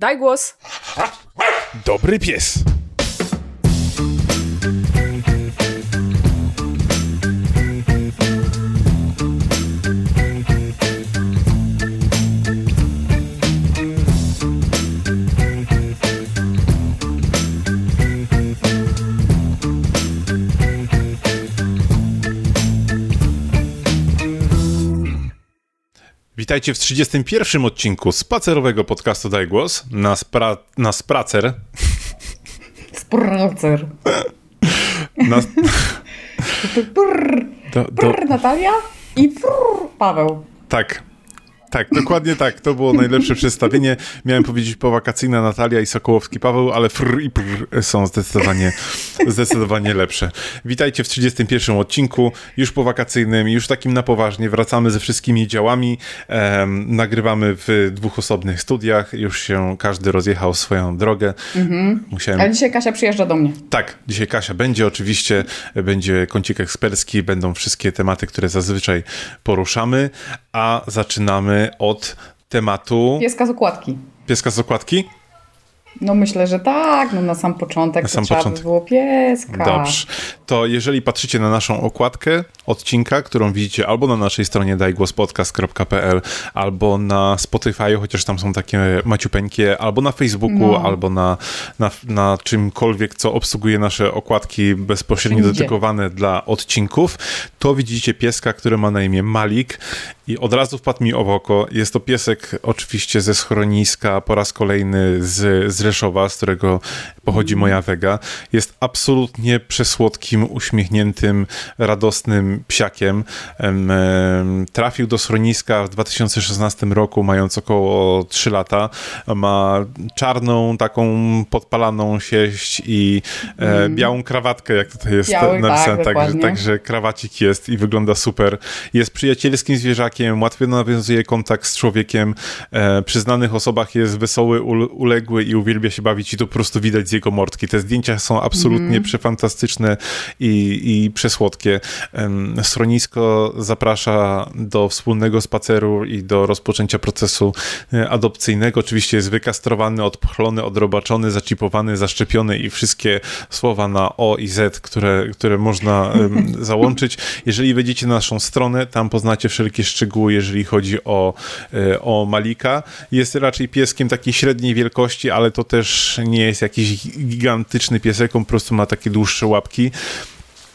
Daj głos. Dobry pies. Witajcie w 31 odcinku spacerowego podcastu Daj Głos na, spra na spracer. Spracer. Na, Brr, brr, Natalia i brr, Paweł. tak, tak, dokładnie tak. To było najlepsze przedstawienie. Miałem powiedzieć powakacyjna Natalia i Sokołowski Paweł, ale fr i prr są zdecydowanie, zdecydowanie lepsze. Witajcie w 31 odcinku, już powakacyjnym, już takim na poważnie. Wracamy ze wszystkimi działami. Em, nagrywamy w dwóch osobnych studiach. Już się każdy rozjechał swoją drogę. Musiałem Ale dzisiaj Kasia przyjeżdża do mnie. tak, dzisiaj Kasia będzie oczywiście, będzie kącik ekspercki, będą wszystkie tematy, które zazwyczaj poruszamy, a zaczynamy od tematu Pieska z okładki. pieska z okładki. No myślę, że tak. No na sam początek Na sam początek. by było pieska. Dobrze. To jeżeli patrzycie na naszą okładkę odcinka, którą widzicie albo na naszej stronie dajgłospodcast.pl, albo na Spotify, chociaż tam są takie maciupeńkie, albo na Facebooku, No. albo na, na, na czymkolwiek, co obsługuje nasze okładki bezpośrednio Wszędzie. dedykowane dla odcinków, to widzicie pieska, który ma na imię Malik i od razu wpadł mi w oko. Jest to piesek oczywiście ze schroniska, po raz kolejny z, z Rzeszowa, z którego pochodzi moja wega. Jest absolutnie przesłodkim, uśmiechniętym, radosnym psiakiem. Em, em, trafił do schroniska w 2016 roku, mając około 3 lata. Ma czarną, taką podpalaną sieść i e, białą krawatkę, jak tutaj jest Biały, tak, napisane. także, dokładnie. także krawacik jest i wygląda super. Jest przyjacielskim zwierzakiem, łatwo nawiązuje kontakt z człowiekiem. E, przy znanych osobach jest wesoły, ul- uległy i uwielbia się bawić i to po prostu widać z jego mordki. Te zdjęcia są absolutnie Mhm. przefantastyczne i, i przesłodkie. Em, Schronisko zaprasza do wspólnego spaceru i do rozpoczęcia procesu e, adopcyjnego. Oczywiście jest wykastrowany, odpchlony, odrobaczony, zaczipowany, zaszczepiony i wszystkie słowa na O i Z, które, które można załączyć. Jeżeli wejdziecie na naszą stronę, tam poznacie wszelkie szczegóły, jeżeli chodzi o, e, o Malika. Jest raczej pieskiem takiej średniej wielkości, ale to też nie jest jakiś gigantyczny piesek, on po prostu ma takie dłuższe łapki.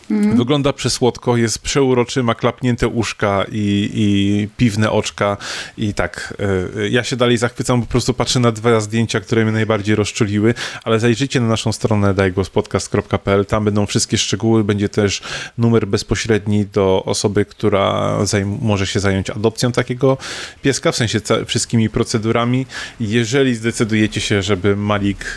Wygląda przesłodko, jest przeuroczy, ma klapnięte uszka i, i piwne oczka. I tak, y, ja się dalej zachwycam, po prostu patrzę na dwa zdjęcia, które mnie najbardziej rozczuliły, ale zajrzyjcie na naszą stronę dajgłospodcast.pl, tam będą wszystkie szczegóły, będzie też numer bezpośredni do osoby, która może się zająć adopcją takiego pieska, w sensie wszystkimi procedurami. Jeżeli zdecydujecie się, żeby Malik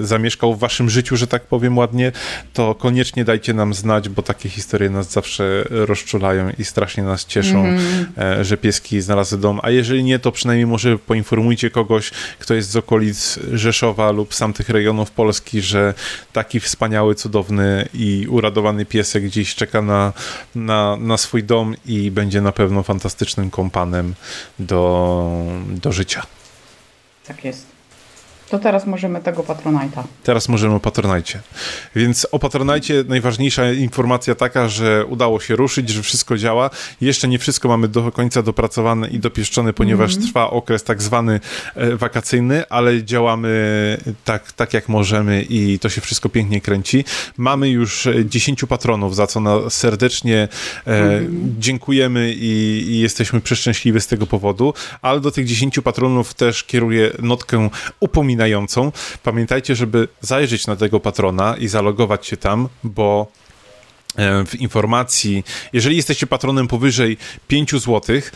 y, zamieszkał w waszym życiu, że tak powiem ładnie, to koniecznie dajcie nam znać, bo takie historie nas zawsze rozczulają i strasznie nas cieszą, e, że pieski znalazły dom. A jeżeli nie, to przynajmniej może poinformujcie kogoś, kto jest z okolic Rzeszowa lub z tamtych rejonów Polski, że taki wspaniały, cudowny i uradowany piesek gdzieś czeka na, na, na swój dom i będzie na pewno fantastycznym kompanem do, do życia. Tak jest. To teraz możemy tego Patronite'a. Teraz możemy o Patronajcie. Więc o Patronajcie najważniejsza informacja taka, że udało się ruszyć, że wszystko działa. Jeszcze nie wszystko mamy do końca dopracowane i dopieszczone, ponieważ trwa okres tak zwany e, wakacyjny, ale działamy tak, tak jak możemy i to się wszystko pięknie kręci. Mamy już e, 10 patronów, za co na serdecznie e, dziękujemy i, i jesteśmy przeszczęśliwi z tego powodu, ale do tych 10 patronów też kieruję notkę upominającą. Pamiętajcie, żeby zajrzeć na tego patrona i zalogować się tam, bo e, w informacji, jeżeli jesteście patronem powyżej 5 złotych,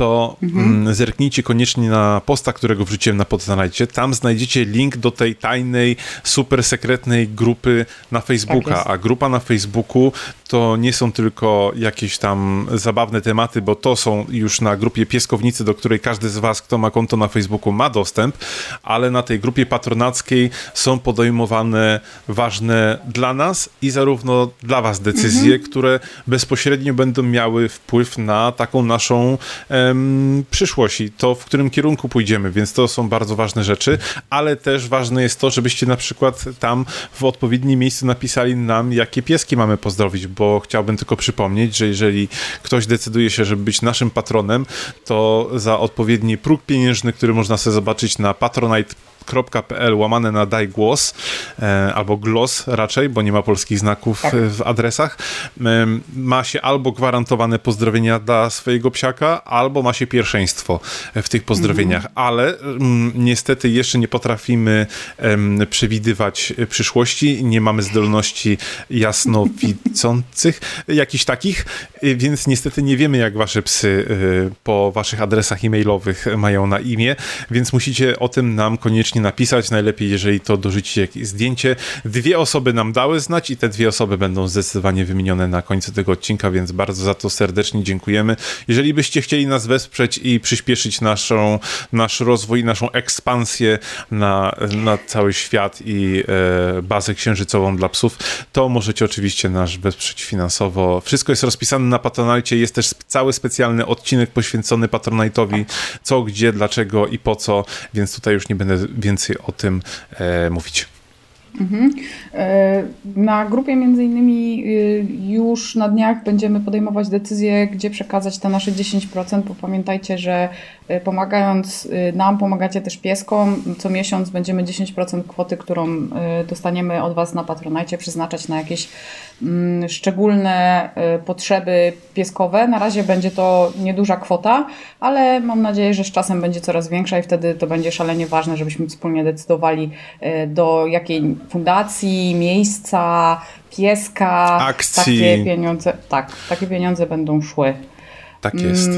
to mm, zerknijcie koniecznie na posta, którego wrzuciłem na Patronite. Tam znajdziecie link do tej tajnej, super sekretnej grupy na Facebooka. jest. A grupa na Facebooku to nie są tylko jakieś tam zabawne tematy, bo to są już na grupie Pieskownicy, do której każdy z was, kto ma konto na Facebooku, ma dostęp, ale na tej grupie patronackiej są podejmowane ważne dla nas i zarówno dla was decyzje, które bezpośrednio będą miały wpływ na taką naszą em, przyszłości, to w którym kierunku pójdziemy, więc to są bardzo ważne rzeczy, ale też ważne jest to, żebyście na przykład tam w odpowiednim miejscu napisali nam, jakie pieski mamy pozdrowić, bo chciałbym tylko przypomnieć, że jeżeli ktoś decyduje się, żeby być naszym patronem, to za odpowiedni próg pieniężny, który można sobie zobaczyć na patronite patronite.pl łamane na daj głos, e, albo głos raczej, bo nie ma polskich znaków Tak. e, w adresach, e, ma się albo gwarantowane pozdrowienia dla swojego psiaka, albo ma się pierwszeństwo w tych pozdrowieniach, ale mm, niestety jeszcze nie potrafimy przewidywać e, przyszłości, nie mamy zdolności jasnowidzących, jakichś takich, e, więc niestety nie wiemy, jak wasze psy e, po waszych adresach e-mailowych mają na imię, więc musicie o tym nam koniecznie napisać. Najlepiej, jeżeli to dorzucicie jakieś zdjęcie. Dwie osoby nam dały znać i te dwie osoby będą zdecydowanie wymienione na końcu tego odcinka, więc bardzo za to serdecznie dziękujemy. Jeżeli byście chcieli nas wesprzeć i przyspieszyć naszą, nasz rozwój, naszą ekspansję na, na cały świat i e, bazę księżycową dla psów, to możecie oczywiście nas wesprzeć finansowo. Wszystko jest rozpisane na Patronite. Jest też cały specjalny odcinek poświęcony Patronite'owi, co, gdzie, dlaczego i po co, więc tutaj już nie będę więcej o tym e, mówić. E, Na grupie między innymi y, już na dniach będziemy podejmować decyzję, gdzie przekazać te nasze 10%, bo pamiętajcie, że y, pomagając y, nam, pomagacie też pieskom. Co miesiąc będziemy 10% kwoty, którą dostaniemy od Was na Patronajcie przeznaczać na jakieś mm, szczególne potrzeby pieskowe. Na razie będzie to nieduża kwota, ale mam nadzieję, że z czasem będzie coraz większa i wtedy to będzie szalenie ważne, żebyśmy wspólnie decydowali do jakiej fundacji, miejsca, pieska, Akcji. takie pieniądze, tak, takie pieniądze będą szły. Tak jest.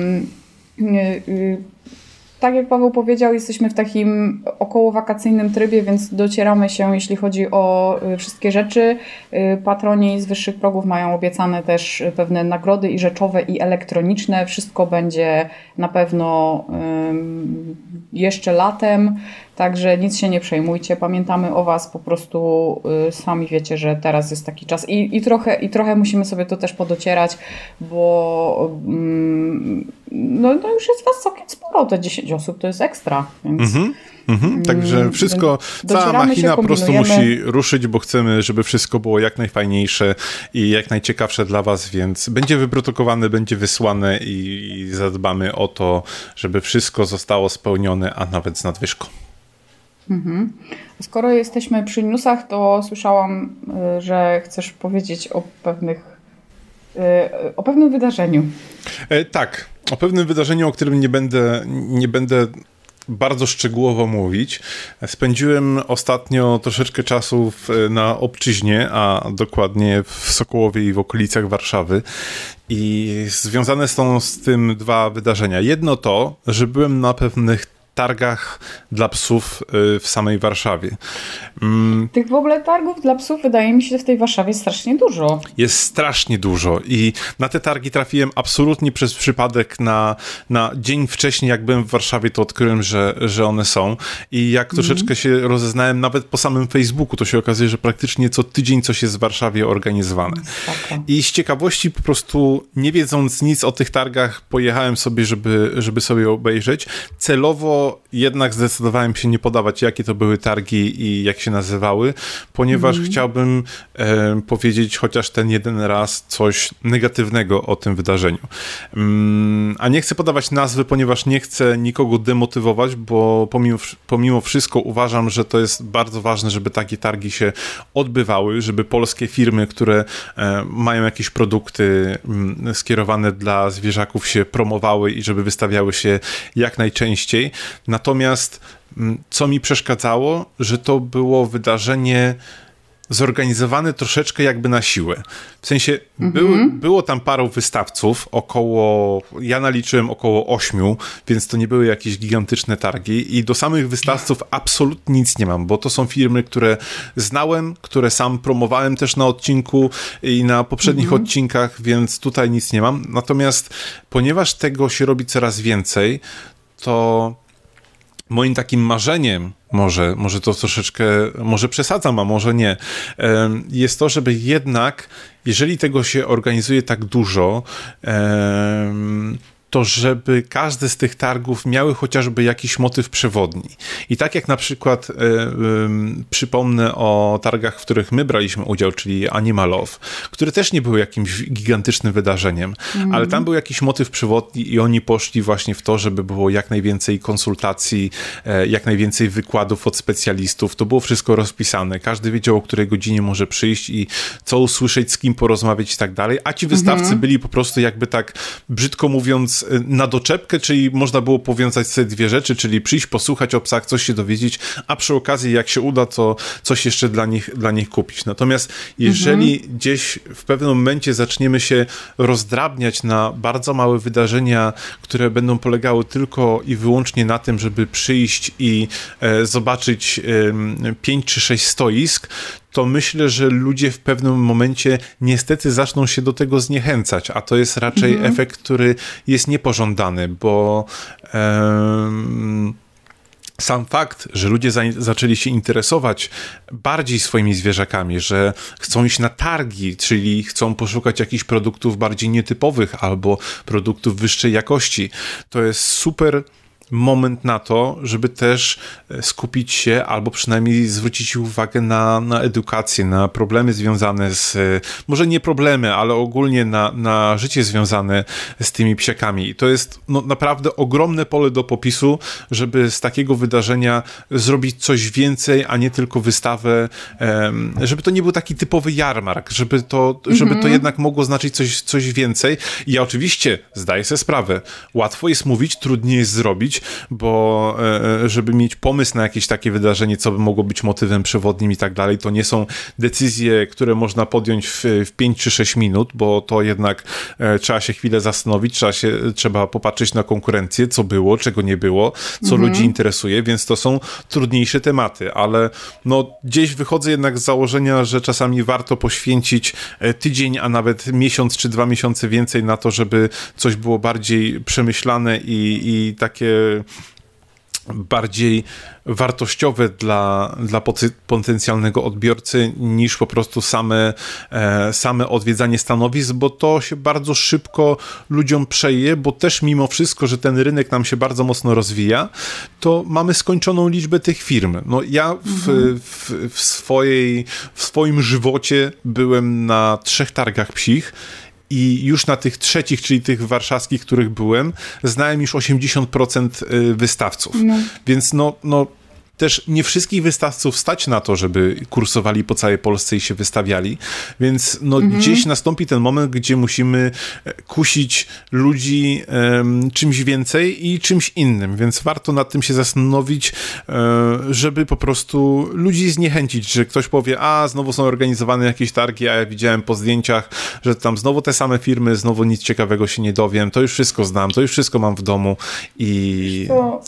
Tak jak Paweł powiedział, jesteśmy w takim okołowakacyjnym trybie, więc docieramy się, jeśli chodzi o y, wszystkie rzeczy. Y, Patroni z wyższych progów mają obiecane też pewne nagrody i rzeczowe, i elektroniczne. Wszystko będzie na pewno jeszcze latem, także nic się nie przejmujcie. Pamiętamy o Was, po prostu y, sami wiecie, że teraz jest taki czas i, i, trochę, i trochę musimy sobie to też podocierać, bo mm, no, no już jest Was całkiem sporo, te 10 osób to jest ekstra, więc... Mhm. Mhm, także Mm, wszystko, cała machina po prostu musi ruszyć, bo chcemy, żeby wszystko było jak najfajniejsze i jak najciekawsze dla was, więc będzie wyprodukowane, będzie wysłane i, i zadbamy o to, żeby wszystko zostało spełnione, a nawet z nadwyżką. Skoro jesteśmy przy newsach, to słyszałam, y, że chcesz powiedzieć o pewnych y, o pewnym wydarzeniu. E, tak, o pewnym wydarzeniu, o którym nie będę, nie będę bardzo szczegółowo mówić. Spędziłem ostatnio troszeczkę czasu na obczyźnie, a dokładnie w Sokołowie i w okolicach Warszawy. I związane są z tym dwa wydarzenia. Jedno to, że byłem na pewnych targach dla psów y, w samej Warszawie. Mm, Tych w ogóle targów dla psów wydaje mi się w tej Warszawie strasznie dużo. jest strasznie dużo i na te targi trafiłem absolutnie przez przypadek na, na dzień wcześniej, jak byłem w Warszawie, to odkryłem, że, że one są i jak troszeczkę się rozeznałem nawet po samym Facebooku, to się okazuje, że praktycznie co tydzień coś jest w Warszawie organizowane. Taka. I z ciekawości po prostu, nie wiedząc nic o tych targach, pojechałem sobie, żeby, żeby sobie obejrzeć. Celowo jednak zdecydowałem się nie podawać, jakie to były targi i jak się nazywały, ponieważ chciałbym e, powiedzieć chociaż ten jeden raz coś negatywnego o tym wydarzeniu. Mm, a nie chcę podawać nazwy, ponieważ nie chcę nikogo demotywować, bo pomimo, pomimo wszystko uważam, że to jest bardzo ważne, żeby takie targi się odbywały, żeby polskie firmy, które e, mają jakieś produkty mm, skierowane dla zwierzaków się promowały i żeby wystawiały się jak najczęściej. Natomiast mm, co mi przeszkadzało, że to było wydarzenie zorganizowane troszeczkę jakby na siłę. W sensie był, było tam paru wystawców, około, ja naliczyłem około ośmiu, więc to nie były jakieś gigantyczne targi i do samych wystawców absolutnie nic nie mam, bo to są firmy, które znałem, które sam promowałem też na odcinku i na poprzednich odcinkach, więc tutaj nic nie mam. Natomiast ponieważ tego się robi coraz więcej, to moim takim marzeniem, może, może to troszeczkę, może przesadzam, a może nie, jest to, żeby jednak, jeżeli tego się organizuje tak dużo, to żeby każdy z tych targów miały chociażby jakiś motyw przewodni. I tak jak na przykład y, y, przypomnę o targach, w których my braliśmy udział, czyli Animal Love, które też nie były jakimś gigantycznym wydarzeniem, mm. ale tam był jakiś motyw przewodni i oni poszli właśnie w to, żeby było jak najwięcej konsultacji, e, jak najwięcej wykładów od specjalistów. To było wszystko rozpisane. Każdy wiedział, o której godzinie może przyjść i co usłyszeć, z kim porozmawiać i tak dalej. A ci wystawcy mm -hmm. byli po prostu jakby tak, brzydko mówiąc, e, na doczepkę, czyli można było powiązać sobie dwie rzeczy, czyli przyjść, posłuchać o psach, coś się dowiedzieć, a przy okazji, jak się uda, to coś jeszcze dla nich, dla nich kupić. Natomiast jeżeli -hmm. gdzieś w pewnym momencie zaczniemy się rozdrabniać na bardzo małe wydarzenia, które będą polegały tylko i wyłącznie na tym, żeby przyjść i e, zobaczyć e, pięć czy sześć stoisk, to myślę, że ludzie w pewnym momencie niestety zaczną się do tego zniechęcać, a to jest raczej mhm. efekt, który jest niepożądany, bo. Um, sam fakt, że ludzie za, zaczęli się interesować bardziej swoimi zwierzakami, że chcą iść na targi, czyli chcą poszukać jakichś produktów bardziej nietypowych albo produktów wyższej jakości, to jest super moment na to, żeby też e, skupić się albo przynajmniej zwrócić uwagę na, na edukację, na problemy związane z, e, może nie problemy, ale ogólnie na, na życie związane z tymi psiakami. I to jest no, naprawdę ogromne pole do popisu, żeby z takiego wydarzenia zrobić coś więcej, a nie tylko wystawę, żeby to nie był taki typowy jarmark, żeby to, żeby to mhm. jednak mogło znaczyć coś, coś więcej. I ja oczywiście zdaję sobie sprawę, łatwo jest mówić, trudniej jest zrobić, bo e, e, żeby mieć pomysł na jakieś takie wydarzenie, co by mogło być motywem przewodnim i tak dalej, to nie są decyzje, które można podjąć w, w 5 czy 6 minut, bo to jednak e, trzeba się chwilę zastanowić, trzeba, się, trzeba popatrzeć na konkurencję, co było, czego nie było, co mhm. ludzi interesuje, więc to są trudniejsze tematy, ale no gdzieś wychodzę jednak z założenia, że czasami warto poświęcić tydzień, a nawet miesiąc czy dwa miesiące więcej na to, żeby coś było bardziej przemyślane i, i takie bardziej wartościowe dla, dla potencjalnego odbiorcy niż po prostu same, e, same odwiedzanie stanowisk, bo to się bardzo szybko ludziom przeje, bo też mimo wszystko, że ten rynek nam się bardzo mocno rozwija, to mamy skończoną liczbę tych firm. No ja w, mhm. w, w, swojej, w swoim żywocie byłem na trzech targach psich i już na tych trzecich, czyli tych warszawskich, których byłem, znałem już 80% y, wystawców. No. Więc no, no też nie wszystkich wystawców stać na to, żeby kursowali po całej Polsce i się wystawiali, więc no mhm. gdzieś nastąpi ten moment, gdzie musimy e, kusić ludzi um, czymś więcej i czymś innym, więc warto nad tym się zastanowić, um, żeby po prostu ludzi zniechęcić, że ktoś powie, a znowu są organizowane jakieś targi, a ja widziałem po zdjęciach, że tam znowu te same firmy, znowu nic ciekawego się nie dowiem, to już wszystko znam, to już wszystko mam w domu i... To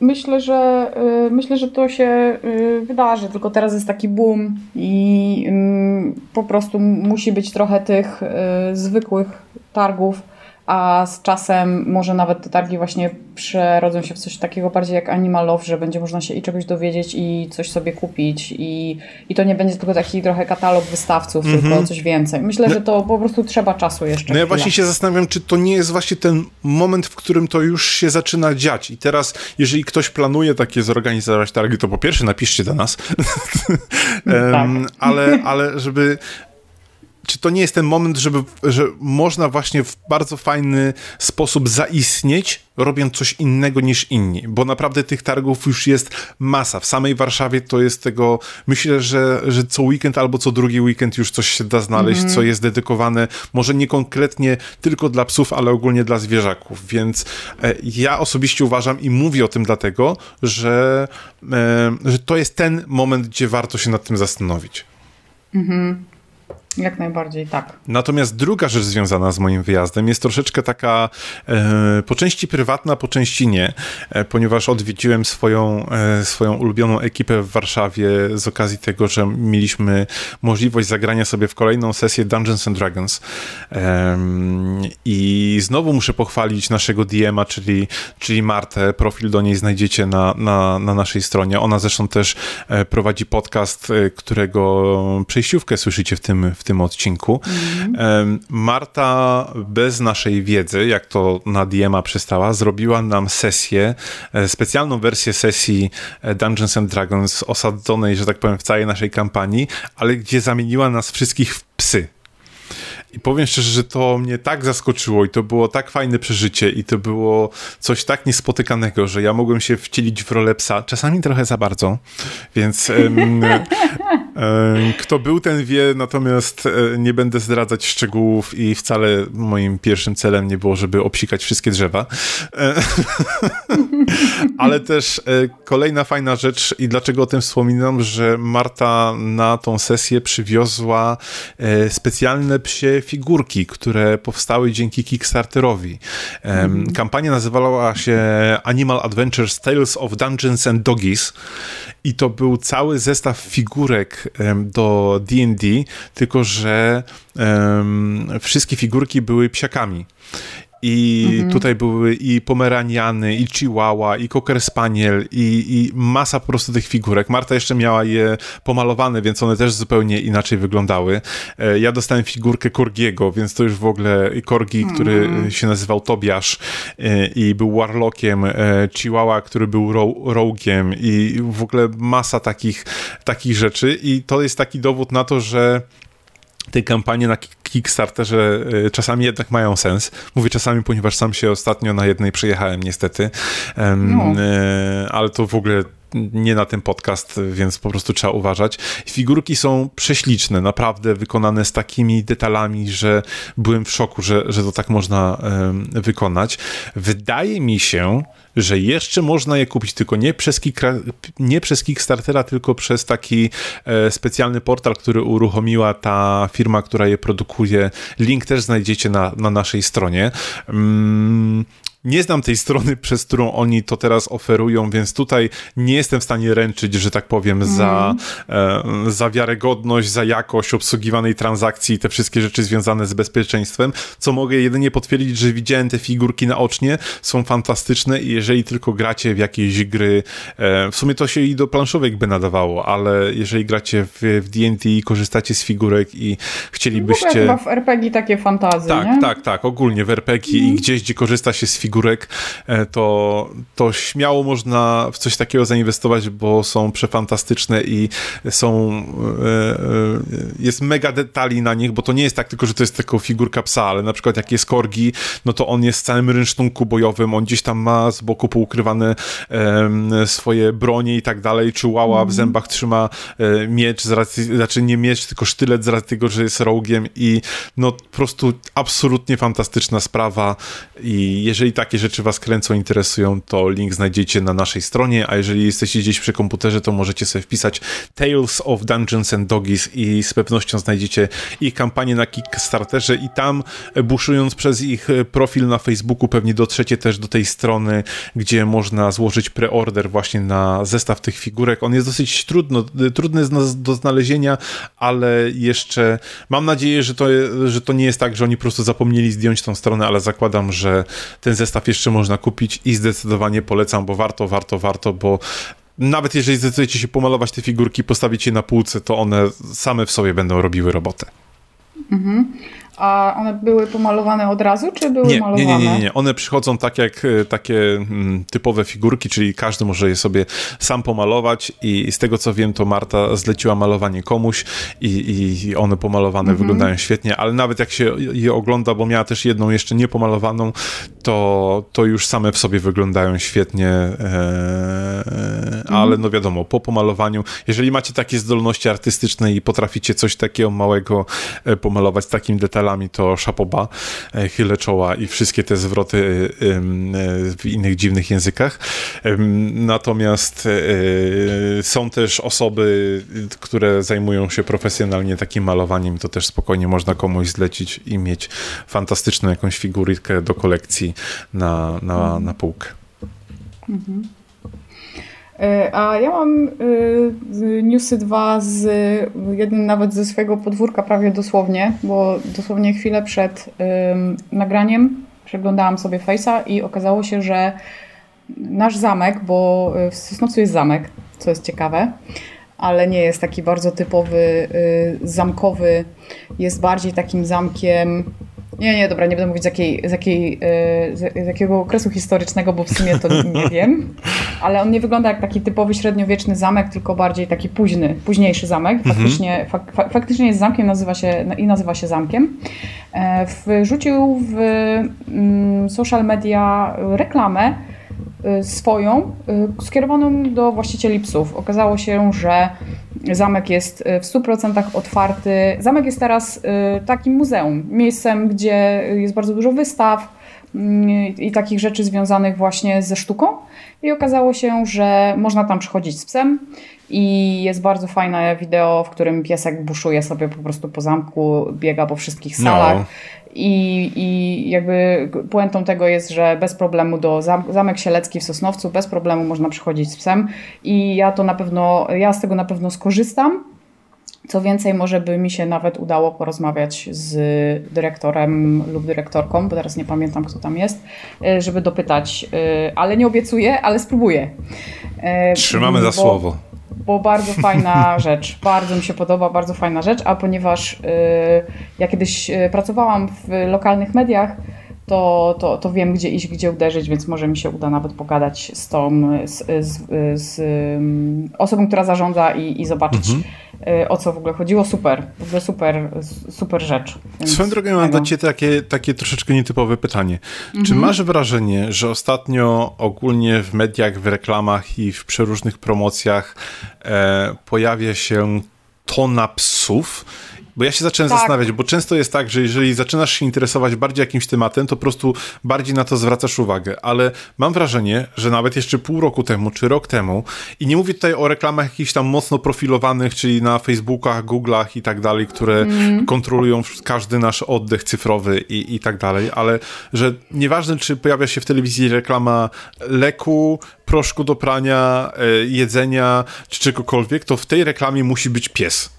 Myślę, że y, myślę, że to się y, wydarzy, tylko teraz jest taki boom i mm, po prostu musi być trochę tych y, zwykłych targów a z czasem może nawet te targi właśnie przerodzą się w coś takiego bardziej jak Animal Love, że będzie można się i czegoś dowiedzieć i coś sobie kupić i, i to nie będzie tylko taki trochę katalog wystawców, mm -hmm. tylko coś więcej. Myślę, no, że to po prostu trzeba czasu jeszcze. No ja właśnie się zastanawiam, czy to nie jest właśnie ten moment, w którym to już się zaczyna dziać i teraz, jeżeli ktoś planuje takie zorganizować targi, to po pierwsze napiszcie do nas, um, tak. ale, ale żeby czy to nie jest ten moment, żeby, że można właśnie w bardzo fajny sposób zaistnieć, robiąc coś innego niż inni, bo naprawdę tych targów już jest masa. W samej Warszawie to jest tego, myślę, że, że co weekend albo co drugi weekend już coś się da znaleźć, mm -hmm. co jest dedykowane, może nie konkretnie tylko dla psów, ale ogólnie dla zwierzaków, więc e, ja osobiście uważam i mówię o tym dlatego, że, e, że to jest ten moment, gdzie warto się nad tym zastanowić. Mhm. Jak najbardziej, tak. Natomiast druga rzecz związana z moim wyjazdem jest troszeczkę taka e, po części prywatna, po części nie, e, ponieważ odwiedziłem swoją, e, swoją ulubioną ekipę w Warszawie z okazji tego, że mieliśmy możliwość zagrania sobie w kolejną sesję Dungeons and Dragons. I znowu muszę pochwalić naszego DM-a, czyli, czyli Martę. Profil do niej znajdziecie na, na, na naszej stronie. Ona zresztą też e, prowadzi podcast, e, którego przejściówkę słyszycie w tym, w tym odcinku. Mm. Marta bez naszej wiedzy, jak to na Diema przystała, zrobiła nam sesję, e, specjalną wersję sesji e, Dungeons and Dragons osadzonej, że tak powiem, w całej naszej kampanii, ale gdzie zamieniła nas wszystkich w psy. I powiem szczerze, że to mnie tak zaskoczyło i to było tak fajne przeżycie i to było coś tak niespotykanego, że ja mogłem się wcielić w rolę psa, czasami trochę za bardzo, więc um, kto był, ten wie, natomiast e, nie będę zdradzać szczegółów i wcale moim pierwszym celem nie było, żeby obsikać wszystkie drzewa. E, ale też kolejna fajna rzecz i dlaczego o tym wspominam, że Marta na tą sesję przywiozła specjalne psie figurki, które powstały dzięki Kickstarterowi. Mm. Kampania nazywała się Animal Adventures Tales of Dungeons and Doggies i to był cały zestaw figurek do D&D, tylko że um, wszystkie figurki były psiakami. I mhm. tutaj były i Pomeraniany, i Chihuahua, i Cocker Spaniel, i, i masa po prostu tych figurek. Marta jeszcze miała je pomalowane, więc one też zupełnie inaczej wyglądały. E, ja dostałem figurkę Korgiego, więc to już w ogóle Korgi, mhm. który się nazywał Tobiasz e, i był Warlockiem, e, Chihuahua, który był Rogiem i w ogóle masa takich, takich rzeczy i to jest taki dowód na to, że tej kampanii na Kickstarterze y, czasami jednak mają sens. Mówię czasami, ponieważ sam się ostatnio na jednej przejechałem niestety, no. Y, ale to w ogóle nie na ten podcast, więc po prostu trzeba uważać. Figurki są prześliczne, naprawdę wykonane z takimi detalami, że byłem w szoku, że, że to tak można um, wykonać. Wydaje mi się, że jeszcze można je kupić, tylko nie przez, nie przez Kickstartera, tylko przez taki e, specjalny portal, który uruchomiła ta firma, która je produkuje. Link też znajdziecie na, na naszej stronie. Mm, nie znam tej strony, przez którą oni to teraz oferują, więc tutaj nie jestem w stanie ręczyć, że tak powiem, mm. za, e, za wiarygodność, za jakość obsługiwanej transakcji i te wszystkie rzeczy związane z bezpieczeństwem. Co mogę jedynie potwierdzić, że widziałem te figurki naocznie, są fantastyczne i jeżeli tylko gracie w jakieś gry, e, w sumie to się i do planszówek by nadawało, ale jeżeli gracie w D&D i korzystacie z figurek i chcielibyście... W chyba w RPG takie fantazje, Tak, nie? tak, tak, ogólnie w RPG mm. i mhm. gdzieś, gdzie korzysta się z figurek figurek, e, to, to śmiało można w coś takiego zainwestować, bo są przefantastyczne i są e, e, jest mega detali na nich, bo to nie jest tak tylko, że to jest tylko figurka psa, ale na przykład jak jest korgi, no to on jest w całym rynsztunku bojowym, on gdzieś tam ma z boku poukrywane swoje bronie i tak dalej, czy łała w mhm. zębach trzyma miecz, z racji, znaczy nie miecz, tylko sztylet z racji tego, że jest rogiem i no po prostu absolutnie fantastyczna sprawa i jeżeli tak takie rzeczy Was kręcą, interesują, to link znajdziecie na naszej stronie, a jeżeli jesteście gdzieś przy komputerze, to możecie sobie wpisać Tales of Dungeons and Doggies i z pewnością znajdziecie ich kampanię na Kickstarterze i tam e, buszując przez ich e, profil na Facebooku pewnie dotrzecie też do tej strony, gdzie można złożyć preorder właśnie na zestaw tych figurek. On jest dosyć trudno, e, trudny do znalezienia, ale jeszcze mam nadzieję, że to, że to nie jest tak, że oni po prostu zapomnieli zdjąć tą stronę, ale zakładam, że ten zestaw zestaw jeszcze można kupić i zdecydowanie polecam, bo warto, warto, warto, bo nawet jeżeli zdecydujecie się pomalować te figurki, postawić je na półce, to one same w sobie będą robiły robotę. Mhm. A one były pomalowane od razu, czy były nie, malowane? Nie, nie, nie, nie. One przychodzą tak jak e, takie mm, typowe figurki, czyli każdy może je sobie sam pomalować i z tego co wiem, to Marta zleciła malowanie komuś i, i one pomalowane mhm. wyglądają świetnie, ale nawet jak się je ogląda, bo miała też jedną jeszcze niepomalowaną, to, to już same w sobie wyglądają świetnie, e, mhm. ale no wiadomo, po pomalowaniu, jeżeli macie takie zdolności artystyczne i potraficie coś takiego małego e, pomalować z takim detalem, to szapoba, e, chylę czoła i wszystkie te zwroty e, e, w innych dziwnych językach. Natomiast są też osoby, które zajmują się profesjonalnie takim malowaniem, to też spokojnie można komuś zlecić i mieć fantastyczną jakąś figurkę do kolekcji na, na, na półkę. Mhm. E, a ja mam e, newsy dwa z jeden nawet ze swojego podwórka prawie dosłownie, bo dosłownie chwilę przed nagraniem przeglądałam sobie Face'a i okazało się, że nasz zamek, bo w Sosnowcu jest zamek, co jest ciekawe, ale nie jest taki bardzo typowy, zamkowy. Jest bardziej takim zamkiem nie, nie, dobra, nie będę mówić z, jakiej, z, jakiej, z, z jakiego okresu historycznego, bo w sumie to nie wiem, ale on nie wygląda jak taki typowy średniowieczny zamek, tylko bardziej taki późny, późniejszy zamek. Mhm. Faktycznie, mhm. fak, faktycznie jest zamkiem nazywa się, i nazywa się zamkiem. E, wrzucił w mm, social media reklamę y, swoją, y, skierowaną do właścicieli psów. Okazało się, że Zamek jest y, w 100% otwarty. Zamek jest teraz takim muzeum, miejscem, gdzie jest bardzo dużo wystaw mm, i takich rzeczy związanych właśnie ze sztuką. I okazało się, że można tam przychodzić z psem i jest bardzo fajne wideo, w którym piesek buszuje sobie po prostu po zamku, biega po wszystkich salach. No. I, I jakby puentą tego jest, że bez problemu do Zamek Sielecki w Sosnowcu, bez problemu można przychodzić z psem i ja to na pewno, ja z tego na pewno skorzystam. Co więcej, może by mi się nawet udało porozmawiać z dyrektorem lub dyrektorką, bo teraz nie pamiętam, kto tam jest, e, żeby dopytać, e, ale nie obiecuję, ale spróbuję. E, Trzymamy za bo, słowo bo bardzo fajna rzecz, bardzo mi się podoba, bardzo fajna rzecz, a ponieważ y, ja kiedyś y, pracowałam w lokalnych mediach, to, to, to wiem, gdzie iść, gdzie uderzyć, więc może mi się uda nawet pogadać z tą, z, z, z um, osobą, która zarządza i, i zobaczyć, mhm. Y, o co w ogóle chodziło. Super, w ogóle super, super rzecz. Więc Swoją drogą mam do Ciebie takie, takie troszeczkę nietypowe pytanie. Mhm. Czy masz wrażenie, że ostatnio ogólnie w mediach, w reklamach i w przeróżnych promocjach e, pojawia się tona psów, bo ja się zacząłem tak. zastanawiać, bo często jest tak, że jeżeli zaczynasz się interesować bardziej jakimś tematem, to po prostu bardziej na to zwracasz uwagę. Ale mam wrażenie, że nawet jeszcze pół roku temu, czy rok temu, i nie mówię tutaj o reklamach jakichś tam mocno profilowanych, czyli na Facebookach, Google'ach i tak dalej, które mm. kontrolują każdy nasz oddech cyfrowy i, i tak dalej, ale że nieważne, czy pojawia się w telewizji reklama leku, proszku do prania, e, jedzenia, czy czegokolwiek, to w tej reklamie musi być pies.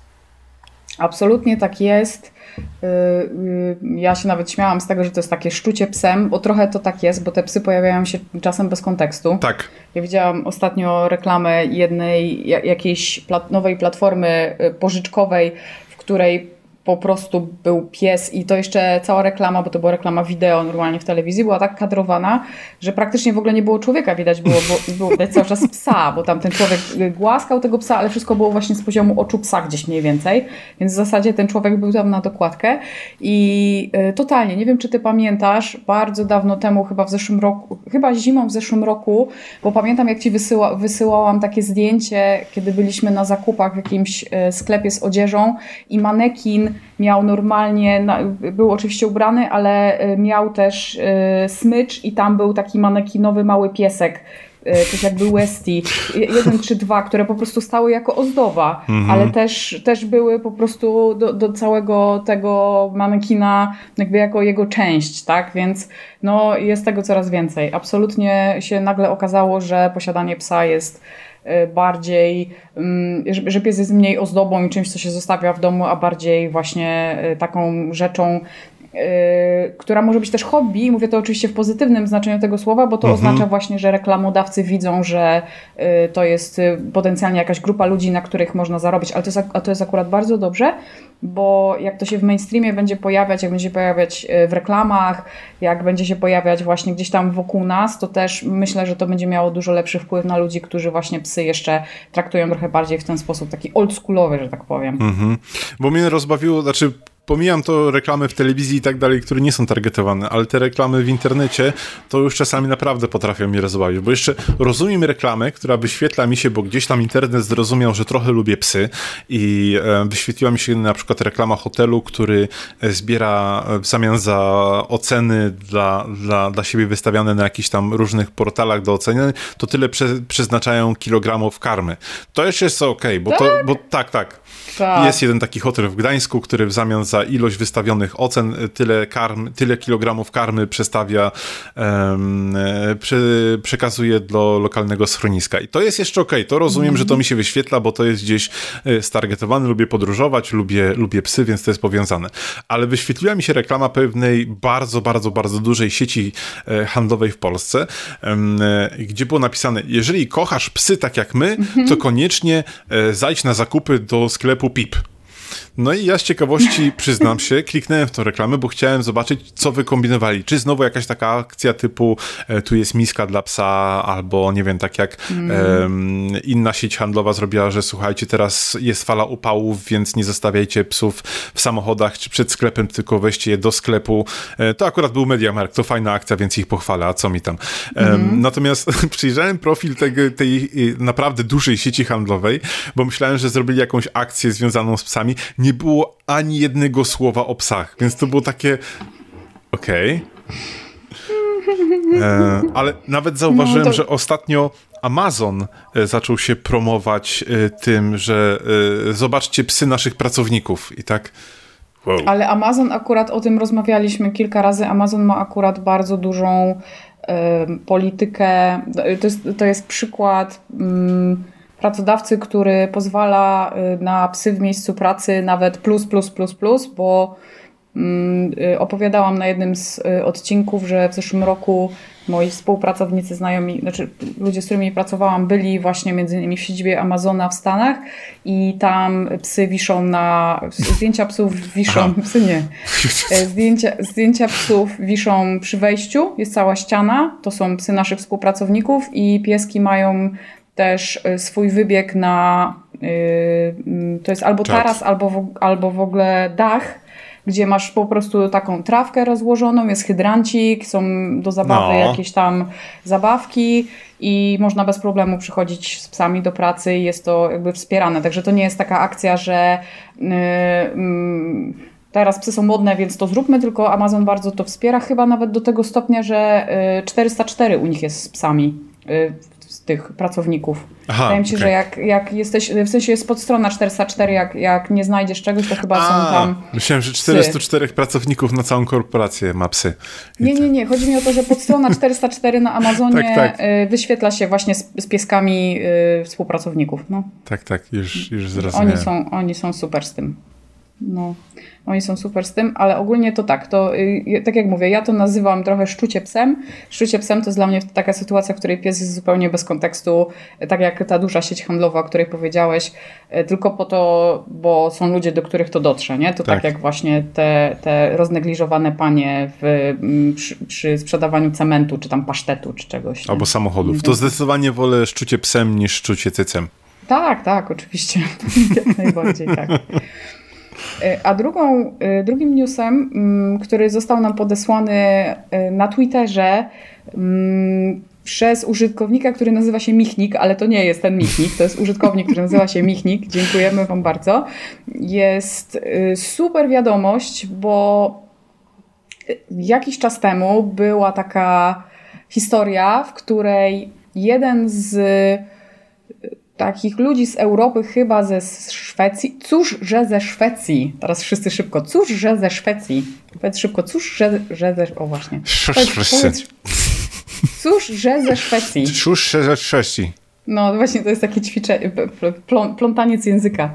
Absolutnie tak jest. Y, y, ja się nawet śmiałam z tego, że to jest takie szczucie psem, bo trochę to tak jest, bo te psy pojawiają się czasem bez kontekstu. Tak. Ja widziałam ostatnio reklamę jednej jakiejś nowej platformy y, pożyczkowej, w której po prostu był pies i to jeszcze cała reklama, bo to była reklama wideo normalnie w telewizji, była tak kadrowana, że praktycznie w ogóle nie było człowieka, widać było, było widać cały czas psa, bo tam ten człowiek głaskał tego psa, ale wszystko było właśnie z poziomu oczu psa gdzieś mniej więcej, więc w zasadzie ten człowiek był tam na dokładkę. I y, totalnie, nie wiem czy ty pamiętasz, bardzo dawno temu, chyba w zeszłym roku, chyba zimą w zeszłym roku, bo pamiętam jak ci wysyła, wysyłałam takie zdjęcie, kiedy byliśmy na zakupach w jakimś y, sklepie z odzieżą i manekin miał normalnie, był oczywiście ubrany, ale y, miał też y, smycz i tam był taki manekinowy mały piesek y, coś jakby Westy, jeden czy dwa, które po prostu stały jako ozdoba, mhm. ale też, też były po prostu do, do całego tego manekina jakby jako jego część, tak? Więc no, jest tego coraz więcej. Absolutnie się nagle okazało, że posiadanie psa jest bardziej, mm, że pies jest mniej ozdobą i czymś, co się zostawia w domu, a bardziej właśnie y, taką rzeczą, Y, która może być też hobby, mówię to oczywiście w pozytywnym znaczeniu tego słowa, bo to mhm. oznacza właśnie, że reklamodawcy widzą, że y, to jest y, potencjalnie jakaś grupa ludzi, na których można zarobić, ale to jest, a to jest akurat bardzo dobrze, bo jak to się w mainstreamie będzie pojawiać, jak będzie się pojawiać w reklamach, jak będzie się pojawiać właśnie gdzieś tam wokół nas, to też myślę, że to będzie miało dużo lepszy wpływ na ludzi, którzy właśnie psy jeszcze traktują trochę bardziej w ten sposób, taki oldschoolowy, że tak powiem. Mhm. Bo mnie rozbawiło, znaczy pomijam to reklamy w telewizji i tak dalej, które nie są targetowane, ale te reklamy w internecie to już czasami naprawdę potrafią mnie rozbawić, bo jeszcze rozumiem reklamę, która wyświetla mi się, bo gdzieś tam internet zrozumiał, że trochę lubię psy i e, wyświetliła mi się na przykład reklama hotelu, który e, zbiera e, w zamian za oceny dla, dla, dla siebie wystawiane na jakichś tam różnych portalach do oceny, to tyle prze, przeznaczają kilogramów karmy. To jeszcze jest ok, bo to, bo tak, tak. tak. Jest jeden taki hotel w Gdańsku, który w zamian za ilość wystawionych ocen, tyle karm, tyle kilogramów karmy przestawia, um, prze, przekazuje do lokalnego schroniska. I to jest jeszcze ok, to rozumiem, że to mi się wyświetla, bo to jest gdzieś stargetowane, lubię podróżować, lubię, lubię psy, więc to jest powiązane. Ale wyświetliła mi się reklama pewnej bardzo, bardzo, bardzo dużej sieci handlowej w Polsce, gdzie było napisane, jeżeli kochasz psy tak jak my, to koniecznie zajdź na zakupy do sklepu PIP. No i ja z ciekawości, przyznam się, kliknąłem w tą reklamę, bo chciałem zobaczyć, co wy kombinowali. Czy znowu jakaś taka akcja typu e, tu jest miska dla psa, albo nie wiem, tak jak mm. e, inna sieć handlowa zrobiła, że słuchajcie, teraz jest fala upałów, więc nie zostawiajcie psów w samochodach czy przed sklepem, tylko weźcie je do sklepu. E, to akurat był MediaMarkt, to fajna akcja, więc ich pochwalę, a co mi tam. Mm. Natomiast przyjrzałem profil tej y, naprawdę dużej sieci handlowej, bo myślałem, że zrobili jakąś akcję związaną z psami. Nie nie było ani jednego słowa o psach, więc to było takie okej. Okay. E, ale nawet zauważyłem, no to... że ostatnio Amazon e, zaczął się promować e, tym, że zobaczcie psy naszych pracowników i tak. Wow. Ale Amazon akurat o tym rozmawialiśmy kilka razy. Amazon ma akurat bardzo dużą politykę. To jest, to jest przykład. Mm, pracodawcy, który pozwala y, na psy w miejscu pracy nawet plus, plus, plus, plus, bo mm, y, opowiadałam na jednym z y, odcinków, że w zeszłym roku moi współpracownicy, znajomi, znaczy ludzie, z którymi pracowałam, byli właśnie między innymi w siedzibie Amazona w Stanach i tam psy wiszą na, zdjęcia psów wiszą, Aha. psy nie, e, zdjęcia, zdjęcia psów wiszą przy wejściu, jest cała ściana, to są psy naszych współpracowników i pieski mają też y, swój wybieg na, y, mm, to jest albo taras, albo w, albo w ogóle dach, gdzie masz po prostu taką trawkę rozłożoną, jest hydrancik, są do zabawy no. jakieś tam zabawki i można bez problemu przychodzić z psami do pracy i jest to jakby wspierane. Także to nie jest taka akcja, że yy, yy, teraz psy są modne, więc to zróbmy, tylko Amazon bardzo to wspiera, chyba nawet do tego stopnia, że 404 y, u nich jest z psami tych pracowników. Aha, Wydaje mi się, okay. że jak, jak jesteś, w sensie jest podstrona 404, jak, jak nie znajdziesz czegoś, to chyba A, są tam Myślałem, że 404 psy. pracowników na całą korporację ma psy. nie, nie, nie. Chodzi mi o to, że podstrona 404 na Amazonie tak, tak. Y, wyświetla się właśnie z, z pieskami y, współpracowników. No. Tak, tak, już, już zrozumiałem. Oni są, oni są super z tym. No. Oni są super z tym, ale ogólnie to tak, to y, tak jak mówię, ja to nazywam trochę szczucie psem. Szczucie psem to jest dla mnie taka sytuacja, w której pies jest zupełnie bez kontekstu, tak jak ta duża sieć handlowa, o której powiedziałeś, y, tylko po to, bo są ludzie, do których to dotrze, nie? To tak, tak jak właśnie te, te roznegliżowane panie w, mm, przy, przy, sprzedawaniu cementu, czy tam pasztetu, czy czegoś. Nie? Albo samochodów. To zdecydowanie wolę szczucie psem niż szczucie cycem. Tak, tak, oczywiście. jak najbardziej, tak. A drugą, e, drugim newsem, mm, który został nam podesłany e, na Twitterze mm, przez użytkownika, który nazywa się Michnik, ale to nie jest ten Michnik, to jest użytkownik, który nazywa się Michnik. Dziękujemy Wam bardzo. Jest super wiadomość, bo jakiś czas temu była taka historia, w której jeden z takich ludzi z Europy, chyba ze Szwecji. Cóż, że ze Szwecji. Teraz wszyscy szybko. Cóż, że ze Szwecji. Powiedz szybko. Cóż, że, że ze... O właśnie. Powiedz, cóż, że ze Szwecji. Cóż, że ze Szwecji. No właśnie, to jest takie ćwiczenie, plątaniec języka.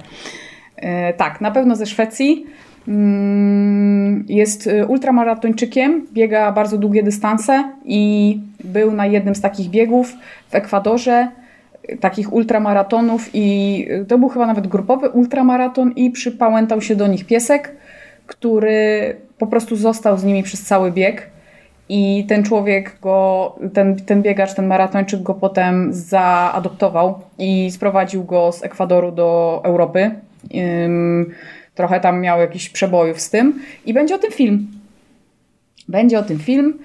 E, tak, na pewno ze Szwecji. Mm, jest y, ultramaratończykiem, biega bardzo długie dystanse i był na jednym z takich biegów w Ekwadorze takich ultramaratonów i to był chyba nawet grupowy ultramaraton i przypałętał się do nich piesek, który po prostu został z nimi przez cały bieg i ten człowiek go, ten, ten biegacz, ten maratończyk go potem zaadoptował i sprowadził go z Ekwadoru do Europy. trochę tam miał jakiś przebojów z tym i będzie o tym film. Będzie o tym film,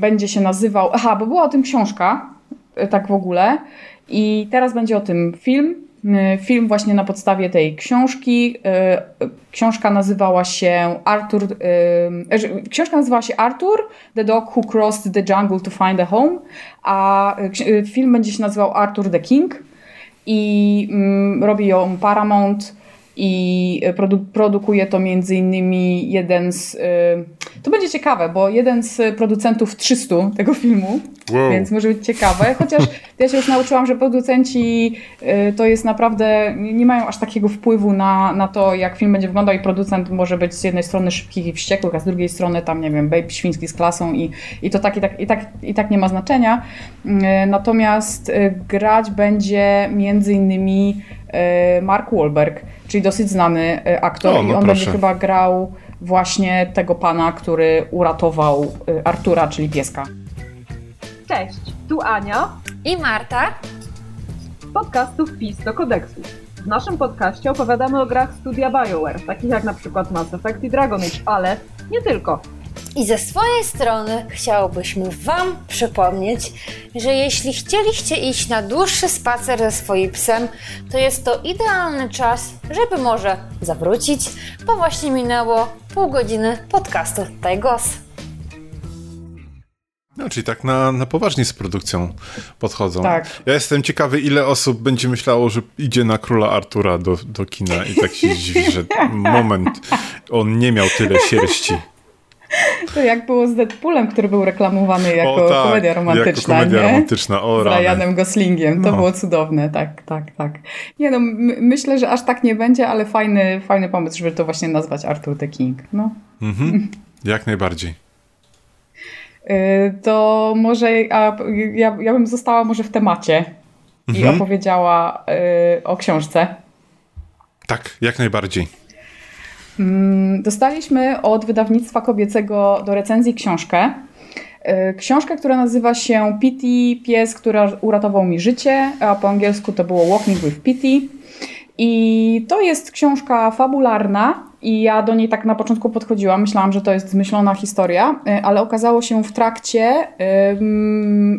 będzie się nazywał, aha, bo była o tym książka, tak w ogóle i teraz będzie o tym film. Y, film właśnie na podstawie tej książki. Y, książka nazywała się Arthur. Y, książka nazywała się Arthur, The Dog Who Crossed the Jungle to Find a Home, a film będzie się nazywał Arthur the King i mm, robi ją Paramount. I produ produkuje to między innymi jeden z... To będzie ciekawe, bo jeden z producentów 300 tego filmu, wow. więc może być ciekawe, chociaż ja się już nauczyłam, że producenci to jest naprawdę, nie mają aż takiego wpływu na, na to, jak film będzie wyglądał i producent może być z jednej strony szybkich i wściekłych, a z drugiej strony tam, nie wiem, babe świński z klasą i, i to tak i, tak, i, tak, i tak nie ma znaczenia. Natomiast grać będzie między innymi Mark Wahlberg, czyli dosyć znany e, aktor. O, no I on proszę. będzie chyba grał właśnie tego pana, który uratował e, Artura, czyli pieska. Cześć, tu Ania i Marta z podcastu Wpis do kodeksu. W naszym podcaście opowiadamy o grach studia BioWare, takich jak na przykład Mass Effect i Dragon Age, ale nie tylko. I ze swojej strony chciałbyśmy Wam przypomnieć, że jeśli chcieliście iść na dłuższy spacer ze swoim psem, to jest to idealny czas, żeby może zawrócić, bo właśnie minęło pół godziny podcastu Tajgos. No, czyli tak na, na poważnie z produkcją podchodzą. Tak. Ja jestem ciekawy, ile osób będzie myślało, że idzie na króla Artura do, do kina i tak się dziwi, że moment, on nie miał tyle sierści. To jak było z Deadpoolem, który był reklamowany jako o, tak, komedia romantyczna. Jako komedia nie? romantyczna, o Z Ryanem Goslingiem. To no. było cudowne, tak, tak, tak. Nie no, myślę, że aż tak nie będzie, ale fajny, fajny pomysł, żeby to właśnie nazwać Arthur the King. No. Mhm. Jak najbardziej. Y, to może a ja, ja bym została może w temacie mhm. i opowiedziała y, o książce. Tak, jak najbardziej. Mm, dostaliśmy od wydawnictwa kobiecego do recenzji książkę. Y, książkę, która nazywa się Pity, pies, który uratował mi życie, a po angielsku to było Walking with Pity. I to jest książka fabularna i ja do niej tak na początku podchodziłam, myślałam, że to jest zmyślona historia, y, ale okazało się w trakcie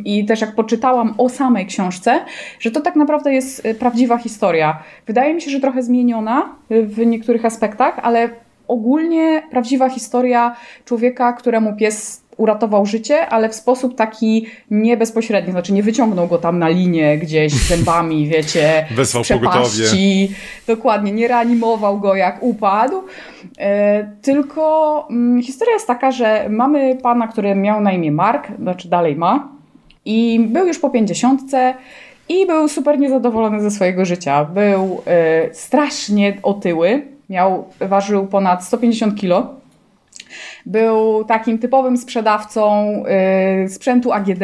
i też jak poczytałam o samej książce, że to tak naprawdę jest y, prawdziwa historia. Wydaje mi się, że trochę zmieniona w niektórych aspektach, ale ogólnie prawdziwa historia człowieka, któremu pies uratował życie, ale w sposób taki nie bezpośredni, znaczy nie wyciągnął go tam na linię gdzieś zębami, wiecie, Wezwał pogotowie. Dokładnie, nie reanimował go jak upadł, e, tylko mm, historia jest taka, że mamy pana, który miał na imię Mark, znaczy dalej ma i był już po pięćdziesiątce i był super niezadowolony ze swojego życia. Był e, strasznie otyły, miał, ważył ponad 150 kilo był takim typowym sprzedawcą y, sprzętu AGD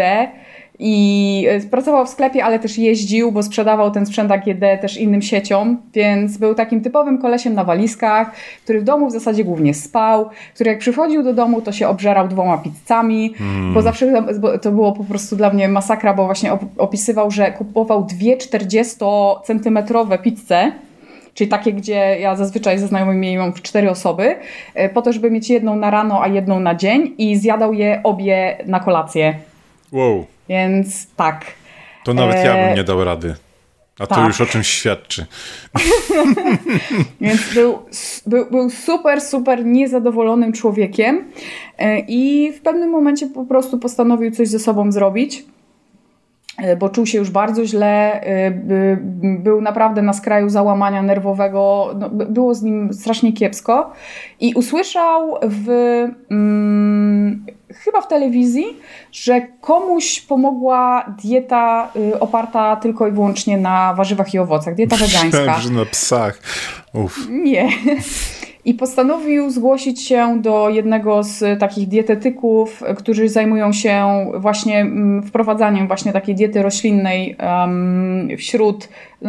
i y, pracował w sklepie, ale też jeździł, bo sprzedawał ten sprzęt AGD też innym sieciom, więc był takim typowym kolesiem na walizkach, który w domu w zasadzie głównie spał, który jak przychodził do domu, to się obżerał dwoma pizzami, hmm. bo zawsze to było po prostu dla mnie masakra, bo właśnie opisywał, że kupował dwie 40-centymetrowe pizze, czyli takie, gdzie ja zazwyczaj ze znajomymi mam w cztery osoby, e, po to, żeby mieć jedną na rano, a jedną na dzień i zjadał je obie na kolację. Wow. Więc tak. To nawet e... ja bym nie dał rady. A tak. to już o czymś świadczy. Więc był, był, był, super, super niezadowolonym człowiekiem e, i w pewnym momencie po prostu postanowił coś ze sobą zrobić. E, bo czuł się już bardzo źle, e, był naprawdę na skraju załamania nerwowego, no, było z nim strasznie kiepsko i usłyszał w, hmm, chyba w telewizji, że komuś pomogła dieta y, oparta tylko i wyłącznie na warzywach i owocach, dieta wegańska. Myślałem, że na psach. Uf. Nie i postanowił zgłosić się do jednego z takich dietetyków, którzy zajmują się właśnie mm, wprowadzaniem właśnie takiej diety roślinnej wśród y,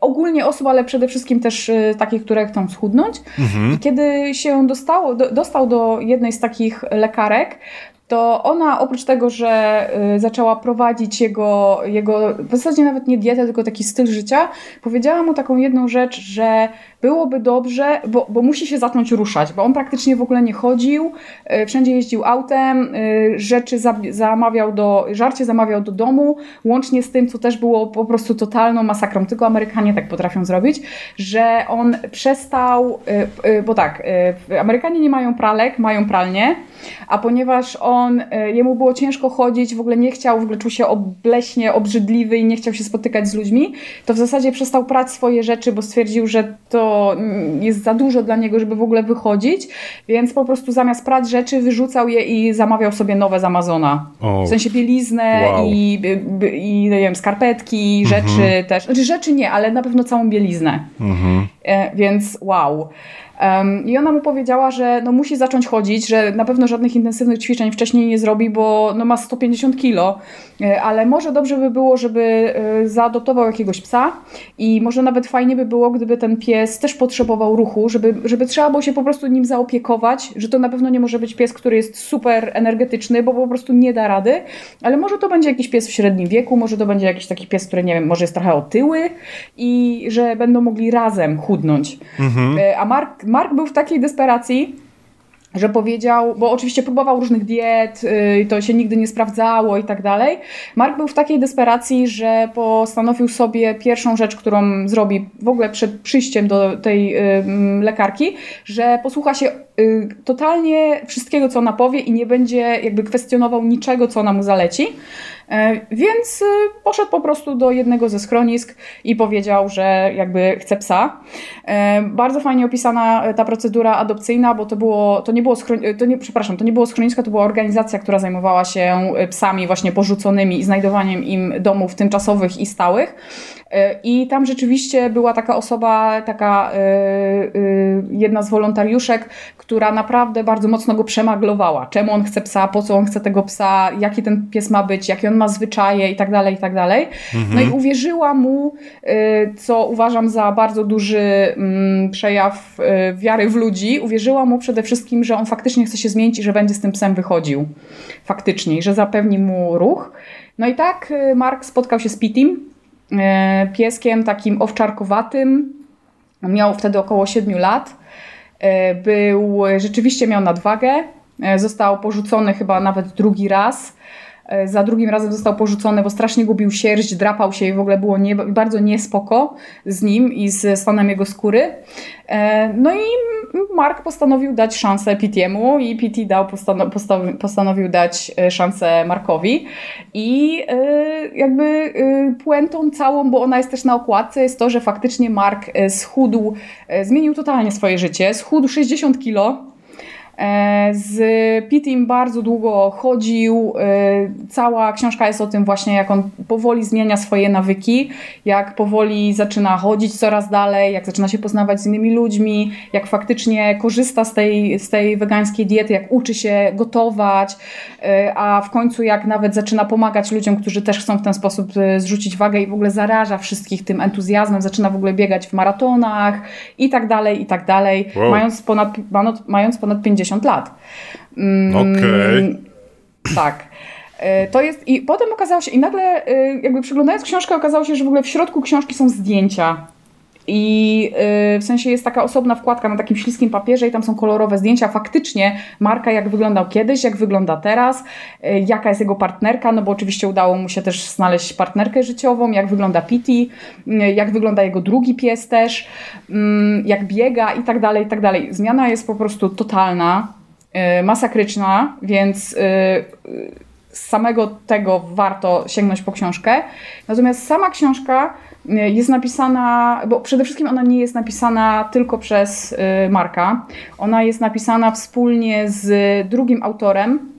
ogólnie osób, ale przede wszystkim też y, takich, które chcą schudnąć. Mhm. I kiedy się dostało, do, dostał do jednej z takich lekarek, to ona oprócz tego, że y, zaczęła prowadzić jego, jego w zasadzie nawet nie dietę, tylko taki styl życia, powiedziała mu taką jedną rzecz, że byłoby dobrze, bo, bo musi się zacząć ruszać, bo on praktycznie w ogóle nie chodził, y, wszędzie jeździł autem, y, rzeczy zamawiał do, żarcie zamawiał do domu, łącznie z tym, co też było po prostu totalną masakrą, tylko Amerykanie tak potrafią zrobić, że on przestał, bo tak, Amerykanie nie mają pralek, mają pralnię, a ponieważ on on, e, jemu było ciężko chodzić, w ogóle nie chciał, w ogóle czuł się obleśnie, obrzydliwy i nie chciał się spotykać z ludźmi, to w zasadzie przestał prać swoje rzeczy, bo stwierdził, że to jest za dużo dla niego, żeby w ogóle wychodzić, więc po prostu zamiast prać rzeczy, wyrzucał je i zamawiał sobie nowe z Amazona. W sensie bieliznę wow. i, i, nie wiem, skarpetki, rzeczy też. Znaczy rzeczy nie, ale na pewno całą bieliznę. Mhm. E, więc wow. I ona mu powiedziała, że no musi zacząć chodzić, że na pewno żadnych intensywnych ćwiczeń wcześniej nie zrobi, bo no ma 150 kilo, e, ale może dobrze by było, żeby e, zaadoptował jakiegoś psa i może nawet fajnie by było, gdyby ten pies też potrzebował ruchu, żeby, żeby trzeba było się po prostu nim zaopiekować, że to na pewno nie może być pies, który jest super energetyczny, bo po prostu nie da rady, ale może to będzie jakiś pies w średnim wieku, może to będzie jakiś taki pies, który nie wiem, może jest trochę otyły i że będą mogli razem chudnąć. Mhm. E, a Mark Mark był w takiej desperacji, że powiedział, bo oczywiście próbował różnych diet, yy, to się nigdy nie sprawdzało i tak dalej. Mark był w takiej desperacji, że postanowił sobie pierwszą rzecz, którą zrobi w ogóle przed przyjściem do tej yy, lekarki, że posłucha się totalnie wszystkiego, co ona powie i nie będzie jakby kwestionował niczego, co ona mu zaleci. E, więc y, poszedł po prostu do jednego ze schronisk i powiedział, że jakby chce psa. Bardzo fajnie opisana ta procedura adopcyjna, bo to było, to nie było, to nie, przepraszam, to nie było schronisko, to była organizacja, która zajmowała się psami właśnie porzuconymi i znajdowaniem im domów tymczasowych i stałych. E, I tam rzeczywiście była taka osoba, taka jedna z wolontariuszek, która naprawdę bardzo mocno go przemaglowała. Czemu on chce psa, po co on chce tego psa, jaki ten pies ma być, jaki on ma zwyczaje i tak dalej, i tak dalej. Mhm. No i uwierzyła mu, co uważam za bardzo duży mm, przejaw wiary w ludzi, uwierzyła mu przede wszystkim, że on faktycznie chce się zmienić i że będzie z tym psem wychodził. Faktycznie, że zapewni mu ruch. No i tak Mark spotkał się z Pitim, pieskiem takim owczarkowatym. Miał wtedy około 7 lat. Był, rzeczywiście miał nadwagę. Został porzucony chyba nawet drugi raz. E, za drugim razem został porzucony, bo strasznie gubił sierść, drapał się i w ogóle było nie, bardzo niespoko z nim i z stanem jego skóry. E, no i Mark postanowił dać szansę Pitiemu i Pity dał, postanowił, dać e, szansę Markowi i jakby puentą całą, bo ona jest też na okładce, jest to, że faktycznie Mark schudł, zmienił totalnie swoje życie, schudł 60 kilo, z Pitim bardzo długo chodził. E, cała książka jest o tym właśnie, jak on powoli zmienia swoje nawyki, jak powoli zaczyna chodzić coraz dalej, jak zaczyna się poznawać z innymi ludźmi, jak faktycznie korzysta z tej, z tej wegańskiej diety, jak uczy się gotować, e, a w końcu jak nawet zaczyna pomagać ludziom, którzy też chcą w ten sposób zrzucić wagę i w ogóle zaraża wszystkich tym entuzjazmem, zaczyna w ogóle biegać w maratonach i tak dalej, i tak dalej, wow. mając, ponad, mając ponad 50 50 lat. Mm, Okej. Okay. Tak. E, to jest, i potem okazało się, i nagle, e, jakby przeglądając książkę, okazało się, że w ogóle w środku książki są zdjęcia. I e, w sensie jest taka osobna wkładka na takim śliskim papierze, i tam są kolorowe zdjęcia. Faktycznie Marka, jak wyglądał kiedyś, jak wygląda teraz, jaka jest jego partnerka, no bo oczywiście udało mu się też znaleźć partnerkę życiową, jak wygląda Pity, jak wygląda jego drugi pies też, mm, jak biega i tak dalej, i tak dalej. Zmiana jest po prostu totalna Y, masakryczna, więc y, z samego tego warto sięgnąć po książkę. Natomiast sama książka y, jest napisana, bo przede wszystkim ona nie jest napisana tylko przez Marka. Ona jest napisana wspólnie z drugim autorem,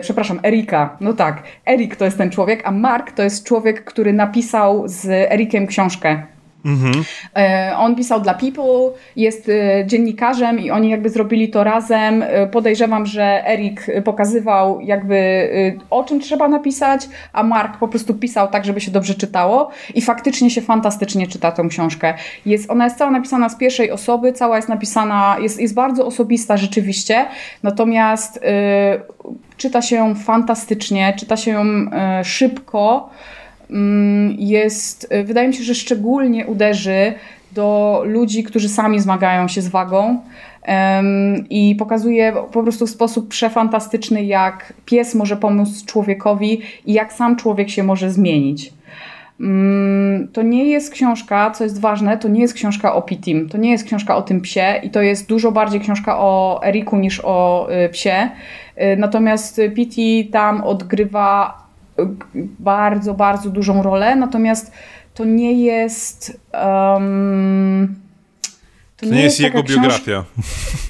przepraszam, Erika. No tak, Erik to jest ten człowiek, a Mark to jest człowiek, który napisał z Erikiem książkę Mhm. E, on pisał dla People, jest e, dziennikarzem i oni jakby zrobili to razem. E, podejrzewam, że Erik pokazywał jakby o czym trzeba napisać, a Mark po prostu pisał tak, żeby się dobrze czytało i faktycznie się fantastycznie czyta tą książkę. Jest, ona jest cała napisana z pierwszej osoby, cała jest napisana, jest, jest bardzo osobista rzeczywiście, natomiast y, czyta się fantastycznie, czyta się y, szybko. Mm, jest, y, wydaje mi się, że szczególnie uderzy do ludzi, którzy sami zmagają się z wagą i pokazuje po prostu w sposób przefantastyczny, jak pies może pomóc człowiekowi i jak sam człowiek się może zmienić. Mm, to nie jest książka, co jest ważne, to nie jest książka o Pitim, to nie jest książka o tym psie i to jest dużo bardziej książka o Eriku niż o y, psie. Y, natomiast Piti tam odgrywa bardzo, bardzo dużą rolę, natomiast to nie jest. Um, to, nie, nie jest, jego biografia.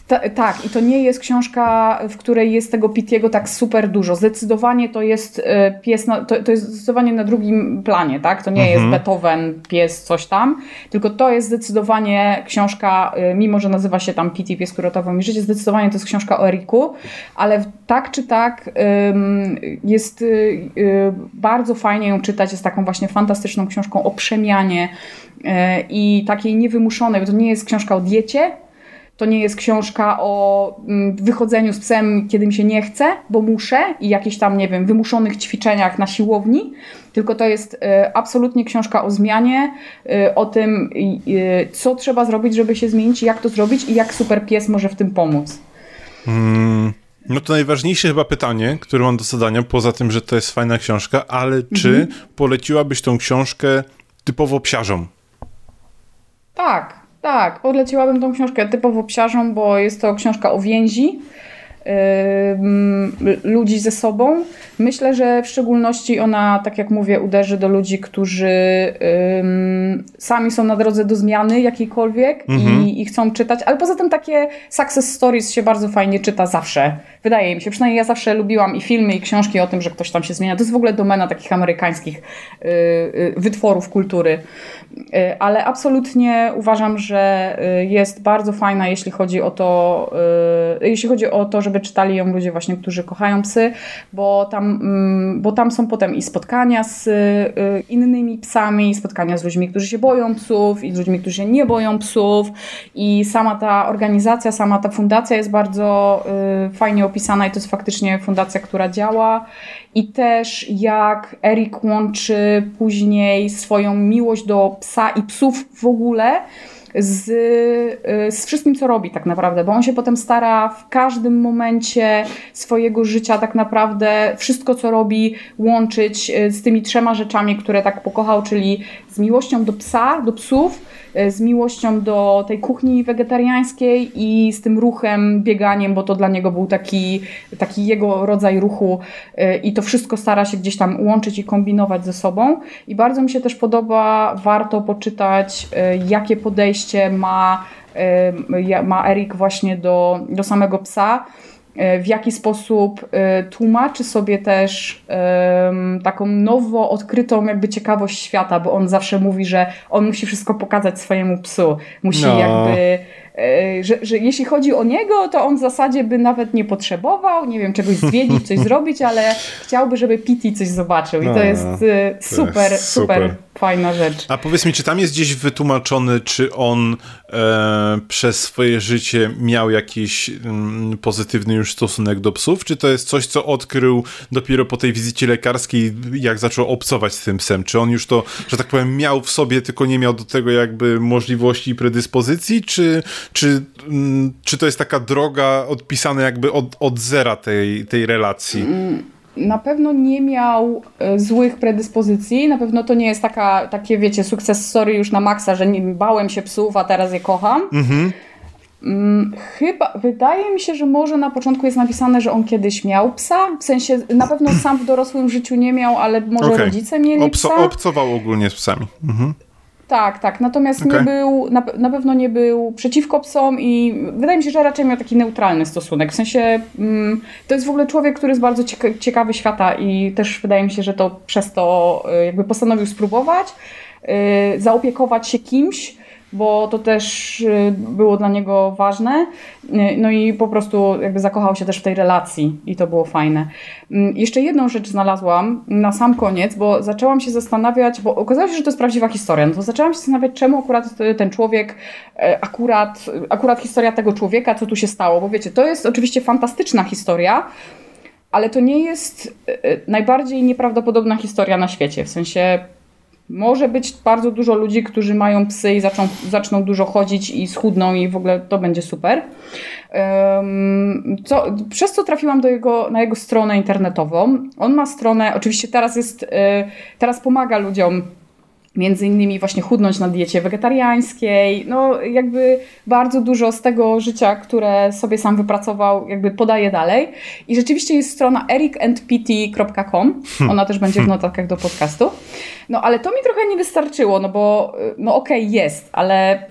Ta, tak, i to nie jest książka, w której jest tego Pitiego tak super dużo. Zdecydowanie to jest e, pies, na, to, to jest zdecydowanie na drugim planie, tak? To nie mhm. jest Beethoven, pies, coś tam, tylko to jest zdecydowanie książka, e, mimo że nazywa się tam Piti, pies, który ratował mi życie, zdecydowanie to jest książka o Eriku, ale tak czy tak jest e, bardzo fajnie ją czytać, jest taką właśnie fantastyczną książką o przemianie i takiej niewymuszonej, bo to nie jest książka o diecie, to nie jest książka o mm, wychodzeniu z psem, kiedy mi się nie chce, bo muszę i jakichś tam, nie wiem, wymuszonych ćwiczeniach na siłowni, tylko to jest e, absolutnie książka o zmianie, e, o tym, co trzeba zrobić, żeby się zmienić, jak to zrobić i jak super pies może w tym pomóc. Hmm. No to najważniejsze chyba pytanie, które mam do zadania, poza tym, że to jest fajna książka, ale czy mhm. poleciłabyś tą książkę typowo psiarzom? Tak, tak, podleciłabym tą książkę typowo psiarzom, bo jest to książka o więzi ludzi ze sobą. Myślę, że w szczególności ona, tak jak mówię, uderzy do ludzi, którzy sami są na drodze do zmiany jakiejkolwiek mhm. i, i, chcą czytać, ale poza tym takie success stories się bardzo fajnie czyta zawsze. Wydaje mi się, przynajmniej ja zawsze lubiłam i filmy, i książki o tym, że ktoś tam się zmienia. To jest w ogóle domena takich amerykańskich y, y, wytworów kultury. Y, ale absolutnie uważam, że jest bardzo fajna, jeśli chodzi o to, jeśli chodzi o to, żeby czytali ją ludzie właśnie, którzy kochają psy, bo tam, mm, bo tam są potem i spotkania z innymi psami, spotkania z ludźmi, którzy się boją psów i z ludźmi, którzy się nie boją psów i sama ta organizacja, sama ta fundacja jest bardzo fajnie opisana i to jest faktycznie fundacja, która działa. I też jak Erik łączy później swoją miłość do psa i psów w ogóle z, y, z wszystkim, co robi tak naprawdę, bo on się potem stara w każdym momencie swojego życia tak naprawdę wszystko, co robi, łączyć y, z tymi trzema rzeczami, które tak pokochał, czyli z miłością do psa, do psów, y, z miłością do tej kuchni wegetariańskiej i z tym ruchem, bieganiem, bo to dla niego był taki, taki jego rodzaj ruchu i to wszystko stara się gdzieś tam łączyć i kombinować ze sobą. I bardzo mi się też podoba, warto poczytać, jakie podejście ma, ma Erik właśnie do, do samego psa, e, w jaki sposób e, tłumaczy sobie też taką nowo odkrytą jakby ciekawość świata, bo on zawsze mówi, że on musi wszystko pokazać swojemu psu. Musi no. jakby E, że, że jeśli chodzi o niego, to on w zasadzie by nawet nie potrzebował, nie wiem, czegoś zwiedzić, coś zrobić, ale chciałby, żeby Pity coś zobaczył. I to jest super, to jest super, super fajna rzecz. A powiedz mi, czy tam jest gdzieś wytłumaczony, czy on e, przez swoje życie miał jakiś mm, pozytywny już stosunek do psów, czy to jest coś, co odkrył dopiero po tej wizycie lekarskiej, jak zaczął obcować z tym psem? Czy on już to, że tak powiem, miał w sobie, tylko nie miał do tego jakby możliwości i predyspozycji, czy, czy, mm, czy to jest taka droga odpisana jakby od, od zera tej, tej relacji? Na pewno nie miał e, złych predyspozycji, na pewno to nie jest taka, takie, wiecie, sukces story już na maksa, że nie, bałem się psów, a teraz je kocham. Mhm. Mm, chyba, wydaje mi się, że może na początku jest napisane, że on kiedyś miał psa. W sensie, na pewno sam w dorosłym życiu nie miał, ale może okay. rodzice mieli Obso, psa. Obcował ogólnie z psami. Mhm. Tak, tak. Natomiast okay. nie był, na, na, pewno nie był przeciwko psom i wydaje mi się, że raczej miał taki neutralny stosunek. W sensie mm, to jest w ogóle człowiek, który jest bardzo cieka ciekawy świata i też wydaje mi się, że to przez to y, jakby postanowił spróbować, y, zaopiekować się kimś, bo to też y, było dla niego ważne. Y, no i po prostu jakby zakochał się też w tej relacji i to było fajne. Mm, jeszcze jedną rzecz znalazłam na sam koniec, bo zaczęłam się zastanawiać, bo okazało się, że to jest prawdziwa historia. No to zaczęłam się zastanawiać, czemu akurat ten człowiek, e, akurat, akurat historia tego człowieka, co tu się stało. Bo wiecie, to jest oczywiście fantastyczna historia, ale to nie jest najbardziej nieprawdopodobna historia na świecie. W sensie może być bardzo dużo ludzi, którzy mają psy i zaczną, zaczną dużo chodzić i schudną i w ogóle to będzie super. Co, przez co trafiłam do jego, na jego stronę internetową. On ma stronę, oczywiście teraz jest, y, teraz pomaga ludziom między innymi właśnie chudnąć na diecie wegetariańskiej, no jakby bardzo dużo z tego życia, które sobie sam wypracował, jakby podaje dalej. I rzeczywiście jest strona ericandpt.com, hmm. ona też będzie w notatkach do podcastu. No ale to mi trochę nie wystarczyło, no bo no okej, okay, jest, ale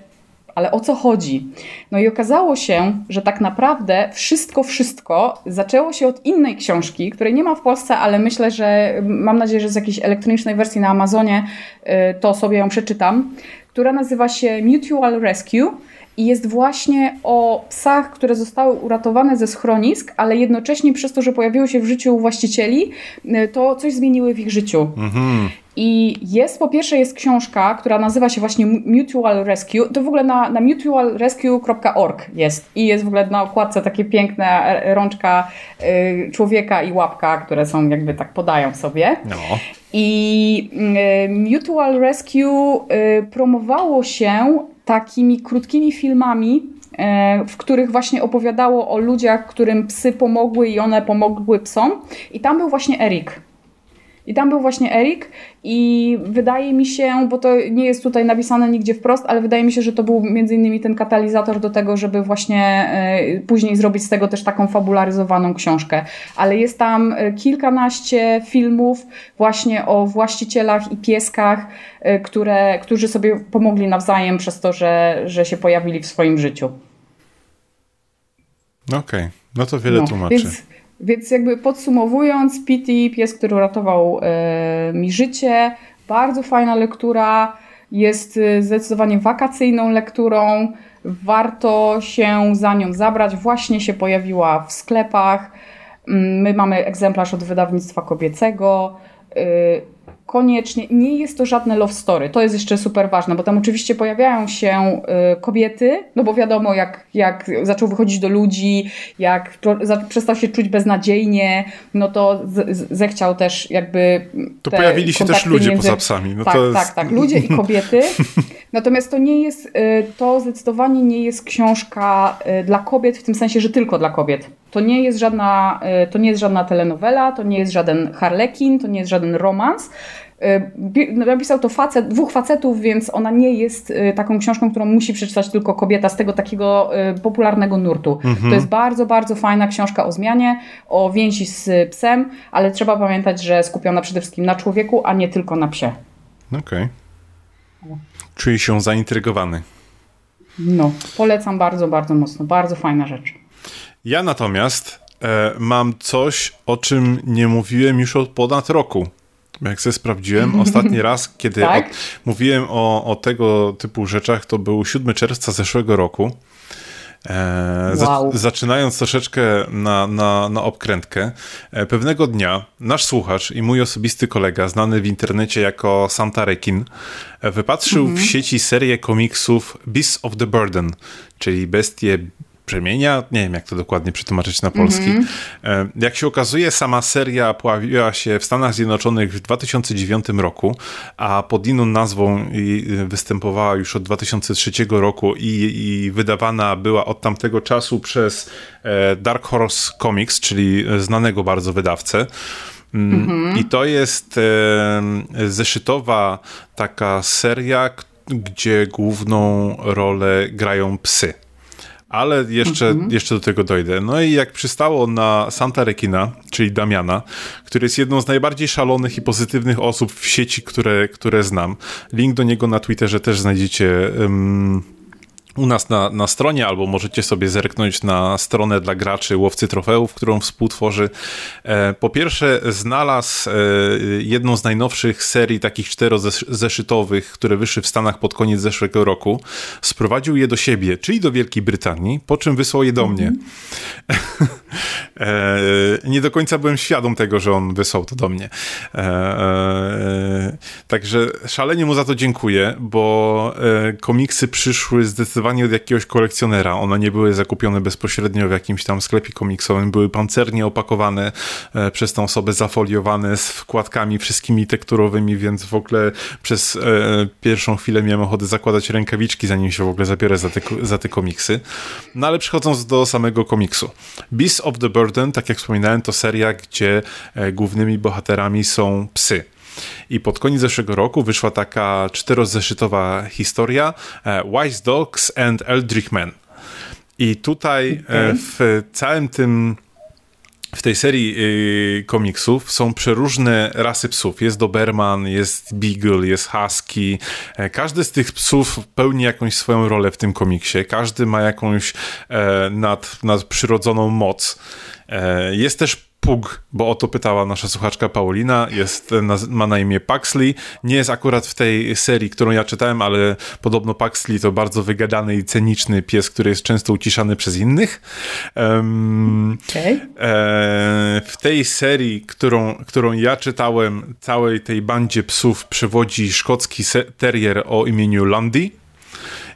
ale o co chodzi? No i okazało się, że tak naprawdę wszystko, wszystko zaczęło się od innej książki, której nie ma w Polsce, ale myślę, że mam nadzieję, że z jakiejś elektronicznej wersji na Amazonie y, to sobie ją przeczytam, która nazywa się Mutual Rescue i jest właśnie o psach, które zostały uratowane ze schronisk, ale jednocześnie przez to, że pojawiły się w życiu właścicieli, y, to coś zmieniły w ich życiu. Mhm. I jest, po pierwsze jest książka, która nazywa się właśnie Mutual Rescue. To w ogóle na, na mutualrescue.org jest. I jest w ogóle na okładce takie piękne e, rączka y, człowieka i łapka, które są jakby tak podają sobie. No. I y, Mutual Rescue y, promowało się takimi krótkimi filmami, w których właśnie opowiadało o ludziach, którym psy pomogły i one pomogły psom. I tam był właśnie Erik. I tam był właśnie Erik i wydaje mi się, bo to nie jest tutaj napisane nigdzie wprost, ale wydaje mi się, że to był między innymi ten katalizator do tego, żeby właśnie e, później zrobić z tego też taką fabularyzowaną książkę. Ale jest tam e, kilkanaście filmów właśnie o właścicielach i pieskach, e, które, którzy sobie pomogli nawzajem przez to, że, że się pojawili w swoim życiu. Okej, okay. no to wiele no, tłumaczy. Więc, więc jakby podsumowując, Pity, pies, który uratował e, mi życie, bardzo fajna lektura, jest e, zdecydowanie wakacyjną lekturą, warto się za nią zabrać, właśnie się pojawiła w sklepach. Mm, my mamy egzemplarz od wydawnictwa kobiecego. Koniecznie, nie jest to żadne love story, to jest jeszcze super ważne, bo tam oczywiście pojawiają się y, kobiety, no bo wiadomo jak, jak zaczął wychodzić do ludzi, jak przestał się czuć beznadziejnie, no to z, z, zechciał też jakby To pojawili się też ludzie między... poza psami. No tak, to jest... tak, tak, ludzie i kobiety. Natomiast to nie jest, y, to zdecydowanie nie jest książka y, dla kobiet w tym sensie, że tylko dla kobiet. To nie jest żadna, y, to nie jest żadna telenowela, to nie jest żaden harlekin, to nie jest żaden romans. Y, napisał to facet, dwóch facetów, więc ona nie jest y, taką książką, którą musi przeczytać tylko kobieta z tego takiego popularnego nurtu. Mhm. To jest bardzo, bardzo fajna książka o zmianie, o więzi z psem, ale trzeba pamiętać, że skupiona przede wszystkim na człowieku, a nie tylko na psie. Okej. Okay. Czuję się zaintrygowany. No, polecam bardzo, bardzo mocno. Bardzo fajna rzecz. Ja natomiast e, mam coś, o czym nie mówiłem już od ponad roku. Jak sobie sprawdziłem, ostatni raz, kiedy tak? od, mówiłem o, o tego typu rzeczach, to był 7 czerwca zeszłego roku. E, wow. za, zaczynając troszeczkę na, na, na obkrętkę, e, pewnego dnia nasz słuchacz i mój osobisty kolega, znany w internecie jako Santa Rekin, e, wypatrzył mm -hmm. w mhm. sieci serię komiksów Beasts of the Burden, czyli bestie przemienia. Nie wiem, jak to dokładnie przetłumaczyć na polski. Mm -hmm. Jak się okazuje, sama seria pojawiła się w Stanach Zjednoczonych w 2009 roku, a pod inną nazwą występowała już od 2003 roku i, i wydawana była od tamtego czasu przez e, Dark Horse Comics, czyli znanego bardzo wydawcę. Mm -hmm. I to jest e, zeszytowa taka seria, gdzie główną rolę grają psy ale jeszcze, mhm. jeszcze do tego dojdę. No i jak przystało na Santa Rekina, czyli Damiana, który jest jedną z najbardziej szalonych i pozytywnych osób w sieci, które, które znam. Link do niego na Twitterze też znajdziecie. Um, u nas na, na stronie, albo możecie sobie zerknąć na stronę dla graczy Łowcy Trofeów, którą współtworzy. E, po pierwsze, znalazł e, jedną z najnowszych serii takich czterozeszytowych, które wyszły w Stanach pod koniec zeszłego roku. Sprowadził je do siebie, czyli do Wielkiej Brytanii, po czym wysłał je do mnie. e, nie do końca byłem świadom tego, że on wysłał to do mnie. Także szalenie mu za to dziękuję, bo komiksy przyszły zdecydowanie zdecydowanie od jakiegoś kolekcjonera. One nie były zakupione bezpośrednio w jakimś tam sklepie komiksowym, były pancernie opakowane e, przez tą osobę, zafoliowane z wkładkami wszystkimi tekturowymi, więc w ogóle przez e, pierwszą chwilę miałem ochotę zakładać rękawiczki, zanim się w ogóle zabiorę za te, za te komiksy. No ale przechodząc do samego komiksu. Beast of the Burden, tak jak wspominałem, to seria, gdzie e, głównymi bohaterami są psy. I pod koniec zeszłego roku wyszła taka czterozeszytowa historia Wise Dogs and Eldritch Men. I tutaj okay. w całym tym w tej serii y, komiksów są przeróżne rasy psów. Jest Doberman, jest Beagle, jest Husky. E, każdy z tych psów pełni jakąś swoją rolę w tym komiksie. Każdy ma jakąś e, nad, nadprzyrodzoną moc. E, jest też Pug, bo o to pytała nasza słuchaczka Paulina, jest, ma na imię Paxley. Nie jest akurat w tej serii, którą ja czytałem, ale podobno Paxley to bardzo wygadany i ceniczny pies, który jest często uciszany przez innych. Um, okay. e, w tej serii, którą, którą ja czytałem, całej tej bandzie psów przewodzi szkocki terrier o imieniu Lundy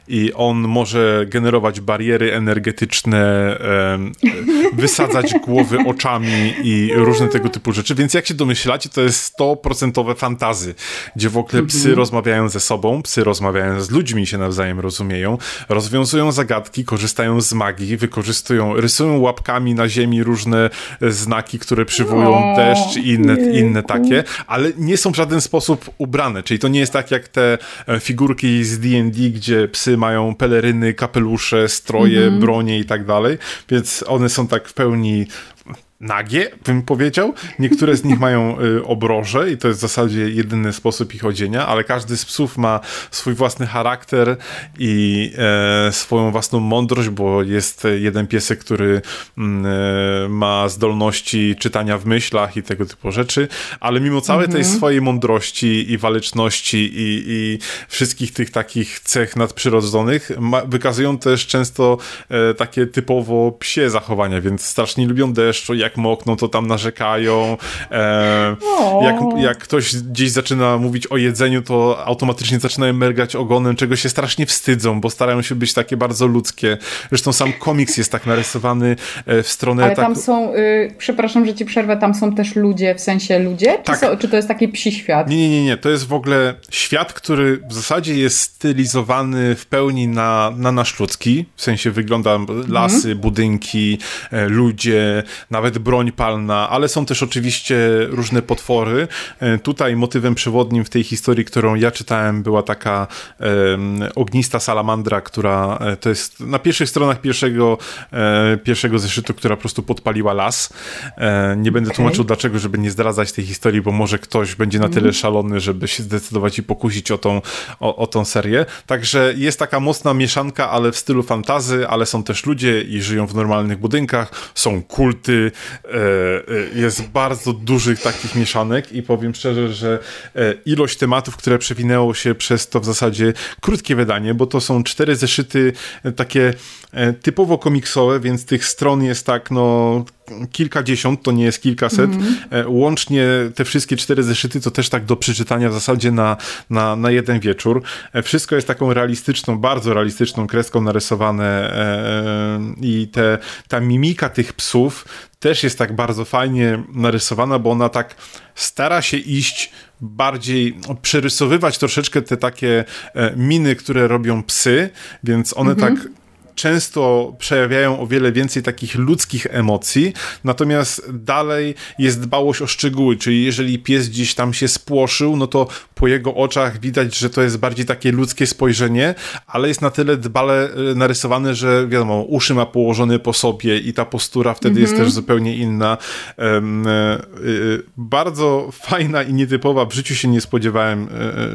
i on może generować bariery energetyczne, wysadzać głowy oczami i różne tego typu rzeczy. Więc jak się domyślacie, to jest 100% fantazy, gdzie w ogóle psy mhm. rozmawiają ze sobą, psy rozmawiają z ludźmi, się nawzajem rozumieją, rozwiązują zagadki, korzystają z magii, wykorzystują, rysują łapkami na ziemi różne znaki, które przywołują deszcz i inne, inne takie, ale nie są w żaden sposób ubrane. Czyli to nie jest tak jak te e, figurki z D&D, gdzie psy mają peleryny, kapelusze, stroje, mm -hmm. bronie i tak dalej, więc one są tak w pełni nagie, bym powiedział. Niektóre z nich mają y, obroże i to jest w zasadzie jedyny sposób ich odzienia, ale każdy z psów ma swój własny charakter i e, swoją własną mądrość, bo jest jeden piesek, który mm, e, ma zdolności czytania w myślach i tego typu rzeczy, ale mimo całej tej mhm. swojej mądrości i waleczności i, i wszystkich tych takich cech nadprzyrodzonych ma, wykazują też często e, takie typowo psie zachowania, więc strasznie lubią deszcz, jak jak mokną, to tam narzekają. E, jak, jak ktoś gdzieś zaczyna mówić o jedzeniu, to automatycznie zaczynają mergać ogonem, czego się strasznie wstydzą, bo starają się być takie bardzo ludzkie. Zresztą sam komiks jest tak narysowany e, w stronę... Ale tak... tam są, y, przepraszam, że ci przerwę, tam są też ludzie, w sensie ludzie? Czy, tak. czy to jest taki psi świat? Nie, nie, nie, nie. To jest w ogóle świat, który w zasadzie jest stylizowany w pełni na, na nasz ludzki. W sensie wygląda lasy, mhm. budynki, e, ludzie, nawet broń palna, ale są też oczywiście różne potwory. E, tutaj motywem przewodnim w tej historii, którą ja czytałem, była taka ognista salamandra, która e, to jest na pierwszych stronach pierwszego, e, pierwszego zeszytu, która po prostu podpaliła las. Nie będę okay. tłumaczył dlaczego, żeby nie zdradzać tej historii, bo może ktoś będzie na tyle mm. szalony, żeby się zdecydować i pokusić o tą, o, o tą serię. Także jest taka mocna mieszanka, ale w stylu fantazy, ale są też ludzie i żyją w normalnych budynkach, są kulty, jest bardzo dużych takich mieszanek i powiem szczerze, że e, ilość tematów, które przewinęło się przez to w zasadzie krótkie wydanie, bo to są cztery zeszyty takie typowo komiksowe, więc tych stron jest tak no kilkadziesiąt, to nie jest kilkaset. Mm. Łącznie te wszystkie cztery zeszyty to też tak do przeczytania w zasadzie na, na, na jeden wieczór. Wszystko jest taką realistyczną, bardzo realistyczną kreską narysowane i te, ta mimika tych psów też jest tak bardzo fajnie narysowana, bo ona tak stara się iść bardziej, przerysowywać troszeczkę te takie e, miny, które robią psy, więc one mhm. tak często przejawiają o wiele więcej takich ludzkich emocji, natomiast dalej jest dbałość o szczegóły, czyli jeżeli pies gdzieś tam się spłoszył, no to po jego oczach widać, że to jest bardziej takie ludzkie spojrzenie, ale jest na tyle dbale e, narysowane, że wiadomo, uszy ma położone po sobie i ta postura wtedy jest mhm. też zupełnie inna. Um, bardzo fajna i nietypowa. W życiu się nie spodziewałem,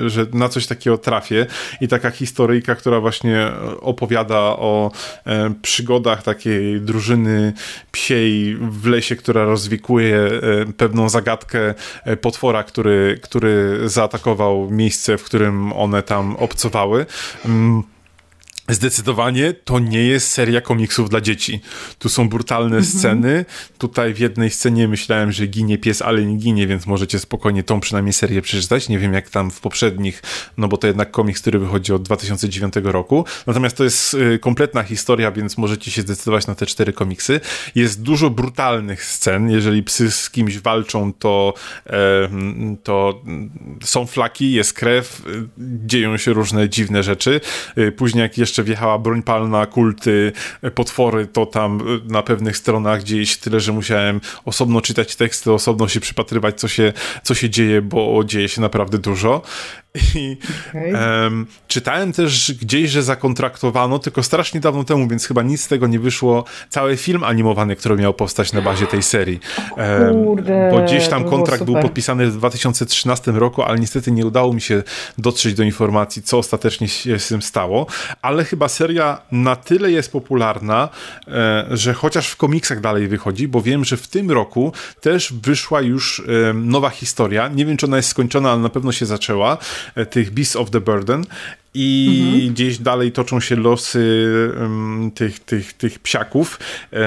że na coś takiego trafię i taka historyjka, która właśnie opowiada o e, przygodach takiej drużyny psiej w lesie, która rozwikuje e, pewną zagadkę e, potwora, który, który zaatakował miejsce, w którym one tam obcowały. Zdecydowanie to nie jest seria komiksów dla dzieci. Tu są brutalne mm -hmm. sceny. Tutaj w jednej scenie myślałem, że ginie pies, ale nie ginie, więc możecie spokojnie tą przynajmniej serię przeczytać. Nie wiem jak tam w poprzednich, no bo to jednak komiks, który wychodzi od 2009 roku. Natomiast to jest y, kompletna historia, więc możecie się zdecydować na te cztery komiksy. Jest dużo brutalnych scen. Jeżeli psy z kimś walczą, to, to są flaki, jest krew, dzieją się różne dziwne rzeczy. Y, później jak jeszcze jeszcze wjechała broń palna, kulty, potwory, to tam na pewnych stronach gdzieś tyle, że musiałem osobno czytać teksty, osobno się przypatrywać, co się, co się dzieje, bo dzieje się naprawdę dużo. I okay. um, czytałem też gdzieś, że zakontraktowano, tylko strasznie dawno temu, więc chyba nic z tego nie wyszło, cały film animowany, który miał powstać na bazie tej serii. Um, Kurde, bo gdzieś tam kontrakt był podpisany w 2013 roku, ale niestety nie udało mi się dotrzeć do informacji, co ostatecznie się z tym stało, ale chyba seria na tyle jest popularna, e, że chociaż w komiksach dalej wychodzi, bo wiem, że w tym roku też wyszła już nowa historia. Nie wiem, czy ona jest skończona, ale na pewno się zaczęła tych Beasts of the Burden i mhm. gdzieś dalej toczą się losy um, tych, tych, tych psiaków. E,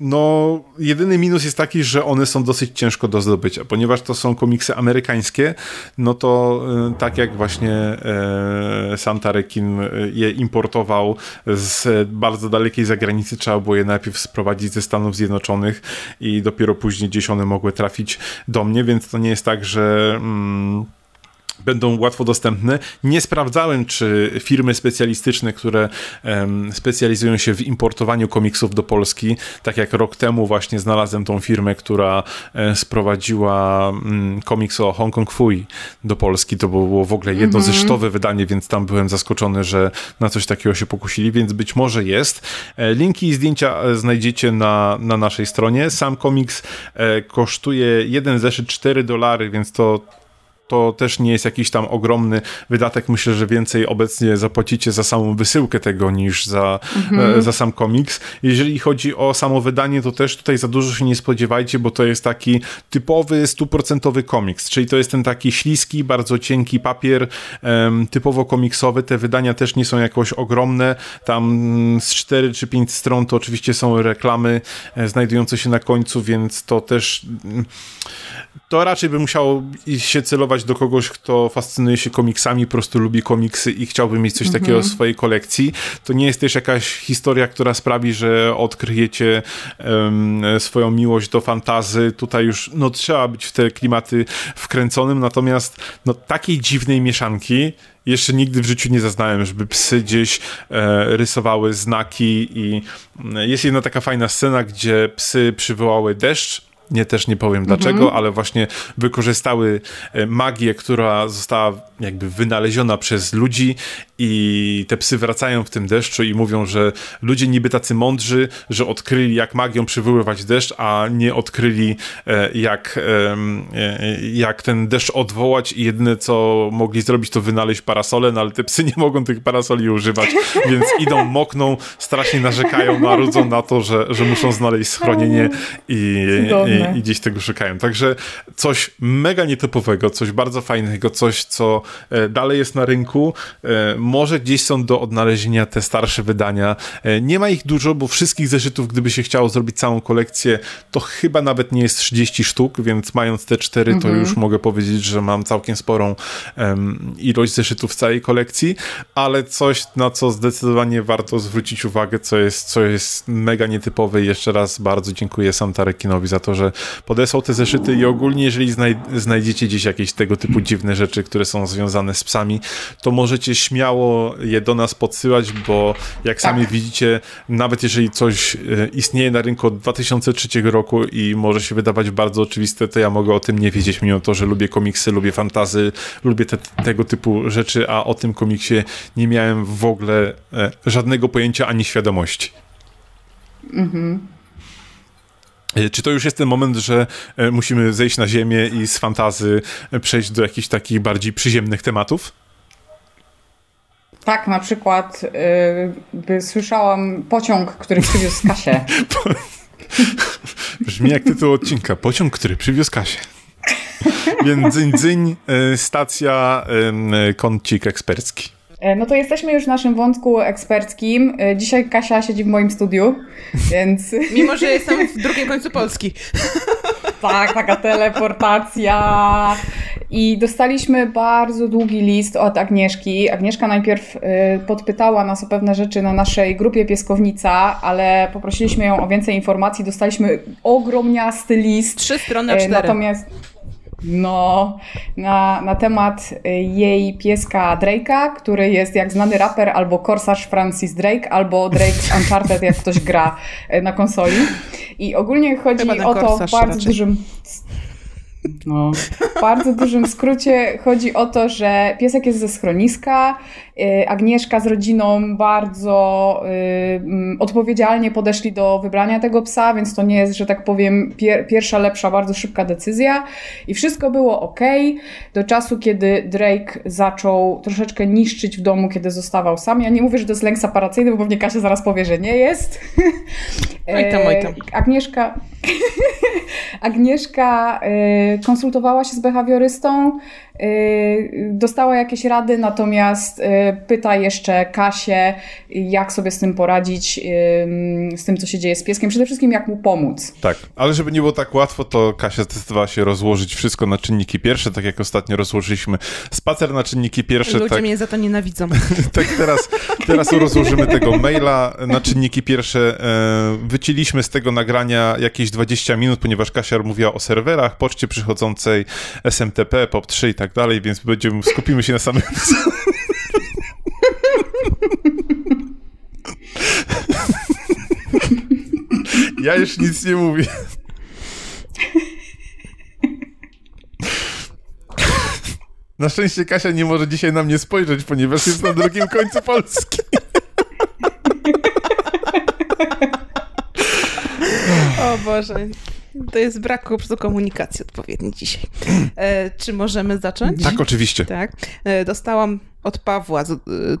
no, jedyny minus jest taki, że one są dosyć ciężko do zdobycia, ponieważ to są komiksy amerykańskie, no to e, tak jak właśnie e, Santa Rekin e, je importował z bardzo dalekiej zagranicy, trzeba było je najpierw sprowadzić ze Stanów Zjednoczonych i dopiero później gdzieś one mogły trafić do mnie, więc to nie jest tak, że... Mm, będą łatwo dostępne. Nie sprawdzałem, czy firmy specjalistyczne, które um, specjalizują się w importowaniu komiksów do Polski, tak jak rok temu właśnie znalazłem tą firmę, która e, sprowadziła um, komiks o Hong Kong Fui do Polski. To było w ogóle jedno mm -hmm. wydanie, więc tam byłem zaskoczony, że na coś takiego się pokusili, więc być może jest. E, linki i zdjęcia e, znajdziecie na, na naszej stronie. Sam komiks e, kosztuje jeden zeszyt 4 dolary, więc to to też nie jest jakiś tam ogromny wydatek. Myślę, że więcej obecnie zapłacicie za samą wysyłkę tego niż za, mhm. E, za sam komiks. Jeżeli chodzi o samo wydanie, to też tutaj za dużo się nie spodziewajcie, bo to jest taki typowy, stuprocentowy komiks, czyli to jest ten taki śliski, bardzo cienki papier, typowo komiksowy. Te wydania też nie są jakoś ogromne. Tam z 4 czy 5 stron to oczywiście są reklamy e, znajdujące się na końcu, więc to też to raczej by musiało się celować do kogoś, kto fascynuje się komiksami, po prostu lubi komiksy i chciałby mieć coś takiego w swojej kolekcji. To nie jest też jakaś historia, która sprawi, że odkryjecie um, swoją miłość do fantazy. Tutaj już no, trzeba być w te klimaty wkręconym, natomiast no, takiej dziwnej mieszanki jeszcze nigdy w życiu nie zaznałem, żeby psy gdzieś e, rysowały znaki i mm, jest jedna taka fajna scena, gdzie psy przywołały deszcz nie, też nie powiem dlaczego, mhm. ale właśnie wykorzystały e, magię, która została jakby wynaleziona przez ludzi i te psy wracają w tym deszczu i mówią, że ludzie niby tacy mądrzy, że odkryli jak magią przywoływać deszcz, a nie odkryli e, jak, e, jak ten deszcz odwołać i jedyne co mogli zrobić to wynaleźć parasole, no ale te psy nie mogą tych parasoli używać, więc idą, mokną, strasznie narzekają, marudzą na to, że, że muszą znaleźć schronienie i, i, i gdzieś tego szukają. Także coś mega nietypowego, coś bardzo fajnego, coś co e, dalej jest na rynku, może gdzieś są do odnalezienia te starsze wydania. E, nie ma ich dużo, bo wszystkich zeszytów, gdyby się chciało zrobić całą kolekcję, to chyba nawet nie jest 30 sztuk, więc mając te cztery, to mhm. już mogę powiedzieć, że mam całkiem sporą um, ilość zeszytów w całej kolekcji, ale coś, na co zdecydowanie warto zwrócić uwagę, co jest, co jest mega nietypowe i jeszcze raz bardzo dziękuję Sam Tarekinowi za to, że podesłał te zeszyty i ogólnie, jeżeli znaj znajdziecie gdzieś jakieś tego typu dziwne rzeczy, które są związane z psami, to możecie śmiało je do nas podsyłać, bo jak tak. sami widzicie, nawet jeżeli coś e, istnieje na rynku od 2003 roku i może się wydawać bardzo oczywiste, to ja mogę o tym nie wiedzieć, mimo to, że lubię komiksy, lubię fantazy, lubię te, tego typu rzeczy, a o tym komiksie nie miałem w ogóle e, żadnego pojęcia ani świadomości. Mhm. E, czy to już jest ten moment, że musimy zejść na ziemię i z fantazy przejść do jakichś takich bardziej przyziemnych tematów? Tak, na przykład yy, słyszałam pociąg, który przywiózł Kasię. Brzmi jak tytuł odcinka. Pociąg, który przywiózł Kasię. Więc dzyń, dzyń, stacja, kącik ekspercki. E, no to jesteśmy już w naszym wątku eksperckim. E, dzisiaj Kasia siedzi w moim studiu, więc... Mimo, że jestem w drugim końcu Polski. Tak, taka teleportacja. I dostaliśmy bardzo długi list od Agnieszki. Agnieszka najpierw y, podpytała nas o pewne rzeczy na naszej grupie Pieskownica, ale poprosiliśmy ją o więcej informacji. Dostaliśmy ogromniasty list. Trzy strony, cztery. Natomiast No, na, na temat y, jej pieska Drake'a, który jest jak znany raper albo korsarz Francis Drake, albo Drake z Uncharted, jak ktoś gra y, na konsoli. I ogólnie chodzi o to w bardzo raczej. dużym no, w bardzo dużym skrócie chodzi o to, że piesek jest ze schroniska. Y, Agnieszka z rodziną bardzo y, mm, odpowiedzialnie podeszli do wybrania tego psa, więc to nie jest, że tak powiem, pier pierwsza, lepsza, bardzo szybka decyzja. I wszystko było ok do czasu, kiedy Drake zaczął troszeczkę niszczyć w domu, kiedy zostawał sam. Ja nie mówię, że to jest lęk separacyjny, bo pewnie Kasia zaraz powie, że nie jest. Oj tam, oj tam. Agnieszka, Agnieszka y, konsultowała się z behawiorystą, y, dostała jakieś rady, natomiast pyta jeszcze Kasię, jak sobie z tym poradzić, z tym, co się dzieje z pieskiem, przede wszystkim jak mu pomóc. Tak, ale żeby nie było tak łatwo, to Kasia zdecydowała się rozłożyć wszystko na czynniki pierwsze, tak jak ostatnio rozłożyliśmy spacer na czynniki pierwsze. Ludzie tak, mnie za to nienawidzą. tak teraz, teraz rozłożymy tego maila na czynniki pierwsze. E, wycięliśmy z tego nagrania jakieś 20 minut, ponieważ Kasia mówiła o serwerach, poczcie przychodzącej, SMTP, POP3 i tak dalej, więc będziemy, skupimy się na samym... Ja już nic nie mówię. Na szczęście Kasia nie może dzisiaj na mnie spojrzeć, ponieważ jest na drugim końcu Polski. O Boże. To jest brak po prostu komunikacji odpowiedniej dzisiaj. E, czy możemy zacząć? Tak, oczywiście. Tak. E, dostałam od Pawła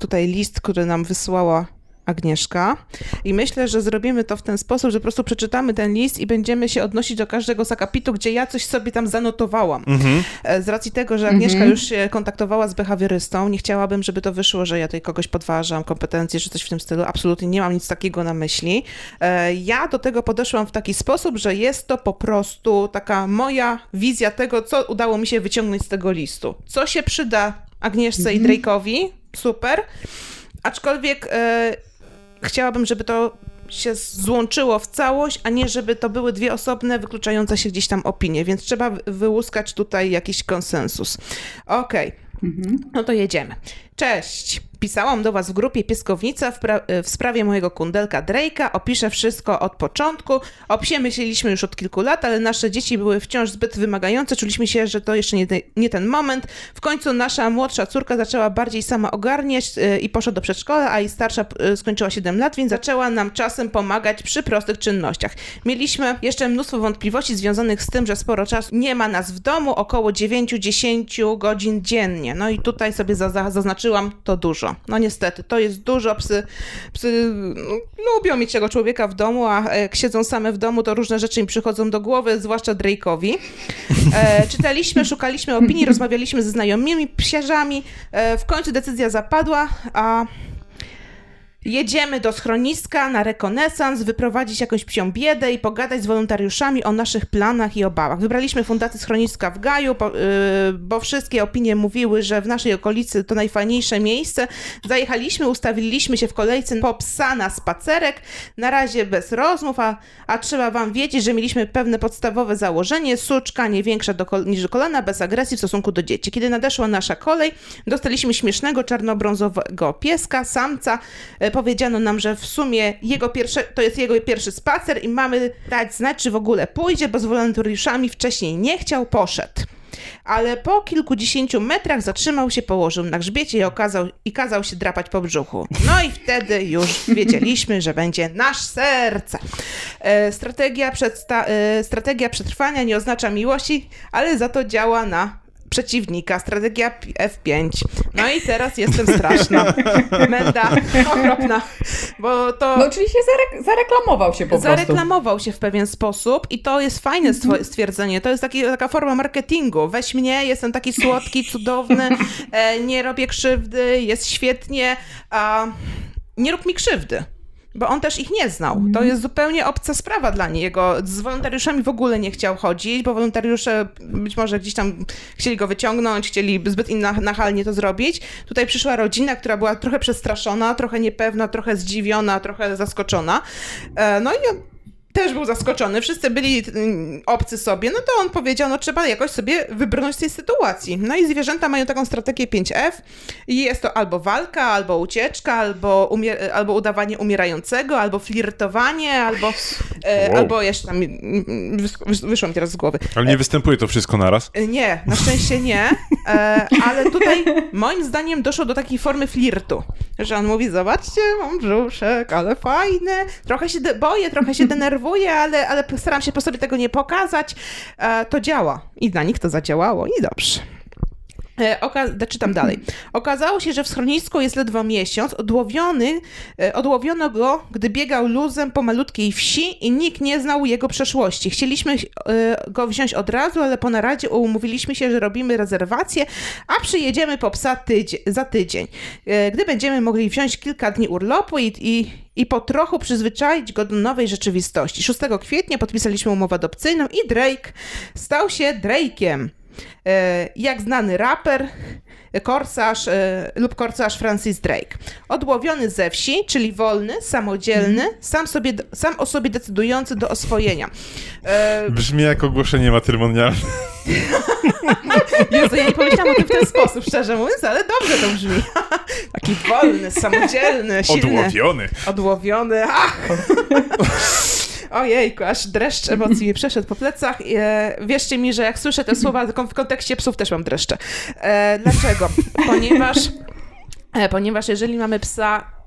tutaj list, który nam wysłała Agnieszka. I myślę, że zrobimy to w ten sposób, że po prostu przeczytamy ten list i będziemy się odnosić do każdego z akapitu, gdzie ja coś sobie tam zanotowałam. Mhm. E, z racji tego, że Agnieszka mhm. już się kontaktowała z behawiorystą, nie chciałabym, żeby to wyszło, że ja tutaj kogoś podważam, kompetencje czy coś w tym stylu. Absolutnie nie mam nic takiego na myśli. E, ja do tego podeszłam w taki sposób, że jest to po prostu taka moja wizja tego, co udało mi się wyciągnąć z tego listu. Co się przyda Agnieszce mhm. i Drake'owi? Super. Aczkolwiek e, chciałabym, żeby to się złączyło w całość, a nie żeby to były dwie osobne, wykluczające się gdzieś tam opinie, więc trzeba wyłuskać tutaj jakiś konsensus. Okej, okay. mhm. no to jedziemy. Cześć! Pisałam do Was w grupie Pieskownica w, w, sprawie mojego kundelka Drake'a. Opiszę wszystko od początku. O psie myśleliśmy już od kilku lat, ale nasze dzieci były wciąż zbyt wymagające. Czuliśmy się, że to jeszcze nie, te, nie ten moment. W końcu nasza młodsza córka zaczęła bardziej sama ogarniać yy, i poszła do przedszkola, a jej starsza yy, skończyła 7 lat, więc zaczęła nam czasem pomagać przy prostych czynnościach. Mieliśmy jeszcze mnóstwo wątpliwości związanych z tym, że sporo czasu nie ma nas w domu, około 9-10 godzin dziennie. No i tutaj sobie zaznaczyłam to dużo. No niestety, to jest dużo. Psy, psy no, lubią mieć tego człowieka w domu, a jak siedzą same w domu, to różne rzeczy im przychodzą do głowy, zwłaszcza Drake'owi. E, czytaliśmy, szukaliśmy opinii, rozmawialiśmy ze znajomymi psiarzami. E, w końcu decyzja zapadła, a Jedziemy do schroniska na rekonesans, wyprowadzić jakąś psią biedę i pogadać z wolontariuszami o naszych planach i obawach. Wybraliśmy fundację schroniska w Gaju, bo, yy, bo, wszystkie opinie mówiły, że w naszej okolicy to najfajniejsze miejsce. Zajechaliśmy, ustawiliśmy się w kolejce po psa na spacerek, na razie bez rozmów, a, a trzeba wam wiedzieć, że mieliśmy pewne podstawowe założenie, suczka nie większa do niż kolana, bez agresji w stosunku do dzieci. Kiedy nadeszła nasza kolej, dostaliśmy śmiesznego czarnobrązowego pieska, samca, powiedziano nam, że w sumie jego pierwsze, to jest jego pierwszy spacer i mamy dać znać, czy w ogóle pójdzie, bo z wolontariuszami wcześniej nie chciał, poszedł. Ale po kilkudziesięciu metrach zatrzymał się, położył na grzbiecie i, okazał, i kazał się drapać po brzuchu. No i wtedy już wiedzieliśmy, że będzie nasz serce. E, strategia, przedsta- e, strategia przetrwania nie oznacza miłości, ale za to działa na przeciwnika, strategia F5. No i teraz jestem straszna. Menda, okropna. Bo to... No oczywiście zarek zareklamował się po prostu. Zareklamował się w pewien sposób i to jest fajne mhm. stwierdzenie. To jest taki, taka forma marketingu. Weź mnie, jestem taki słodki, cudowny, e, nie robię krzywdy, jest świetnie, a nie rób mi krzywdy bo on też ich nie znał. To mhm. jest zupełnie obca sprawa dla niego. Z wolontariuszami w ogóle nie chciał chodzić, bo wolontariusze być może gdzieś tam chcieli go wyciągnąć, chcieli zbyt nachalnie to zrobić. Tutaj przyszła rodzina, która była trochę przestraszona, trochę niepewna, trochę zdziwiona, trochę zaskoczona. E, no i też był zaskoczony. Wszyscy byli mm, obcy sobie, no to on powiedział, no trzeba jakoś sobie wybrnąć z tej sytuacji. No i zwierzęta mają taką strategię 5F i jest to albo walka, albo ucieczka, albo, umier- albo udawanie umierającego, albo flirtowanie, albo, e, Wow. albo jeszcze tam, wys- wys- wyszło mi teraz z głowy. Ale nie występuje to wszystko naraz. E, Nie, na szczęście nie, e, ale tutaj moim zdaniem doszło do takiej formy flirtu, że on mówi, zobaczcie, mam brzuszek, ale fajne, trochę się de- boję, trochę się denerwuję, ale, ale staram się po sobie tego nie pokazać. E, to działa i dla nich to zadziałało i dobrze. E, Oka- czytam dalej. Okazało się, że w schronisku jest ledwo miesiąc. Odłowiony, e, odłowiono go, gdy biegał luzem po malutkiej wsi i nikt nie znał jego przeszłości. Chcieliśmy e, go wziąć od razu, ale po naradzie umówiliśmy się, że robimy rezerwację, a przyjedziemy po psa tydzień, za tydzień. Gdy będziemy mogli wziąć kilka dni urlopu i, i, i po trochu przyzwyczaić go do nowej rzeczywistości. 6 kwietnia podpisaliśmy umowę adopcyjną i Drake stał się Drake'iem. E, jak znany raper, korsarz e, lub korsarz Francis Drake. Odłowiony ze wsi, czyli wolny, samodzielny, sam, sobie, sam o sobie decydujący do oswojenia. E, Brzmi jak ogłoszenie matrymonialne. Jezu, ja nie pomyślałam o tym w ten sposób, szczerze mówiąc, ale dobrze to brzmi. Taki wolny, samodzielny, silny. Odłowiony. Odłowiony, ach! Ojejku, aż dreszcz emocji mi przeszedł po plecach. E, wierzcie mi, że jak słyszę te słowa tylko w kontekście psów, też mam dreszcze. E, dlaczego? Ponieważ, e, ponieważ jeżeli mamy psa,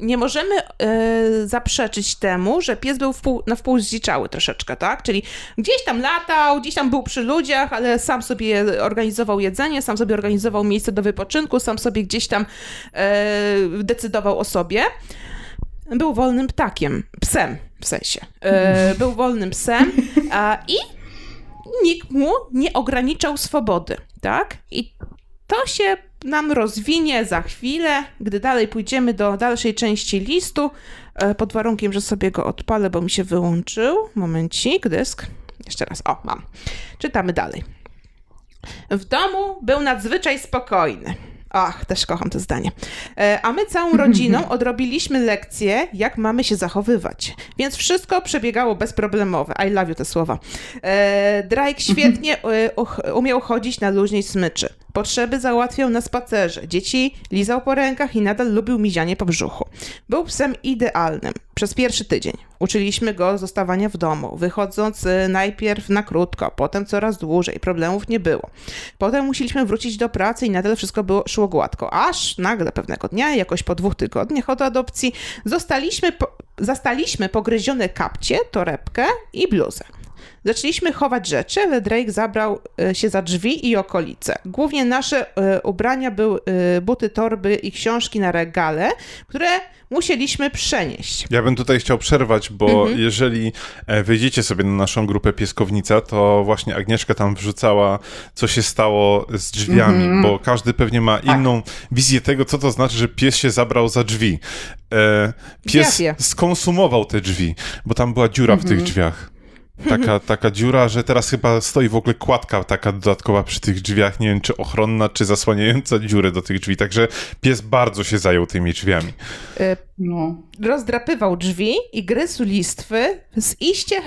nie możemy e, zaprzeczyć temu, że pies był wpół, na wpół zdziczały troszeczkę, tak? Czyli gdzieś tam latał, gdzieś tam był przy ludziach, ale sam sobie organizował jedzenie, sam sobie organizował miejsce do wypoczynku, sam sobie gdzieś tam e, decydował o sobie. Był wolnym ptakiem, psem w sensie. E, był wolnym psem a, i nikt mu nie ograniczał swobody, tak? I to się nam rozwinie za chwilę, gdy dalej pójdziemy do dalszej części listu, e, pod warunkiem, że sobie go odpalę, bo mi się wyłączył. Momencik, dysk. Jeszcze raz, o, mam. Czytamy dalej. W domu był nadzwyczaj spokojny. Ach, też kocham to zdanie. E, A my całą rodziną odrobiliśmy lekcję, jak mamy się zachowywać. Więc wszystko przebiegało bezproblemowo. I love you te słowa. E, Drake świetnie e, umiał chodzić na luźnej smyczy. Potrzeby załatwiał na spacerze. Dzieci lizał po rękach i nadal lubił mizianie po brzuchu. Był psem idealnym. Przez pierwszy tydzień uczyliśmy go zostawania w domu, wychodząc e, najpierw na krótko, potem coraz dłużej. Problemów nie było. Potem musieliśmy wrócić do pracy i nadal wszystko było, szło gładko. Aż nagle pewnego dnia, jakoś po dwóch tygodniach od adopcji, zostaliśmy po, zastaliśmy pogryzione kapcie, torebkę i bluzę. Zaczęliśmy chować rzeczy, ale Drake zabrał e, się za drzwi i okolice. Głównie nasze e, ubrania były e, buty, torby i książki na regale, które musieliśmy przenieść. Ja bym tutaj chciał przerwać, bo Mhm. jeżeli e, wejdziecie sobie na naszą grupę Pieskownica, to właśnie Agnieszka tam wrzucała, co się stało z drzwiami, Mhm. bo każdy pewnie ma Tak. inną wizję tego, co to znaczy, że pies się zabrał za drzwi. Pies skonsumował te drzwi, bo tam była dziura w tych drzwiach. Taka, taka dziura, że teraz chyba stoi w ogóle kładka taka dodatkowa przy tych drzwiach, nie wiem czy ochronna, czy zasłaniająca dziurę do tych drzwi, także pies bardzo się zajął tymi drzwiami. E, No. rozdrapywał drzwi i gryzł listwy z iście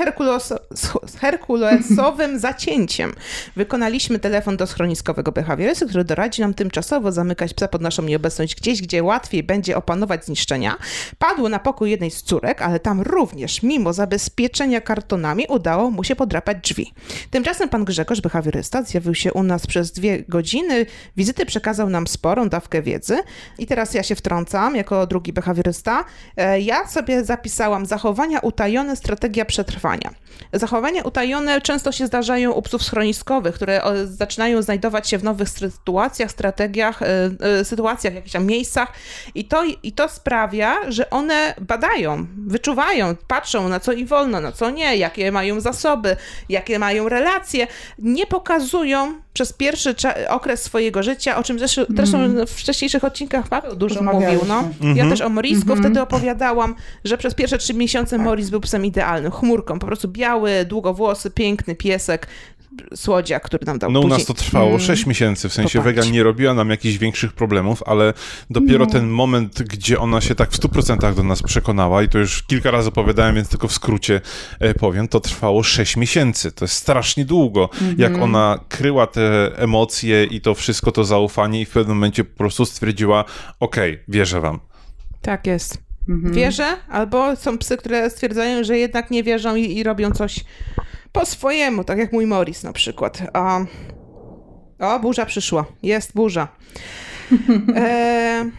z herkulesowym zacięciem. Wykonaliśmy telefon do schroniskowego behawiorysty, który doradzi nam tymczasowo zamykać psa pod naszą nieobecność gdzieś, gdzie łatwiej będzie opanować zniszczenia. Padł na pokój jednej z córek, ale tam również, mimo zabezpieczenia kartonami, udało mu się podrapać drzwi. Tymczasem pan Grzegorz, behawiorysta, zjawił się u nas przez dwie godziny. Wizyty przekazał nam sporą dawkę wiedzy. I teraz ja się wtrącam jako drugi behawiorysta. E, Ja sobie zapisałam zachowania utajone, strategia przetrwania. Zachowania utajone często się zdarzają u psów schroniskowych, które zaczynają znajdować się w nowych sytuacjach, strategiach, e, e, sytuacjach, jakichś tam miejscach i to, i to sprawia, że one badają, wyczuwają, patrzą na co i wolno, na co nie, jakie mają zasoby, jakie mają relacje, nie pokazują przez pierwszy okres swojego życia, o czym zresztą, zresztą w wcześniejszych odcinkach Paweł dużo mówił. No. Ja też o Morisku wtedy opowiadałam, że przez pierwsze trzy miesiące Moris był psem idealnym, chmurką, po prostu biały, długowłosy, piękny piesek. Słodziak, który nam dał No u nas to trwało Mm. 6 miesięcy, w sensie Popatrz. Vega nie robiła nam jakichś większych problemów, ale dopiero No. ten moment, gdzie ona się tak w 100% do nas przekonała i to już kilka razy opowiadałem, więc tylko w skrócie e, powiem, to trwało 6 miesięcy. To jest strasznie długo, jak ona kryła te emocje i to wszystko, to zaufanie i w pewnym momencie po prostu stwierdziła, okej, wierzę wam. Tak jest. Mhm. Wierzę, albo są psy, które stwierdzają, że jednak nie wierzą i, i robią coś po swojemu, tak jak mój Morris na przykład. A... O, burza przyszła. Jest burza. E...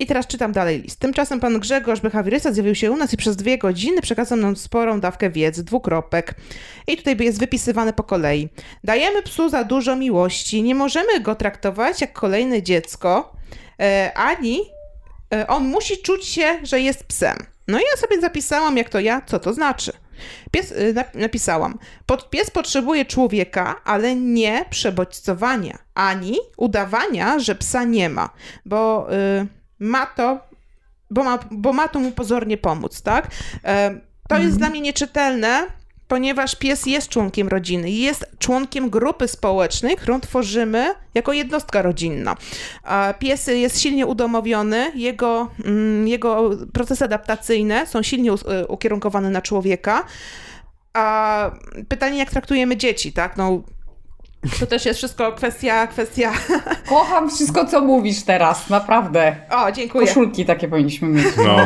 I teraz czytam dalej list. Tymczasem pan Grzegorz, behawiorysta, zjawił się u nas i przez dwie godziny przekazał nam sporą dawkę wiedzy, dwukropek. I tutaj jest wypisywane po kolei. Dajemy psu za dużo miłości, nie możemy go traktować jak kolejne dziecko, e, ani e, on musi czuć się, że jest psem. No i ja sobie zapisałam, jak to ja, co to znaczy. Pies, y, nap- napisałam, pod, pies potrzebuje człowieka, ale nie przebodźcowania, ani udawania, że psa nie ma, bo y, ma to, bo ma, bo ma to mu pozornie pomóc, tak? E, to jest dla mnie nieczytelne, ponieważ pies jest członkiem rodziny, jest członkiem grupy społecznej, którą tworzymy jako jednostka rodzinna. Pies jest silnie udomowiony, jego, mm, jego procesy adaptacyjne są silnie y, ukierunkowane na człowieka. A pytanie, jak traktujemy dzieci, tak? No, to też jest wszystko kwestia, kwestia... Kocham wszystko, co mówisz teraz, naprawdę. O, dziękuję. Koszulki takie powinniśmy mieć. No,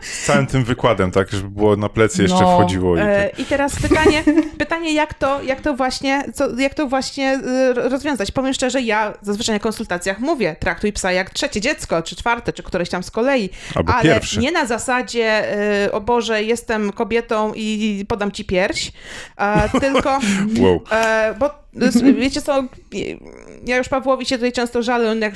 z całym tym wykładem, tak, żeby było na plecy jeszcze No, wchodziło. I E, tak. I teraz pytanie, pytanie jak, to, jak to właśnie, co, jak to właśnie y, rozwiązać? Powiem szczerze, ja zazwyczaj na konsultacjach mówię, traktuj psa jak trzecie dziecko, czy czwarte, czy któreś tam z kolei, Albo ale pierwsze. nie na zasadzie, y, o Boże, jestem kobietą i podam ci pierś, tylko, Wow. e, bo wiecie co, ja już Pawłowi się tutaj często żalę, on jak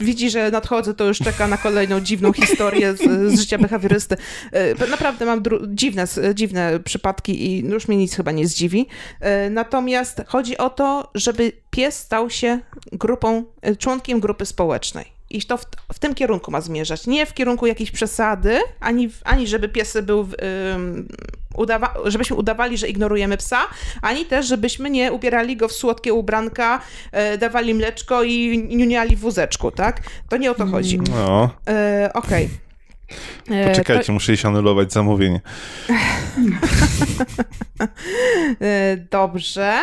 widzi, że nadchodzę, to już czeka na kolejną dziwną historię z, z życia behawiorysty. E, Naprawdę mam dziwne, dziwne przypadki i już mnie nic chyba nie zdziwi. E, Natomiast chodzi o to, żeby pies stał się grupą, e, członkiem grupy społecznej. I to w, w tym kierunku ma zmierzać. Nie w kierunku jakiejś przesady, ani, ani żeby pies był, w- udawa- żebyśmy udawali, że ignorujemy psa, ani też, żebyśmy nie ubierali go w słodkie ubranka, e, dawali mleczko i niuniali w wózeczku, tak? To nie o to chodzi. No, E, Okej. E, poczekajcie, muszę iść anulować zamówienie. E, Dobrze.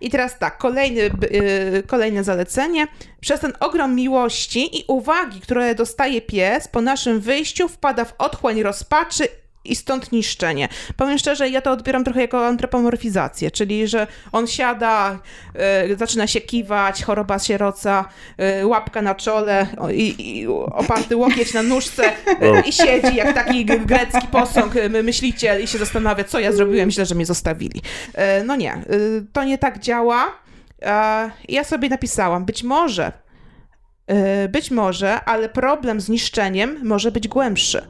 I teraz tak, kolejny, y, kolejne zalecenie. Przez ten ogrom miłości i uwagi, które dostaje pies po naszym wyjściu, wpada w otchłań rozpaczy i stąd niszczenie. Powiem szczerze, ja to odbieram trochę jako antropomorfizację, czyli że on siada, e, zaczyna się kiwać, choroba sieroca, e, łapka na czole i, i oparty łokieć na nóżce e, i siedzi jak taki grecki posąg, e, my- myśliciel i się zastanawia, co ja zrobiłem źle, że mnie zostawili. No nie, to nie tak działa. Ja sobie napisałam, być może Być może, ale problem z niszczeniem może być głębszy.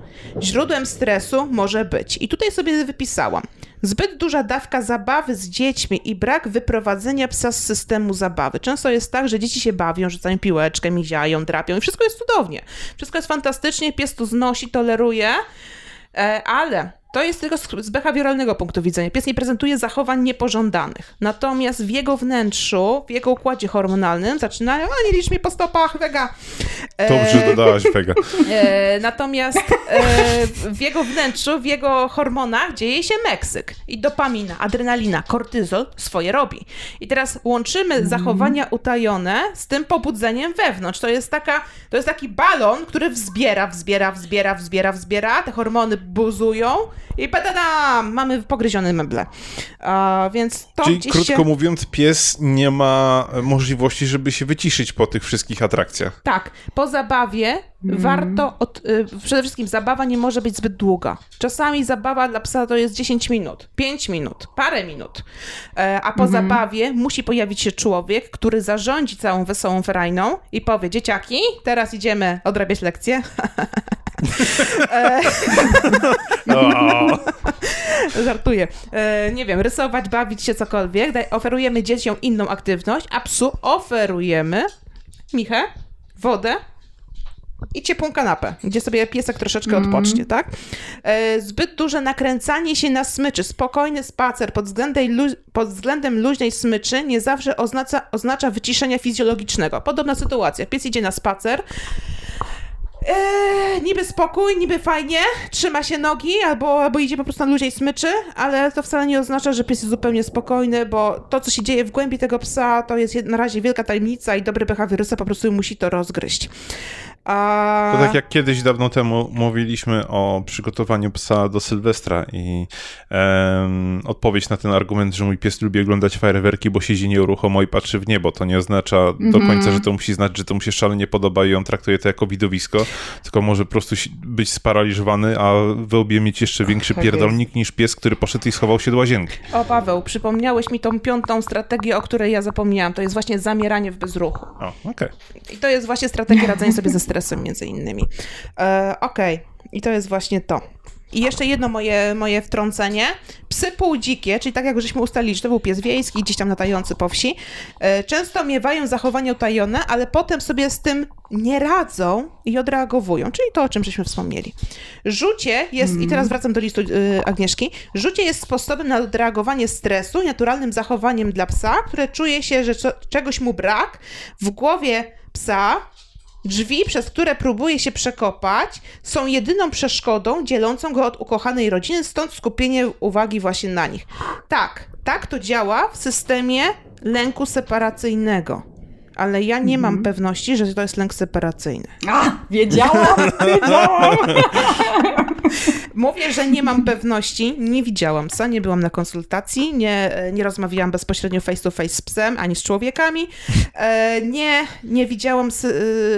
Źródłem stresu może być. I tutaj sobie wypisałam. Zbyt duża dawka zabawy z dziećmi i brak wyprowadzenia psa z systemu zabawy. Często jest tak, że dzieci się bawią, rzucają piłeczkę, miziają, drapią i wszystko jest cudownie. Wszystko jest fantastycznie, pies to znosi, toleruje, e, ale to jest tylko z, behawioralnego punktu widzenia. Pies nie prezentuje zachowań niepożądanych. Natomiast w jego wnętrzu, w jego układzie hormonalnym zaczynają, a nie licz mnie po stopach, wega. E, Dobrze dodałaś, Vega. E, natomiast e, w jego wnętrzu, w jego hormonach dzieje się Meksyk. I dopamina, adrenalina, kortyzol swoje robi. I teraz łączymy zachowania utajone z tym pobudzeniem wewnątrz. To jest, taka, to jest taki balon, który wzbiera, wzbiera, wzbiera, wzbiera, wzbiera. Te hormony buzują i badadam, mamy pogryzione meble. A, więc to Czyli gdzieś krótko się... mówiąc, pies nie ma możliwości, żeby się wyciszyć po tych wszystkich atrakcjach. Tak, po zabawie warto, od, y, przede wszystkim zabawa nie może być zbyt długa. Czasami zabawa dla psa to jest 10 minut, 5 minut, parę minut. E, a po zabawie musi pojawić się człowiek, który zarządzi całą wesołą ferajną i powie, dzieciaki, teraz idziemy odrabiać lekcje. O, Żartuję. E, nie wiem, rysować, bawić się, cokolwiek. Oferujemy dzieciom inną aktywność, a psu oferujemy, Michę, wodę, i ciepłą kanapę, gdzie sobie piesek troszeczkę Mhm. odpocznie, tak? E, zbyt duże nakręcanie się na smyczy, spokojny spacer pod względem, lu- pod względem luźnej smyczy nie zawsze oznacza, oznacza wyciszenia fizjologicznego. Podobna sytuacja. Pies idzie na spacer, Eee, niby spokój, niby fajnie, trzyma się nogi albo, albo idzie po prostu na luźnej smyczy, ale to wcale nie oznacza, że pies jest zupełnie spokojny, bo to, co się dzieje w głębi tego psa, to jest na razie wielka tajemnica i dobry behawiorysta po prostu musi to rozgryźć. A... To tak jak kiedyś dawno temu mówiliśmy o przygotowaniu psa do Sylwestra i em, odpowiedź na ten argument, że mój pies lubi oglądać fajerwerki, bo siedzi nieruchomo i patrzy w niebo, to nie oznacza do końca, że to musi znaczyć, że to mu się szalenie podoba i on traktuje to jako widowisko, tylko może po prostu być sparaliżowany, a wy obie mieć jeszcze większy Tak pierdolnik niż pies, który poszedł i schował się do łazienki. O Paweł, przypomniałeś mi tą piątą strategię, o której ja zapomniałam. To jest właśnie zamieranie w bezruchu. O, okej. I to jest właśnie strategia radzenia sobie ze stresem między innymi. E, Okej, i to jest właśnie to. I jeszcze jedno moje, moje wtrącenie. Psy półdzikie, czyli tak jak żeśmy ustalili, że to był pies wiejski, gdzieś tam latający po wsi, e, często miewają zachowania utajone, ale potem sobie z tym nie radzą i odreagowują, czyli to, o czym żeśmy wspomnieli. Rzucie jest, i teraz wracam do listu y, Agnieszki, rzucie jest sposobem na odreagowanie stresu naturalnym zachowaniem dla psa, które czuje się, że co, czegoś mu brak. W głowie psa Drzwi, przez które próbuje się przekopać, są jedyną przeszkodą dzielącą go od ukochanej rodziny, stąd skupienie uwagi właśnie na nich. Tak, tak to działa w systemie lęku separacyjnego. Ale ja nie mam pewności, że to jest lęk separacyjny. A, wiedziałam, wiedziałam. Mówię, że nie mam pewności, nie widziałam psa, nie byłam na konsultacji, nie, nie rozmawiałam bezpośrednio face to face z psem, ani z człowiekami. E, nie, nie widziałam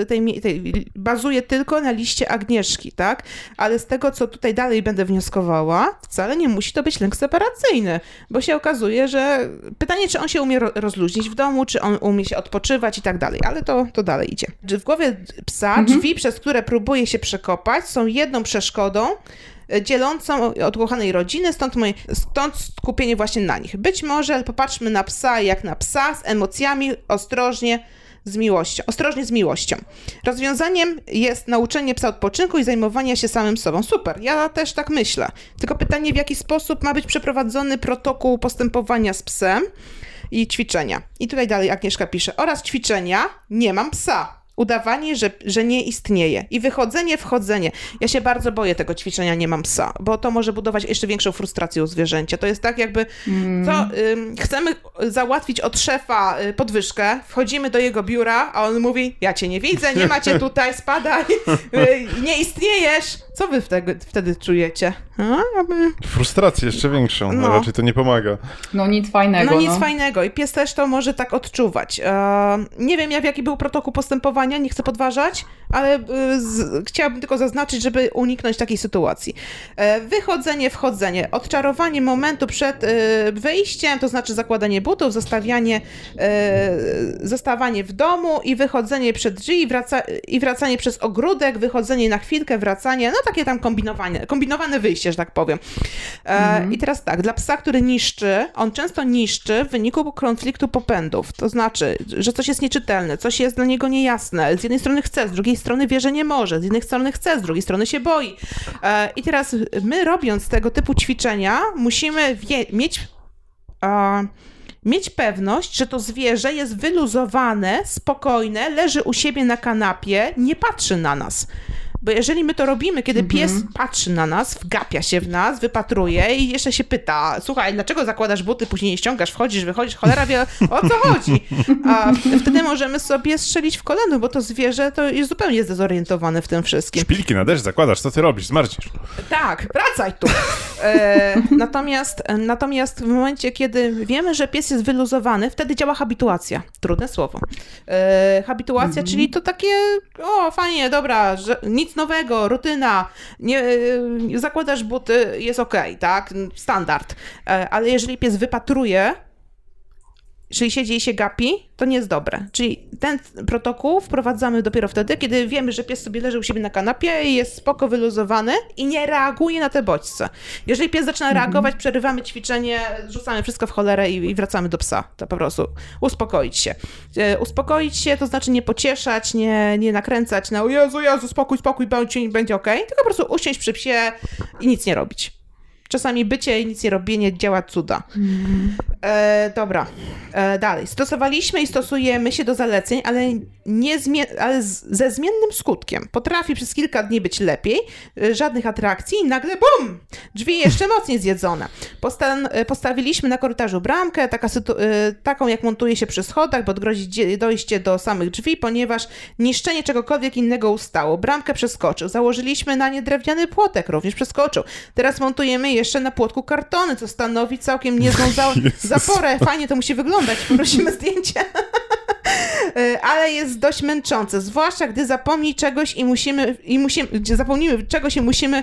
y, tej, tej, bazuję tylko na liście Agnieszki, tak? Ale z tego, co tutaj dalej będę wnioskowała, wcale nie musi to być lęk separacyjny, bo się okazuje, że pytanie, czy on się umie ro- rozluźnić w domu, czy on umie się odpoczywać i tak dalej, ale to, to dalej idzie. W głowie psa drzwi, przez które próbuje się przekopać, są jedną przeszkodą, dzielącą od ukochanej rodziny, stąd, moje, stąd skupienie właśnie na nich. Być może popatrzmy na psa jak na psa, z emocjami, ostrożnie, z miłością. Ostrożnie z miłością. Rozwiązaniem jest nauczenie psa odpoczynku i zajmowania się samym sobą. Super, ja też tak myślę. Tylko pytanie, w jaki sposób ma być przeprowadzony protokół postępowania z psem i ćwiczenia. I tutaj dalej Agnieszka pisze. Oraz ćwiczenia, nie mam psa. Udawanie, że, że nie istnieje. I wychodzenie, wchodzenie. Ja się bardzo boję tego ćwiczenia, nie mam psa, bo to może budować jeszcze większą frustrację u zwierzęcia. To jest tak jakby, co, ym, chcemy załatwić od szefa y, podwyżkę, wchodzimy do jego biura, a on mówi, ja cię nie widzę, nie macie tutaj, spadaj, y, nie istniejesz. Co wy wtedy, wtedy czujecie? A, aby- Frustrację jeszcze większą, No. no. raczej to nie pomaga. No nic fajnego. No nic fajnego i pies też to może tak odczuwać. E, nie wiem, jak, jaki był protokół postępowania, nie chcę podważać, ale e, z, chciałabym tylko zaznaczyć, żeby uniknąć takiej sytuacji. E, wychodzenie, wchodzenie, odczarowanie momentu przed e, wyjściem, to znaczy zakładanie butów, zostawianie, e, zostawanie w domu i wychodzenie przed drzwi i, wraca, i wracanie przez ogródek, wychodzenie na chwilkę, wracanie, no takie tam kombinowanie, kombinowane wyjście, że tak powiem. E, I teraz tak, dla psa, który niszczy, on często niszczy w wyniku konfliktu popędów. To znaczy, że coś jest nieczytelne, coś jest dla niego niejasne. Z jednej strony chce, z drugiej strony wie, że nie może, z jednej strony chce, z drugiej strony się boi. E, I teraz my robiąc tego typu ćwiczenia, musimy wie- mieć. E, mieć pewność, że to zwierzę jest wyluzowane, spokojne, leży u siebie na kanapie, nie patrzy na nas. Bo jeżeli my to robimy, kiedy pies patrzy na nas, wgapia się w nas, wypatruje i jeszcze się pyta, słuchaj, dlaczego zakładasz buty, później nie ściągasz, wchodzisz, wychodzisz, cholera wie o co chodzi. A wtedy możemy sobie strzelić w kolano, bo to zwierzę to jest zupełnie zdezorientowane w tym wszystkim. Szpilki na deszcz zakładasz, co ty robisz? Zmarcisz. Tak, wracaj tu. E, natomiast, natomiast w momencie, kiedy wiemy, że pies jest wyluzowany, wtedy działa habituacja. Trudne słowo. E, habituacja, czyli to takie, o fajnie, dobra, że nic nowego, rutyna, nie, e, zakładasz buty, jest okej, tak, standard. E, ale jeżeli pies wypatruje czyli siedzi i się gapi, to nie jest dobre. Czyli ten protokół wprowadzamy dopiero wtedy, kiedy wiemy, że pies sobie leży u siebie na kanapie i jest spoko wyluzowany i nie reaguje na te bodźce. Jeżeli pies zaczyna mhm. reagować, przerywamy ćwiczenie, rzucamy wszystko w cholerę i, i, wracamy do psa. To po prostu uspokoić się. E, uspokoić się to znaczy nie pocieszać, nie, nie nakręcać na o Jezu, Jezu, spokój, spokój, będzie, będzie ok, tylko po prostu usiąść przy psie i nic nie robić. Czasami bycie i nic nie robienie działa cuda. E, dobra, e, dalej. Stosowaliśmy i stosujemy się do zaleceń, ale, nie ale z, ze zmiennym skutkiem. Potrafi przez kilka dni być lepiej, e, żadnych atrakcji i nagle bum! Drzwi jeszcze mocniej zjedzone. Postan e, postawiliśmy na korytarzu bramkę, taka e, taką jak montuje się przy schodach, bo grozi dojście do samych drzwi, ponieważ niszczenie czegokolwiek innego ustało. Bramkę przeskoczył. Założyliśmy na nie drewniany płotek, również przeskoczył. Teraz montujemy je jeszcze na płotku kartony, co stanowi całkiem niezłą za zaporę. Fajnie to musi wyglądać. Prosimy zdjęcie. E, ale jest dość męczące, zwłaszcza gdy zapomni czegoś i musimy, i musimy zapomnimy czegoś i musimy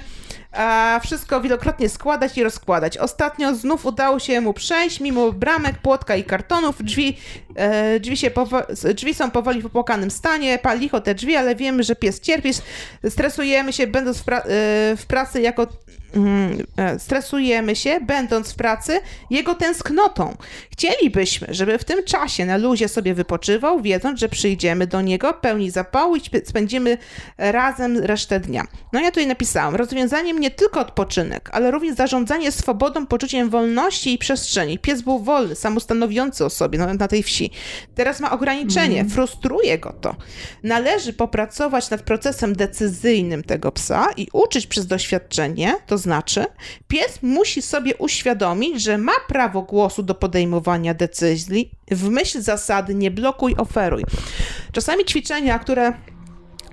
a wszystko wielokrotnie składać i rozkładać. Ostatnio znów udało się mu przejść, mimo bramek, płotka i kartonów. Drzwi, e, drzwi, się drzwi są powoli w opłakanym stanie, palicho te drzwi, ale wiemy, że pies cierpi. Stresujemy się, będąc w, pra e, w pracy jako stresujemy się, będąc w pracy, jego tęsknotą. Chcielibyśmy, żeby w tym czasie na luzie sobie wypoczywał, wiedząc, że przyjdziemy do niego pełni zapału i spędzimy razem resztę dnia. No ja tutaj napisałam, rozwiązaniem nie tylko odpoczynek, ale również zarządzanie swobodą, poczuciem wolności i przestrzeni. Pies był wolny, samostanowiący o sobie no, na tej wsi. Teraz ma ograniczenie, mm. frustruje go to. Należy popracować nad procesem decyzyjnym tego psa i uczyć przez doświadczenie, to znaczy, pies musi sobie uświadomić, że ma prawo głosu do podejmowania decyzji w myśl zasady nie blokuj, oferuj. Czasami ćwiczenia, które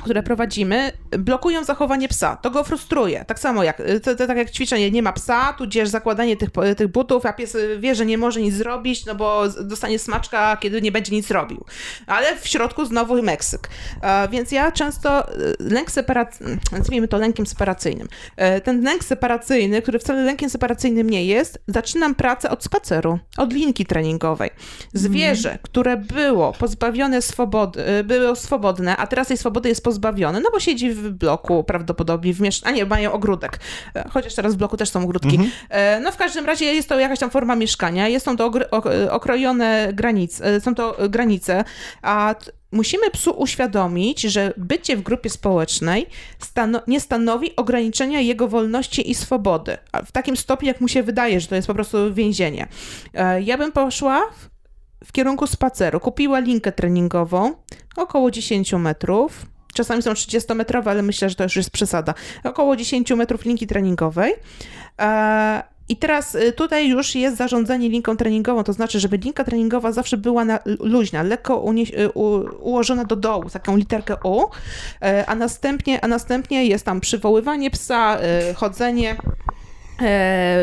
które prowadzimy, blokują zachowanie psa. To go frustruje. Tak samo jak, to, to, tak jak ćwiczenie, nie ma psa, tudzież zakładanie tych, tych butów, a pies wie, że nie może nic zrobić, no bo dostanie smaczka, kiedy nie będzie nic robił. Ale w środku znowu Meksyk. E, więc ja często e, lęk separacyjny, nazwijmy to lękiem separacyjnym. E, ten lęk separacyjny, który wcale lękiem separacyjnym nie jest, zaczynam pracę od spaceru, od linki treningowej. Zwierzę, mm. które było pozbawione swobody, było swobodne, a teraz tej swobody jest pozbawione, no bo siedzi w bloku prawdopodobnie w mieszkaniu, a nie, mają ogródek, e, chociaż teraz w bloku też są ogródki. Mhm. E, no w każdym razie jest to jakaś tam forma mieszkania, jest to okrojone granice, e, są to granice, a musimy psu uświadomić, że bycie w grupie społecznej stano nie stanowi ograniczenia jego wolności i swobody. W takim stopniu, jak mu się wydaje, że to jest po prostu więzienie. Ja bym poszła w, w kierunku spaceru. Kupiła linkę treningową, około 10 metrów. Czasami są 30-metrowe, ale myślę, że to już jest przesada. Około 10 metrów linki treningowej. E, I teraz y, tutaj już jest zarządzanie linką treningową, to znaczy, żeby linka treningowa zawsze była na, luźna, lekko y, u, ułożona do dołu, taką literkę U, e, a następnie, a następnie jest tam przywoływanie psa, y, chodzenie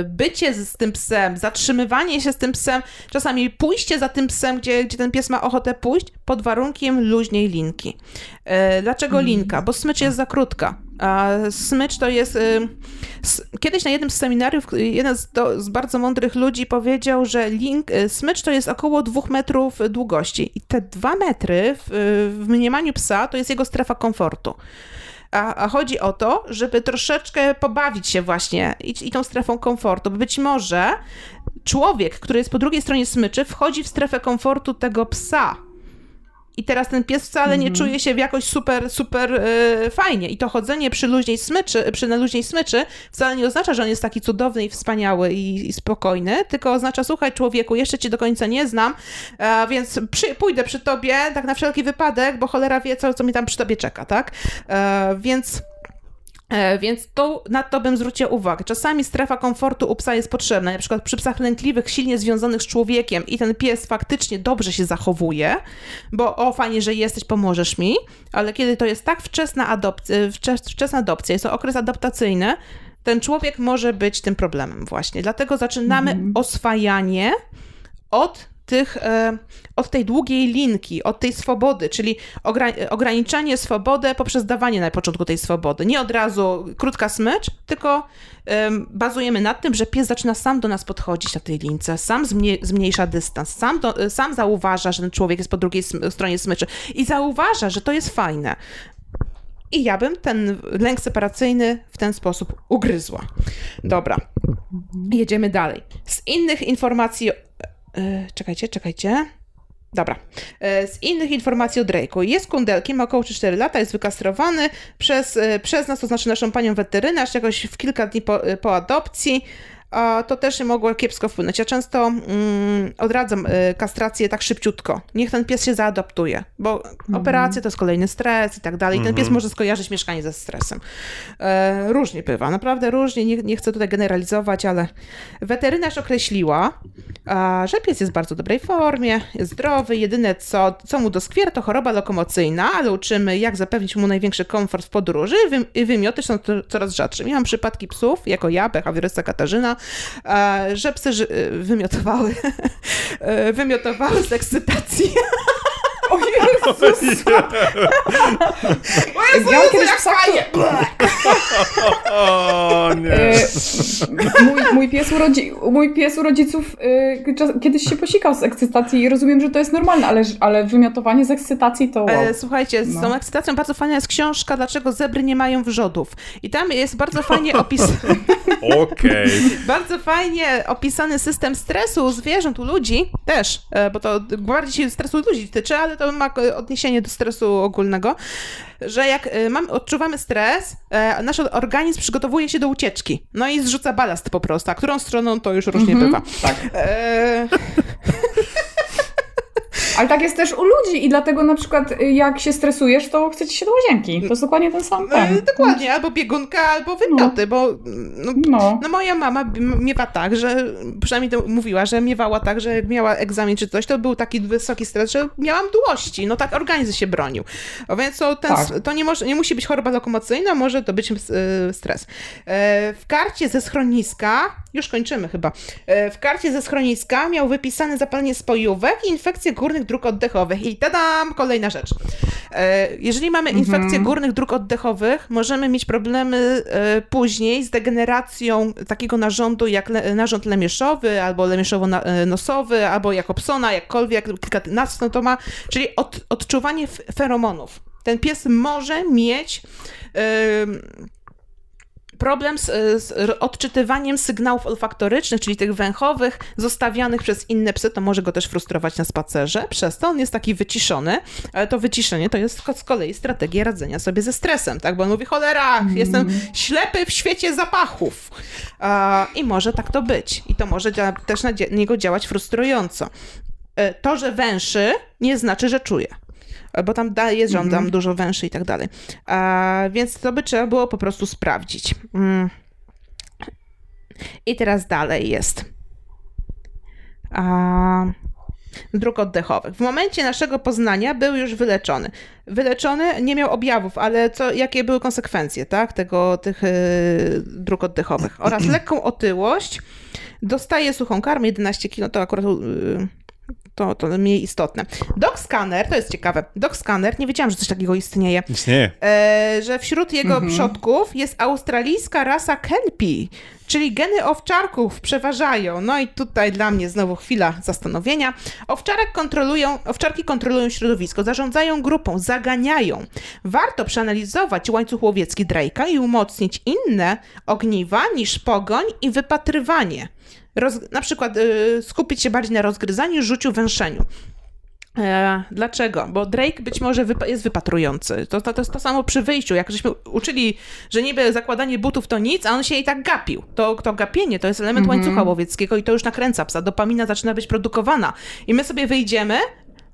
bycie z tym psem, zatrzymywanie się z tym psem, czasami pójście za tym psem, gdzie, gdzie ten pies ma ochotę pójść, pod warunkiem luźniej linki. E, dlaczego mm. linka? Bo smycz jest za krótka. A smycz to jest. Y, kiedyś na jednym z seminariów jeden z, z bardzo mądrych ludzi powiedział, że link, y, smycz to jest około dwóch metrów długości. I te dwa metry w, w mniemaniu psa to jest jego strefa komfortu. A, a, chodzi o to, żeby troszeczkę pobawić się właśnie i, i tą strefą komfortu. Być może człowiek, który jest po drugiej stronie smyczy, wchodzi w strefę komfortu tego psa, i teraz ten pies wcale nie mhm. czuje się jakoś super, super yy, fajnie. I to chodzenie przy luźnej smyczy, przy na luźnej smyczy wcale nie oznacza, że on jest taki cudowny i wspaniały i, i spokojny, tylko oznacza, słuchaj człowieku, jeszcze cię do końca nie znam, e, więc przy, pójdę przy tobie tak na wszelki wypadek, bo cholera wie, co, co mi tam przy tobie czeka, tak? E, więc więc to, na to bym zwrócił uwagę. Czasami strefa komfortu u psa jest potrzebna, na przykład przy psach lękliwych, silnie związanych z człowiekiem i ten pies faktycznie dobrze się zachowuje, bo o, fajnie, że jesteś, pomożesz mi, ale kiedy to jest tak wczesna adopcja, wczesna adopcja, jest to okres adaptacyjny, ten człowiek może być tym problemem właśnie. Dlatego zaczynamy mhm. oswajanie od tych, e, od tej długiej linki, od tej swobody, czyli ogra- ograniczanie swobody poprzez dawanie na początku tej swobody. Nie od razu krótka smycz, tylko bazujemy na tym, że pies zaczyna sam do nas podchodzić na tej lince, sam zmniej- zmniejsza dystans, sam, do, sam zauważa, że ten człowiek jest po drugiej stronie smyczy i zauważa, że to jest fajne. I ja bym ten lęk separacyjny w ten sposób ugryzła. Dobra, jedziemy dalej. Z innych informacji. Yy, czekajcie, czekajcie. Dobra. E, z innych informacji o Drake'u. Jest kundelkiem, ma około 4 lata, jest wykastrowany przez, przez nas, to znaczy naszą panią weterynarz, jakoś w kilka dni po, po adopcji to też mogło kiepsko wpłynąć. Ja często mm, odradzam y, kastrację tak szybciutko. Niech ten pies się zaadoptuje, bo mm. operacja to jest kolejny stres i tak dalej. Ten pies mhm. może skojarzyć mieszkanie ze stresem. E, różnie bywa, naprawdę różnie. Nie, nie, chcę tutaj generalizować, ale weterynarz określiła, a, że pies jest w bardzo dobrej formie, jest zdrowy. Jedyne, co, co mu doskwiera, to choroba lokomocyjna, ale uczymy, jak zapewnić mu największy komfort w podróży i wymioty są coraz rzadsze. Miałam przypadki psów, jako ja, behawiorysta Katarzyna, że psy wymiotowały, wymiotowały z ekscytacji. O Jezus! O Jezu, ja kiedyś jak fajnie! O nie. E, mój, mój, pies urodzi, mój pies u rodziców e, kiedyś się posikał z ekscytacji i rozumiem, że to jest normalne, ale, ale wymiotowanie z ekscytacji to wow. E, słuchajcie, z no. tą ekscytacją bardzo fajna jest książka Dlaczego zebry nie mają wrzodów. I tam jest bardzo fajnie opisane... Okej. Okay. bardzo fajnie opisany system stresu u zwierząt, u ludzi też, bo to bardziej się stresu ludzi tyczy, ale to ma odniesienie do stresu ogólnego, że jak y, mamy, odczuwamy stres, e, nasz organizm przygotowuje się do ucieczki. No i zrzuca balast po prostu. A którą stroną to już różnie mm -hmm. bywa. Tak. E... Ale tak jest też u ludzi i dlatego na przykład y, jak się stresujesz, to chcecie się do łazienki. To jest dokładnie ten sam ten. E, dokładnie, albo biegunka, albo wymioty, no. bo no, no. no, moja mama miewa tak, że przynajmniej to mówiła, że miewała tak, że jak miała egzamin czy coś, to był taki wysoki stres, że miałam dłości. No tak organizm się bronił. Więc to, ten, tak. to nie, może, nie musi być choroba lokomocyjna, może to być y, stres. E, w karcie ze schroniska, już kończymy chyba, e, w karcie ze schroniska miał wypisane zapalenie spojówek i infekcje górnych górnych dróg oddechowych. I tadam, kolejna rzecz. E, jeżeli mamy mhm. infekcję górnych dróg oddechowych, możemy mieć problemy e, później z degeneracją takiego narządu jak narząd lemieszowy, albo lemieszowo-nosowy, albo jakobsona, jakkolwiek, kilkanastu to ma, czyli od, odczuwanie feromonów. Ten pies może mieć problem z, z, odczytywaniem sygnałów olfaktorycznych, czyli tych węchowych, zostawianych przez inne psy, to może go też frustrować na spacerze. Przez to on jest taki wyciszony, ale to wyciszenie to jest z kolei strategia radzenia sobie ze stresem, tak? Bo on mówi, cholera, mm. jestem ślepy w świecie zapachów. I może tak to być. I to może też na niego działać frustrująco. E, to, że węszy, nie znaczy, że czuje bo tam jest rząd, mm -hmm. dużo węży i tak dalej. A, więc to by trzeba było po prostu sprawdzić. Mm. I teraz dalej jest. A, dróg oddechowych. W momencie naszego poznania był już wyleczony. Wyleczony nie miał objawów, ale co, jakie były konsekwencje tak, tego, tych yy, dróg oddechowych oraz lekką otyłość. Dostaje suchą karmę 11 kg, to akurat yy, to, to mniej istotne. Dog Scanner, to jest ciekawe, Dog Scanner, nie wiedziałam, że coś takiego istnieje. Istnieje. E, że wśród jego mhm. przodków jest australijska rasa Kelpie, czyli geny owczarków przeważają. No i tutaj dla mnie znowu chwila zastanowienia. Owczarek kontrolują, owczarki kontrolują środowisko, zarządzają grupą, zaganiają. Warto przeanalizować łańcuch łowiecki Drake'a i umocnić inne ogniwa niż pogoń i wypatrywanie roz, na przykład y, skupić się bardziej na rozgryzaniu, rzuciu, węszeniu. E, dlaczego? Bo Drake być może wypa jest wypatrujący. To, to, to, jest to samo przy wyjściu. Jak żeśmy uczyli, że niby zakładanie butów to nic, a on się i tak gapił. To, to gapienie to jest element mm -hmm. łańcucha łowieckiego i to już nakręca psa. Dopamina zaczyna być produkowana. I my sobie wyjdziemy,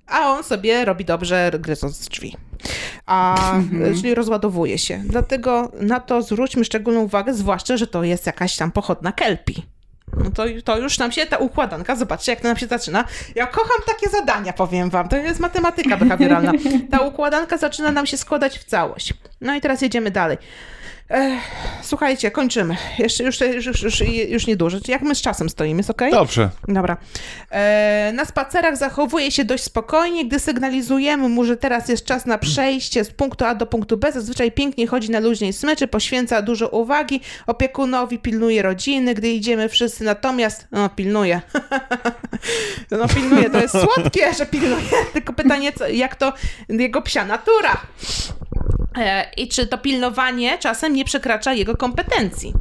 a on sobie robi dobrze, gryząc drzwi. A, -hmm. Czyli rozładowuje się. Dlatego na to zwróćmy szczególną uwagę, zwłaszcza, że to jest jakaś tam pochodna kelpi. No to, to już nam się ta układanka, zobaczcie jak to nam się zaczyna. Ja kocham takie zadania, powiem wam. To jest matematyka behawioralna. Ta układanka zaczyna nam się składać w całość. No i teraz jedziemy dalej. Ech, słuchajcie, kończymy. Jeszcze już, już, już, już, już niedużo. Jak my z czasem stoimy, jest ok? Dobrze. Dobra. E, na spacerach zachowuje się dość spokojnie, gdy sygnalizujemy mu, że teraz jest czas na przejście z punktu A do punktu B. Zazwyczaj pięknie chodzi na luźnej smyczy, poświęca dużo uwagi opiekunowi, pilnuje rodziny, gdy idziemy wszyscy. Natomiast, no pilnuje. no pilnuje, to jest słodkie, że pilnuje. Tylko pytanie, co, jak to jego psia natura. E, I czy to pilnowanie czasem nie przekracza jego kompetencji?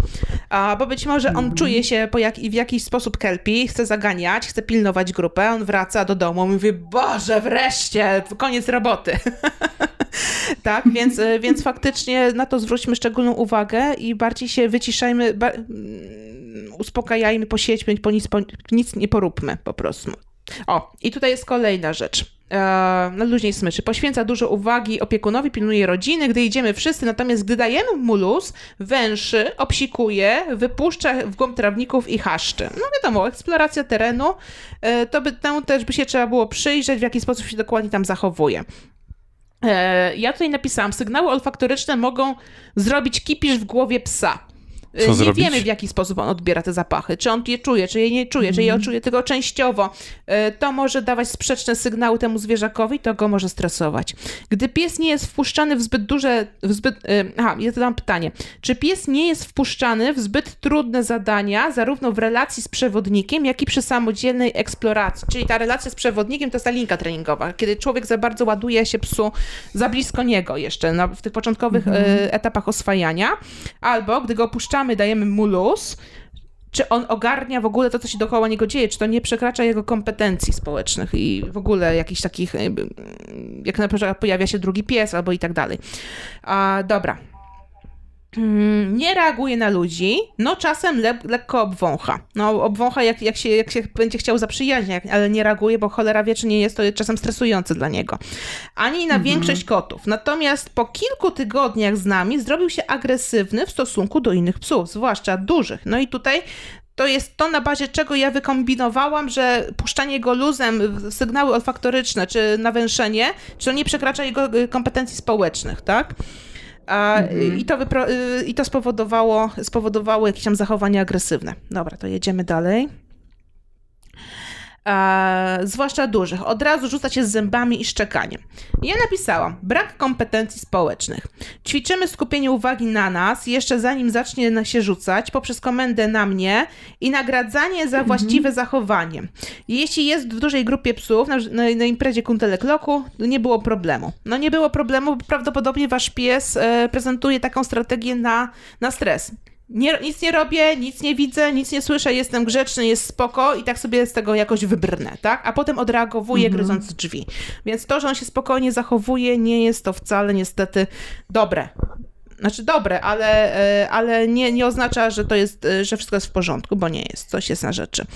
Bo być może on czuje się po jak, w jakiś sposób kelpi, chce zaganiać, chce pilnować grupę, on wraca do domu i mówi, Boże, wreszcie, koniec roboty. tak, więc, e, więc faktycznie na to zwróćmy szczególną uwagę i bardziej się wyciszajmy, ba mm, uspokajajmy, posiedźmy, po nic, po nic nie poróbmy po prostu. O, i tutaj jest kolejna rzecz na luźnej smyczy. Poświęca dużo uwagi opiekunowi, pilnuje rodziny, gdy idziemy wszyscy, natomiast gdy dajemy mu luz, węszy, obsikuje, wypuszcza w głąb trawników i haszczy. No wiadomo, eksploracja terenu, e, to by temu też by się trzeba było przyjrzeć, w jaki sposób się dokładnie tam zachowuje. E, ja tutaj napisałam, sygnały olfaktoryczne mogą zrobić kipisz w głowie psa. Co nie zrobić? wiemy, w jaki sposób on odbiera te zapachy. Czy on je czuje, czy je nie czuje, czy je Mhm. czuje tylko częściowo. E, To może dawać sprzeczne sygnały temu zwierzakowi, to go może stresować. Gdy pies nie jest wpuszczany w zbyt duże... W zbyt, e, aha, ja zadam pytanie. Czy pies nie jest wpuszczany w zbyt trudne zadania, zarówno w relacji z przewodnikiem, jak i przy samodzielnej eksploracji? Czyli ta relacja z przewodnikiem to jest ta linka treningowa, kiedy człowiek za bardzo ładuje się psu za blisko niego jeszcze na, w tych początkowych e, etapach oswajania, albo gdy go opuszczamy, dajemy mu luz, czy on ogarnia w ogóle to, co się dookoła niego dzieje, czy to nie przekracza jego kompetencji społecznych i w ogóle jakichś takich, jak na przykład pojawia się drugi pies albo i tak dalej. A, dobra. Mm, Nie reaguje na ludzi, no czasem le lekko obwącha. No obwącha jak, jak, się, jak się będzie chciał zaprzyjaźniać, ale nie reaguje, bo cholera wie, czy nie jest to czasem stresujące dla niego. Ani na większość kotów. Natomiast po kilku tygodniach z nami zrobił się agresywny w stosunku do innych psów, zwłaszcza dużych. No i tutaj to jest to, na bazie czego ja wykombinowałam, że puszczanie go luzem, sygnały olfaktoryczne czy nawęszenie, czy to nie przekracza jego y, kompetencji społecznych, tak? A, i, to wypro, y, I to spowodowało, spowodowało jakieś tam zachowania agresywne. Dobra, to jedziemy dalej. E, zwłaszcza dużych, od razu rzuca się z zębami i szczekaniem. Ja napisałam, brak kompetencji społecznych. Ćwiczymy skupienie uwagi na nas, jeszcze zanim zacznie się rzucać, poprzez komendę na mnie i nagradzanie za właściwe zachowanie. Jeśli jest w dużej grupie psów, na, na, na imprezie Kuntelek Loku, nie było problemu. No nie było problemu, bo prawdopodobnie wasz pies e, prezentuje taką strategię na, na stres. Nie, nic nie robię, nic nie widzę, nic nie słyszę, jestem grzeczny, jest spoko i tak sobie z tego jakoś wybrnę, tak? A potem odreagowuję, gryząc drzwi. Więc to, że on się spokojnie zachowuje, nie jest to wcale niestety dobre. Znaczy dobre, ale, e, ale nie, nie oznacza, że to jest, e, że wszystko jest w porządku, bo nie jest. Coś jest na rzeczy.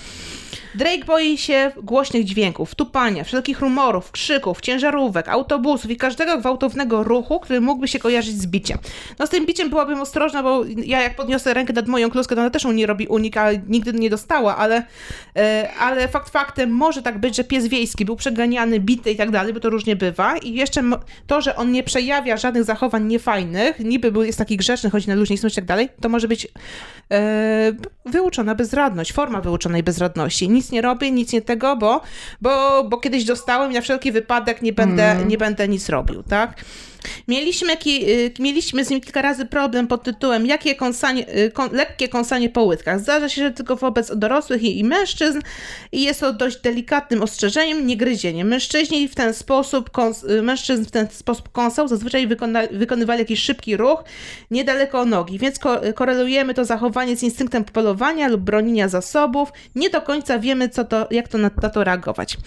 Drake boi się głośnych dźwięków, tupania, wszelkich rumorów, krzyków, ciężarówek, autobusów i każdego gwałtownego ruchu, który mógłby się kojarzyć z biciem. No z tym biciem byłabym ostrożna, bo ja jak podniosę rękę nad moją kluskę, to ona też nie robi unika, nigdy nie dostała, ale, e, ale fakt faktem może tak być, że pies wiejski był przeganiany, bity i tak dalej, bo to różnie bywa i jeszcze to, że on nie przejawia żadnych zachowań niefajnych, niby był, jest taki grzeczny, chodzi na luźniej smycz i tak dalej, to może być e, wyuczona bezradność, forma wyuczonej bezradności. Nic nie robię, nic nie tego, bo, bo, bo kiedyś dostałem i na wszelki wypadek nie będę, nie będę nic robił, tak? Mieliśmy, ki, y, mieliśmy z nim kilka razy problem pod tytułem jakie kąsanie, y, kąs, lekkie kąsanie po łydkach. Zdarza się, że tylko wobec dorosłych i, i mężczyzn i jest to dość delikatnym ostrzeżeniem, nie gryzienie. Mężczyźni w ten sposób, kąs, y, mężczyzn w ten sposób kąsał, zazwyczaj wykona, wykonywali jakiś szybki ruch niedaleko nogi, więc ko, korelujemy to zachowanie z instynktem polowania lub bronienia zasobów. Nie do końca wiemy, co to, jak to na, na to reagować.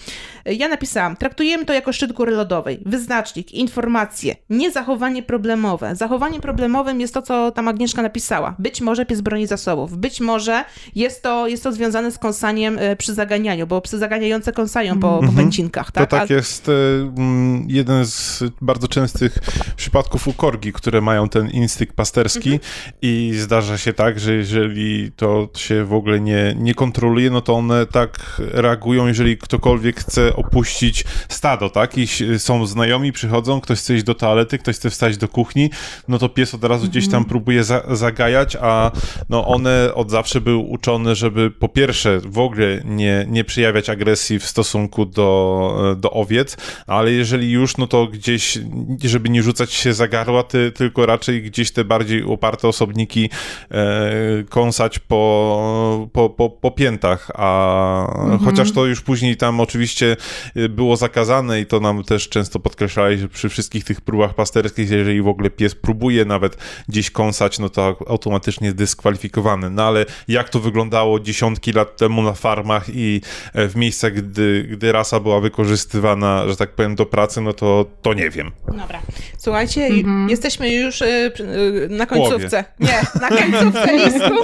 Ja napisałam, traktujemy to jako szczyt góry lodowej, wyznacznik, informacje, nie zachowanie problemowe. Zachowaniem problemowym jest to, co tam Agnieszka napisała. Być może pies broni zasobów, być może jest to, jest to związane z kąsaniem e, przy zaganianiu, bo psy zaganiające kąsają po, po pęcinkach, tak? To tak A- jest e, mm, jeden z bardzo częstych przypadków u korgi, które mają ten instynkt pasterski Mhm. i zdarza się tak, że jeżeli to się w ogóle nie, nie kontroluje, no to one tak reagują, jeżeli ktokolwiek chce opuścić stado, tak? I są znajomi, przychodzą, ktoś chce iść do toalety, toalety, ktoś chce wstać do kuchni, no to pies od razu gdzieś tam próbuje za, zagajać, a no one od zawsze były uczone, żeby po pierwsze w ogóle nie, nie przejawiać agresji w stosunku do, do owiec, ale jeżeli już, no to gdzieś, żeby nie rzucać się za garła, ty, tylko raczej gdzieś te bardziej oparte osobniki e, kąsać po, po, po, po piętach, a chociaż to już później tam oczywiście było zakazane i to nam też często podkreślali, że przy wszystkich tych próbach pasterskich, jeżeli w ogóle pies próbuje nawet gdzieś kąsać, no to automatycznie jest dyskwalifikowany. No ale jak to wyglądało dziesiątki lat temu na farmach i e, w miejscach, gdy, gdy rasa była wykorzystywana, że tak powiem, do pracy, no to, to nie wiem. Dobra. Słuchajcie, jesteśmy już y, y, na końcówce. Nie, na końcówce listu.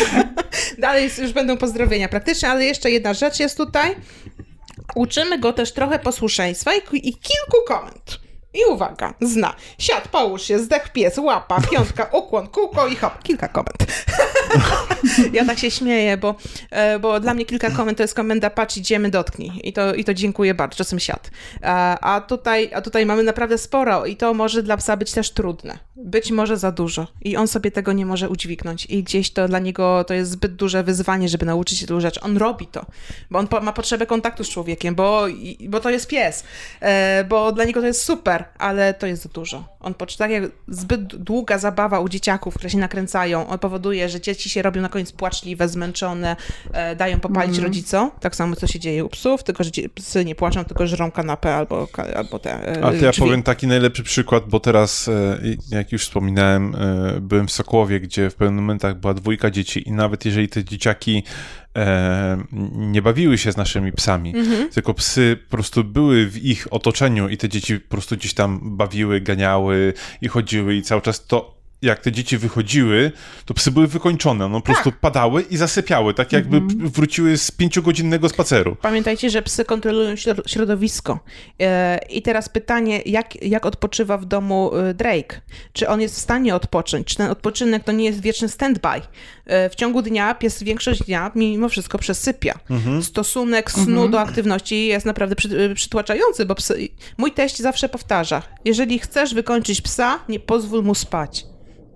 Dalej już będą pozdrowienia praktycznie, ale jeszcze jedna rzecz jest tutaj. Uczymy go też trochę posłuszeństwa i, i kilku komend. I uwaga, zna. Siad, połóż się, zdech pies, łapa, piątka, ukłon, kółko i hop. Kilka komend. ja tak się śmieję, bo, e, bo dla mnie kilka komend to jest komenda patrz, idziemy, dotknij. I to, i to dziękuję bardzo, czasem siad. A, a, tutaj, a tutaj mamy naprawdę sporo i to może dla psa być też trudne. Być może za dużo. I on sobie tego nie może udźwignąć. I gdzieś to dla niego to jest zbyt duże wyzwanie, żeby nauczyć się tylu rzeczy. On robi to, bo on po, ma potrzebę kontaktu z człowiekiem, bo, bo to jest pies. E, bo dla niego to jest super, ale to jest za dużo. On tak jak zbyt długa zabawa u dzieciaków, które się nakręcają, on powoduje, że dzieci się robią na koniec płaczliwe, zmęczone, e, dają popalić rodzicom. Tak samo co się dzieje u psów, tylko że psy nie płaczą, tylko żrą kanapę albo, albo te e, A to ja drzwi. powiem taki najlepszy przykład, bo teraz, e, jak już wspominałem, e, byłem w Sokłowie, gdzie w pewnych momentach była dwójka dzieci i nawet jeżeli te dzieciaki e, nie bawiły się z naszymi psami, tylko psy po prostu były w ich otoczeniu i te dzieci po prostu gdzieś tam bawiły, ganiały i chodziły i cały czas to jak te dzieci wychodziły, to psy były wykończone, no po prostu padały i zasypiały, tak jakby wróciły z pięciogodzinnego spaceru. Pamiętajcie, że psy kontrolują śro- środowisko. E, I teraz pytanie, jak, jak odpoczywa w domu e, Drake? Czy on jest w stanie odpocząć? Czy ten odpoczynek to nie jest wieczny stand-by? E, W ciągu dnia pies większość dnia mimo wszystko przesypia. Stosunek snu do aktywności jest naprawdę przy, przytłaczający, bo psy, mój teść zawsze powtarza, jeżeli chcesz wykończyć psa, nie pozwól mu spać.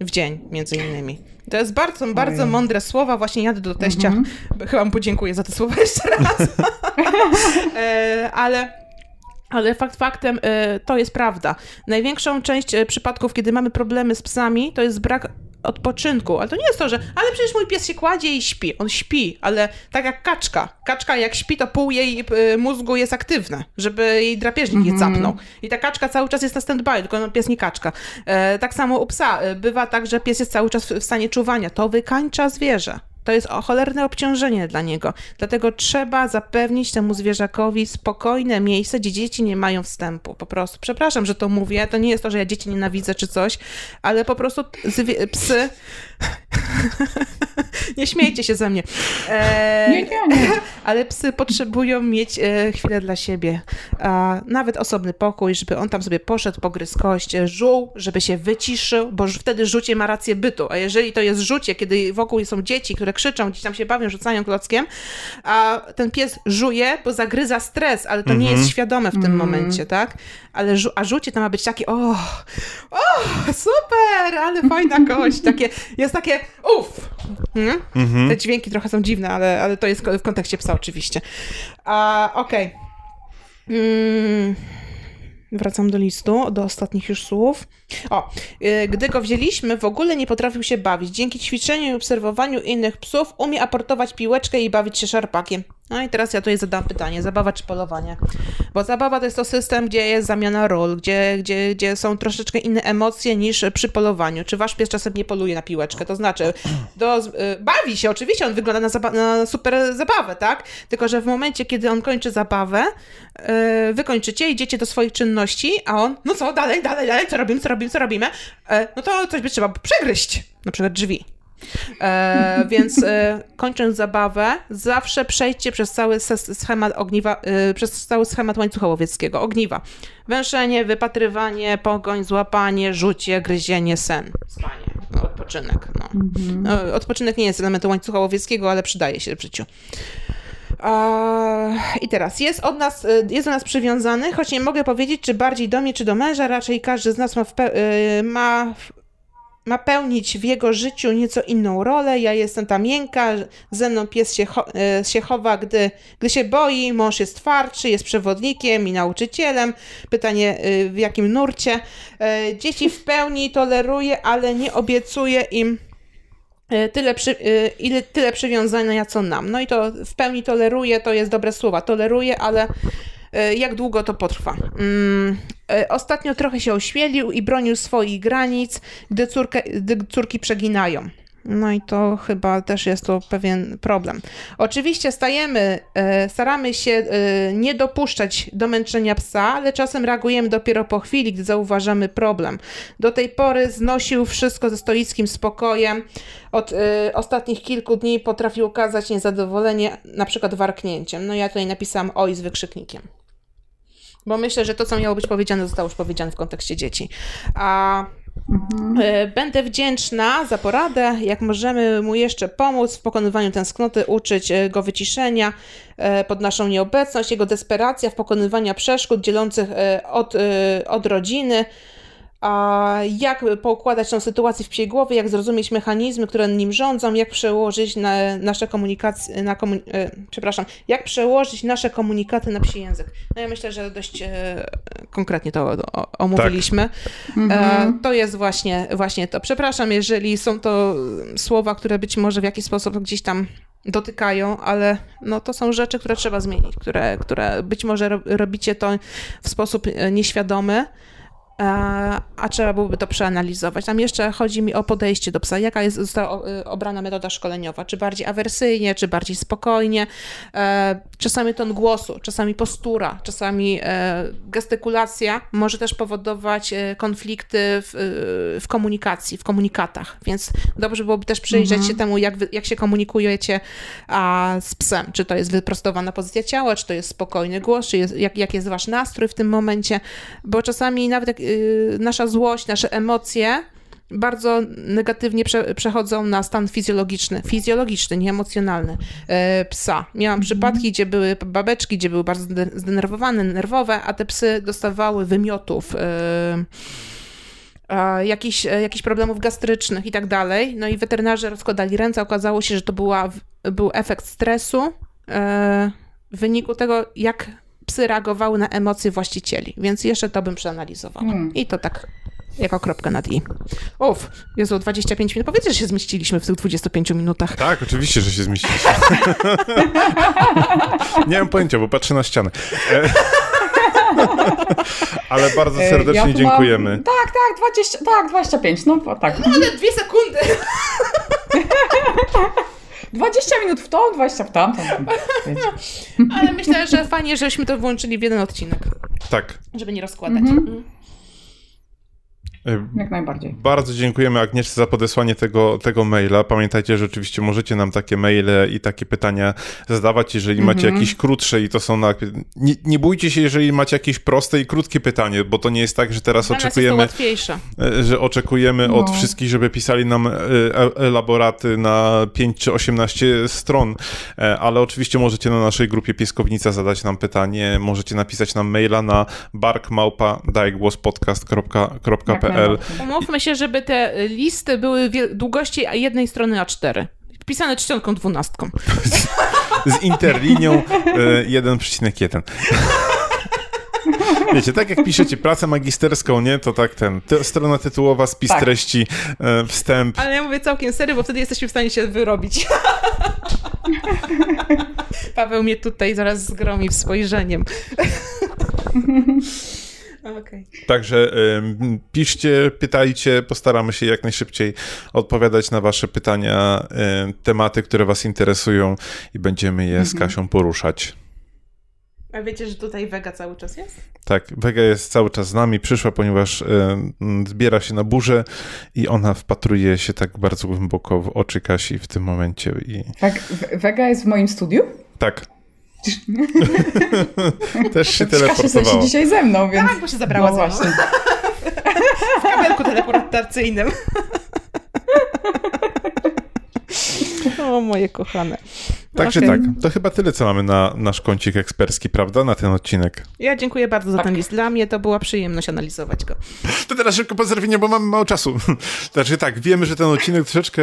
W dzień, między innymi. To jest bardzo, bardzo Ojej. mądre słowa. Właśnie jadę do teścia. Chyba mu podziękuję za te słowa jeszcze raz. E, ale. Ale fakt faktem, e, to jest prawda. Największą część e, przypadków, kiedy mamy problemy z psami, to jest brak odpoczynku. Ale to nie jest to, że ale przecież mój pies się kładzie i śpi. On śpi, ale tak jak kaczka. Kaczka jak śpi, to pół jej e, mózgu jest aktywne, żeby jej drapieżnik nie capnął. I ta kaczka cały czas jest na stand-by, tylko no, pies nie kaczka. E, tak samo u psa. E, bywa tak, że pies jest cały czas w stanie czuwania. To wykańcza zwierzę. To jest o cholerne obciążenie dla niego. Dlatego trzeba zapewnić temu zwierzakowi spokojne miejsce, gdzie dzieci nie mają wstępu. Po prostu. Przepraszam, że to mówię. To nie jest to, że ja dzieci nienawidzę czy coś, ale po prostu psy. nie śmiejcie się ze mnie. E, Nie, nie, nie. ale psy potrzebują mieć e, chwilę dla siebie. A, nawet osobny pokój, żeby on tam sobie poszedł, pogryzł kość, e, żuł, żeby się wyciszył, bo wtedy rzucie ma rację bytu. A jeżeli to jest rzucie, kiedy wokół są dzieci, które krzyczą, gdzieś tam się bawią, rzucają klockiem, a ten pies żuje, bo zagryza stres, ale to nie jest świadome w tym momencie, tak? Ale żu- a rzucie to ma być takie, o, o, super, ale fajna kość, takie, jest takie, uff. Hmm? Te dźwięki trochę są dziwne, ale, ale to jest w kontekście psa oczywiście. A, okej. Mm, Wracam do listu, do ostatnich już słów. O, y, gdy go wzięliśmy, w ogóle nie potrafił się bawić. Dzięki ćwiczeniu i obserwowaniu innych psów umie aportować piłeczkę i bawić się szarpakiem. No i teraz ja tutaj zadam pytanie, zabawa czy polowanie? Bo zabawa to jest to system, gdzie jest zamiana ról, gdzie, gdzie, gdzie są troszeczkę inne emocje niż przy polowaniu. Czy wasz pies czasem nie poluje na piłeczkę? To znaczy, do, y, bawi się, oczywiście on wygląda na, zaba- na super zabawę, tak? Tylko, że w momencie, kiedy on kończy zabawę, y, wy kończycie, idziecie do swoich czynności, a on, no co, dalej, dalej, dalej, co robimy, co robimy, co robimy? E, no to coś by trzeba przegryźć, na przykład drzwi. E, więc e, kończąc zabawę, zawsze przejdźcie przez cały schemat ogniwa, e, przez cały schemat łańcucha łowieckiego. Ogniwa. Węszenie, wypatrywanie, pogoń, złapanie, rzucie, gryzienie, sen. Spanie. No, odpoczynek. No. No, odpoczynek nie jest elementem łańcucha łowieckiego, ale przydaje się w życiu. I teraz jest od nas, y, jest do nas przywiązany, choć nie mogę powiedzieć, czy bardziej do mnie, czy do męża. Raczej każdy z nas ma, y, ma, ma pełnić w jego życiu nieco inną rolę. Ja jestem ta miękka, ze mną pies się, cho y, się chowa, gdy, gdy się boi. Mąż jest twardszy, jest przewodnikiem i nauczycielem. Pytanie, w jakim nurcie. Dzieci w pełni toleruje, ale nie obiecuje im E, tyle, przy, e, ile, tyle przywiązania, co nam. No i to w pełni toleruje, to jest dobre słowa, toleruje, ale e, jak długo to potrwa. Mm, ostatnio trochę się ośmielił i bronił swoich granic, gdy, córkę, gdy córki przeginają. No i to chyba też jest to pewien problem. Oczywiście stajemy, e, staramy się e, nie dopuszczać do męczenia psa, ale czasem reagujemy dopiero po chwili, gdy zauważamy problem. Do tej pory znosił wszystko ze stoickim spokojem. Od e, ostatnich kilku dni potrafił okazać niezadowolenie, na przykład warknięciem. No ja tutaj napisałam oj z wykrzyknikiem. Bo myślę, że to, co miało być powiedziane, zostało już powiedziane w kontekście dzieci. A Mhm. E, będę wdzięczna za poradę, jak możemy mu jeszcze pomóc w pokonywaniu tęsknoty, uczyć e, go wyciszenia e, pod naszą nieobecność, jego desperacja w pokonywaniu przeszkód dzielących od, od rodziny, a jak poukładać tą sytuację w psiej głowie, jak zrozumieć mechanizmy, które nim rządzą, jak przełożyć na nasze komunikacje, na komun... E, przepraszam, jak przełożyć nasze komunikaty na psi język. No ja myślę, że dość e, konkretnie to omówiliśmy. Tak. E, to jest właśnie, właśnie to. Przepraszam, jeżeli są to słowa, które być może w jakiś sposób gdzieś tam dotykają, ale no to są rzeczy, które trzeba zmienić, które, które być może robicie to w sposób nieświadomy, E, a trzeba byłoby to przeanalizować. Tam jeszcze chodzi mi o podejście do psa. Jaka jest, została y, obrana metoda szkoleniowa? Czy bardziej awersyjnie, czy bardziej spokojnie? E, czasami ton głosu, czasami postura, czasami e, gestykulacja może też powodować konflikty w, w komunikacji, w komunikatach, więc dobrze byłoby też przyjrzeć mhm. się temu, jak, wy, jak się komunikujecie a, z psem. Czy to jest wyprostowana pozycja ciała, czy to jest spokojny głos, czy jest, jak, jak jest wasz nastrój w tym momencie, bo czasami nawet jak nasza złość, nasze emocje bardzo negatywnie prze, przechodzą na stan fizjologiczny, fizjologiczny, nie emocjonalny e, psa. Miałam mhm. przypadki, gdzie były babeczki, gdzie były bardzo zdenerwowane, nerwowe, a te psy dostawały wymiotów. E, jakichś, e, jakichś problemów gastrycznych i tak dalej. No i weterynarze rozkładali ręce. Okazało się, że to była, był efekt stresu e, w wyniku tego, jak psy reagowały na emocje właścicieli, więc jeszcze to bym przeanalizowała. Hmm. I to tak jako kropka nad i. Uf, Jezu, 25 minut. Powiedzcie, że się zmieściliśmy w tych 25 minutach. Tak, oczywiście, że się zmieściliśmy. Nie mam pojęcia, bo patrzę na ścianę. E, ale bardzo e, serdecznie ja dziękujemy. Mam... Tak, tak, 20, tak, 25, no tak. No ale dwie sekundy. 20 minut w tą, 20 w tamtą. Ale myślę, że fajnie, żeśmy to włączyli w jeden odcinek. Tak. Żeby nie rozkładać. Mhm. Mhm. Jak najbardziej. Bardzo dziękujemy Agnieszce za podesłanie tego, tego maila. Pamiętajcie, że oczywiście możecie nam takie maile i takie pytania zadawać, jeżeli mm -hmm. macie jakieś krótsze i to są na... Nie, nie bójcie się, jeżeli macie jakieś proste i krótkie pytanie, bo to nie jest tak, że teraz Dla oczekujemy... E, że oczekujemy no. od wszystkich, żeby pisali nam e, e, elaboraty na 5 czy 18 stron, ale oczywiście możecie na naszej grupie Pieskownica zadać nam pytanie, możecie napisać nam maila na barkmałpa.dajgłospodcast.pl Umówmy się, żeby te listy były długości jednej strony A4. Pisane czcionką dwunastką. Z interlinią 1,1. E, Wiecie, tak jak piszecie pracę magisterską, nie, to tak ten, te, strona tytułowa, spis tak. treści, e, wstęp. Ale ja mówię całkiem serio, bo wtedy jesteśmy w stanie się wyrobić. Paweł mnie tutaj zaraz zgromi spojrzeniem. Okay. Także y, piszcie, pytajcie, postaramy się jak najszybciej odpowiadać na Wasze pytania, y, tematy, które Was interesują i będziemy je z mhm. Kasią poruszać. A wiecie, że tutaj Vega cały czas jest? Tak, Vega jest cały czas z nami, przyszła, ponieważ y, zbiera się na burzę i ona wpatruje się tak bardzo głęboko w oczy Kasi w tym momencie. I... Tak, Vega jest w moim studiu? Tak. Też się teleportowała. się dzisiaj ze mną, więc... Tak, bo się zabrała no właśnie. w kabelku teleportacyjnym. o, moje kochane. Także Okay. tak, to chyba tyle, co mamy na nasz kącik ekspercki, prawda, na ten odcinek. Ja dziękuję bardzo za Tak. ten list. Dla mnie to była przyjemność analizować go. To teraz szybko pozdrowienia, bo mamy mało czasu. Znaczy tak, wiemy, że ten odcinek troszeczkę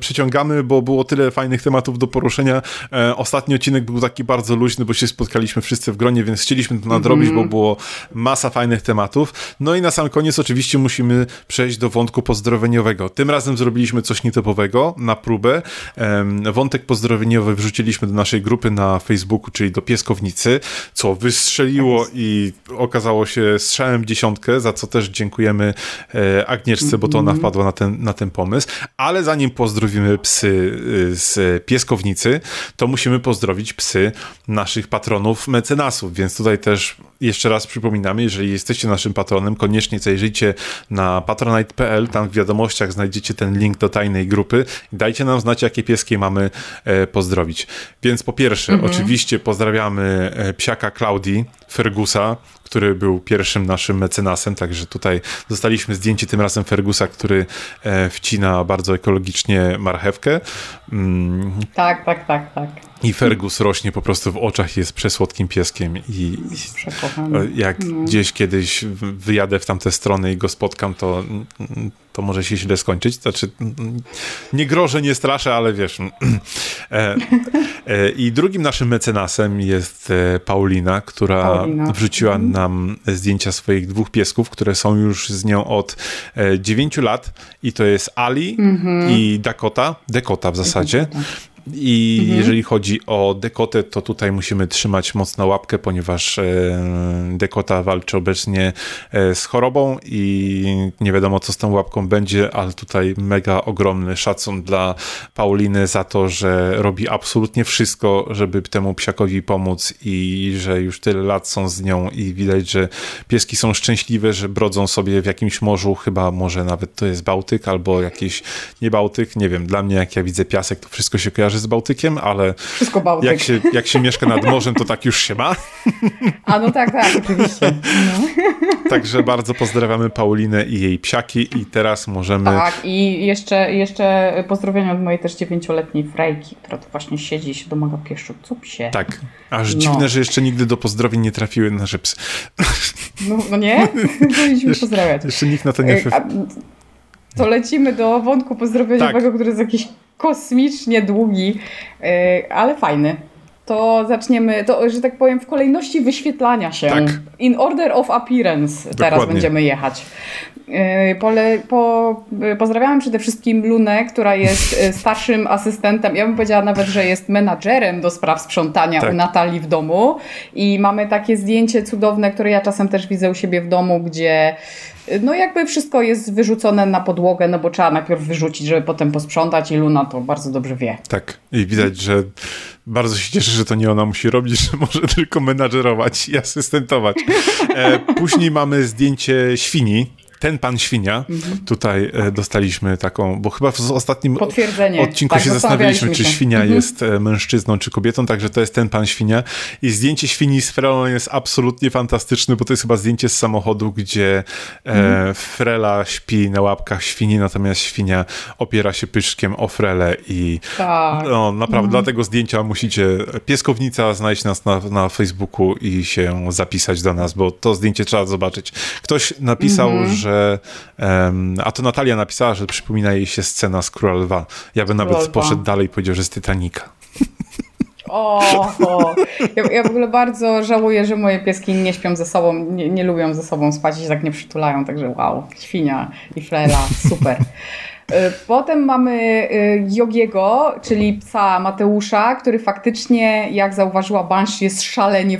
przyciągamy, bo było tyle fajnych tematów do poruszenia. E, ostatni odcinek był taki bardzo luźny, bo się spotkaliśmy wszyscy w gronie, więc chcieliśmy to nadrobić, bo było masa fajnych tematów. No i na sam koniec oczywiście musimy przejść do wątku pozdrowieniowego. Tym razem zrobiliśmy coś nietypowego na próbę. Em, wątek pozdrowieniowy wrzuciliśmy do naszej grupy na Facebooku, czyli do Pieskownicy, co wystrzeliło i okazało się strzałem dziesiątkę, za co też dziękujemy e, Agnieszce, bo to ona wpadła na ten, na ten pomysł. Ale zanim pozdrowimy psy y, z Pieskownicy, to musimy pozdrowić psy naszych patronów mecenasów, więc tutaj też jeszcze raz przypominamy, jeżeli jesteście naszym patronem, koniecznie zajrzyjcie na patronite.pl, tam w wiadomościach znajdziecie ten link do tajnej grupy. Dajcie nam znać, jakie pieski mamy e, pozdrowić. Więc po pierwsze, oczywiście pozdrawiamy e, psiaka Klaudii, Fergusa, który był pierwszym naszym mecenasem, także tutaj dostaliśmy zdjęcie tym razem Fergusa, który e, wcina bardzo ekologicznie marchewkę. Mm, Tak, tak, tak, tak. I Fergus rośnie po prostu w oczach, jest przesłodkim pieskiem i Przekochany. jak gdzieś kiedyś wyjadę w tamte strony i go spotkam, to, to może się źle skończyć. Znaczy, nie grożę, nie straszę, ale wiesz. e, e, I drugim naszym mecenasem jest e, Paulina, która Paulina. wrzuciła nam zdjęcia swoich dwóch piesków, które są już z nią od e, 9 lat i to jest Ali i Dakota, Dakota w zasadzie. I jeżeli chodzi o Dekotę, to tutaj musimy trzymać mocno łapkę, ponieważ e, Dekota walczy obecnie e, z chorobą i nie wiadomo, co z tą łapką będzie, ale tutaj mega ogromny szacun dla Pauliny za to, że robi absolutnie wszystko, żeby temu psiakowi pomóc i że już tyle lat są z nią i widać, że pieski są szczęśliwe, że brodzą sobie w jakimś morzu, chyba może nawet to jest Bałtyk albo jakiś nie Bałtyk, nie wiem, dla mnie jak ja widzę piasek, to wszystko się kojarzy z Bałtykiem, ale Wszystko Bałtyk. jak się, jak się mieszka nad morzem, to tak już się ma. A no tak, tak, oczywiście. No. Także bardzo pozdrawiamy Paulinę i jej psiaki i teraz możemy... Tak, i jeszcze, jeszcze pozdrowienia od mojej też dziewięcioletniej Frejki, która tu właśnie siedzi i się domaga pieszczu. Co psie? Tak. Aż No. dziwne, że jeszcze nigdy do pozdrowień nie trafiły nasze psy. No, no nie? Powinniśmy pozdrawiać. Jeszcze nikt na to nie... E, a, To lecimy do wątku pozdrowieniowego, Tak. który jest jakiś kosmicznie długi, e, ale fajny. To zaczniemy, to, że tak powiem, w kolejności wyświetlania się. Tak. In order of appearance teraz Dokładnie. będziemy jechać. E, Pole, po, e, pozdrawiam przede wszystkim Lunę, która jest starszym asystentem. Ja bym powiedziała nawet, że jest menadżerem do spraw sprzątania Tak. u Natalii w domu. I mamy takie zdjęcie cudowne, które ja czasem też widzę u siebie w domu, gdzie no jakby wszystko jest wyrzucone na podłogę, no bo trzeba najpierw wyrzucić, żeby potem posprzątać i Luna to bardzo dobrze wie. Tak. I widać, że bardzo się cieszę, że to nie ona musi robić, że może tylko menadżerować i asystentować. E, później mamy zdjęcie świni. Ten pan świnia. Tutaj e, dostaliśmy taką, bo chyba w ostatnim odcinku Tak, się zastanawialiśmy, czy się. świnia Mhm. jest e, mężczyzną, czy kobietą, także to jest ten pan świnia. I zdjęcie świni z Frelą jest absolutnie fantastyczne, bo to jest chyba zdjęcie z samochodu, gdzie Mhm. e, Frela śpi na łapkach świni, natomiast świnia opiera się pyszczkiem o Frelę i Tak. no, naprawdę dla tego zdjęcia musicie pieskownica znaleźć nas na, na Facebooku i się zapisać do nas, bo to zdjęcie trzeba zobaczyć. Ktoś napisał, Mhm. Że a to Natalia napisała, że przypomina jej się scena z Króla Lwa. Ja bym nawet Lwa. poszedł dalej i powiedział, że z Titanica. O. Ja, ja w ogóle bardzo żałuję, że moje pieski nie śpią ze sobą, nie, nie lubią ze sobą spać i się tak nie przytulają, także wow, świnia i frela, super. Y, Potem mamy y, Jogiego, czyli psa Mateusza, który faktycznie, jak zauważyła Banshee, jest szalenie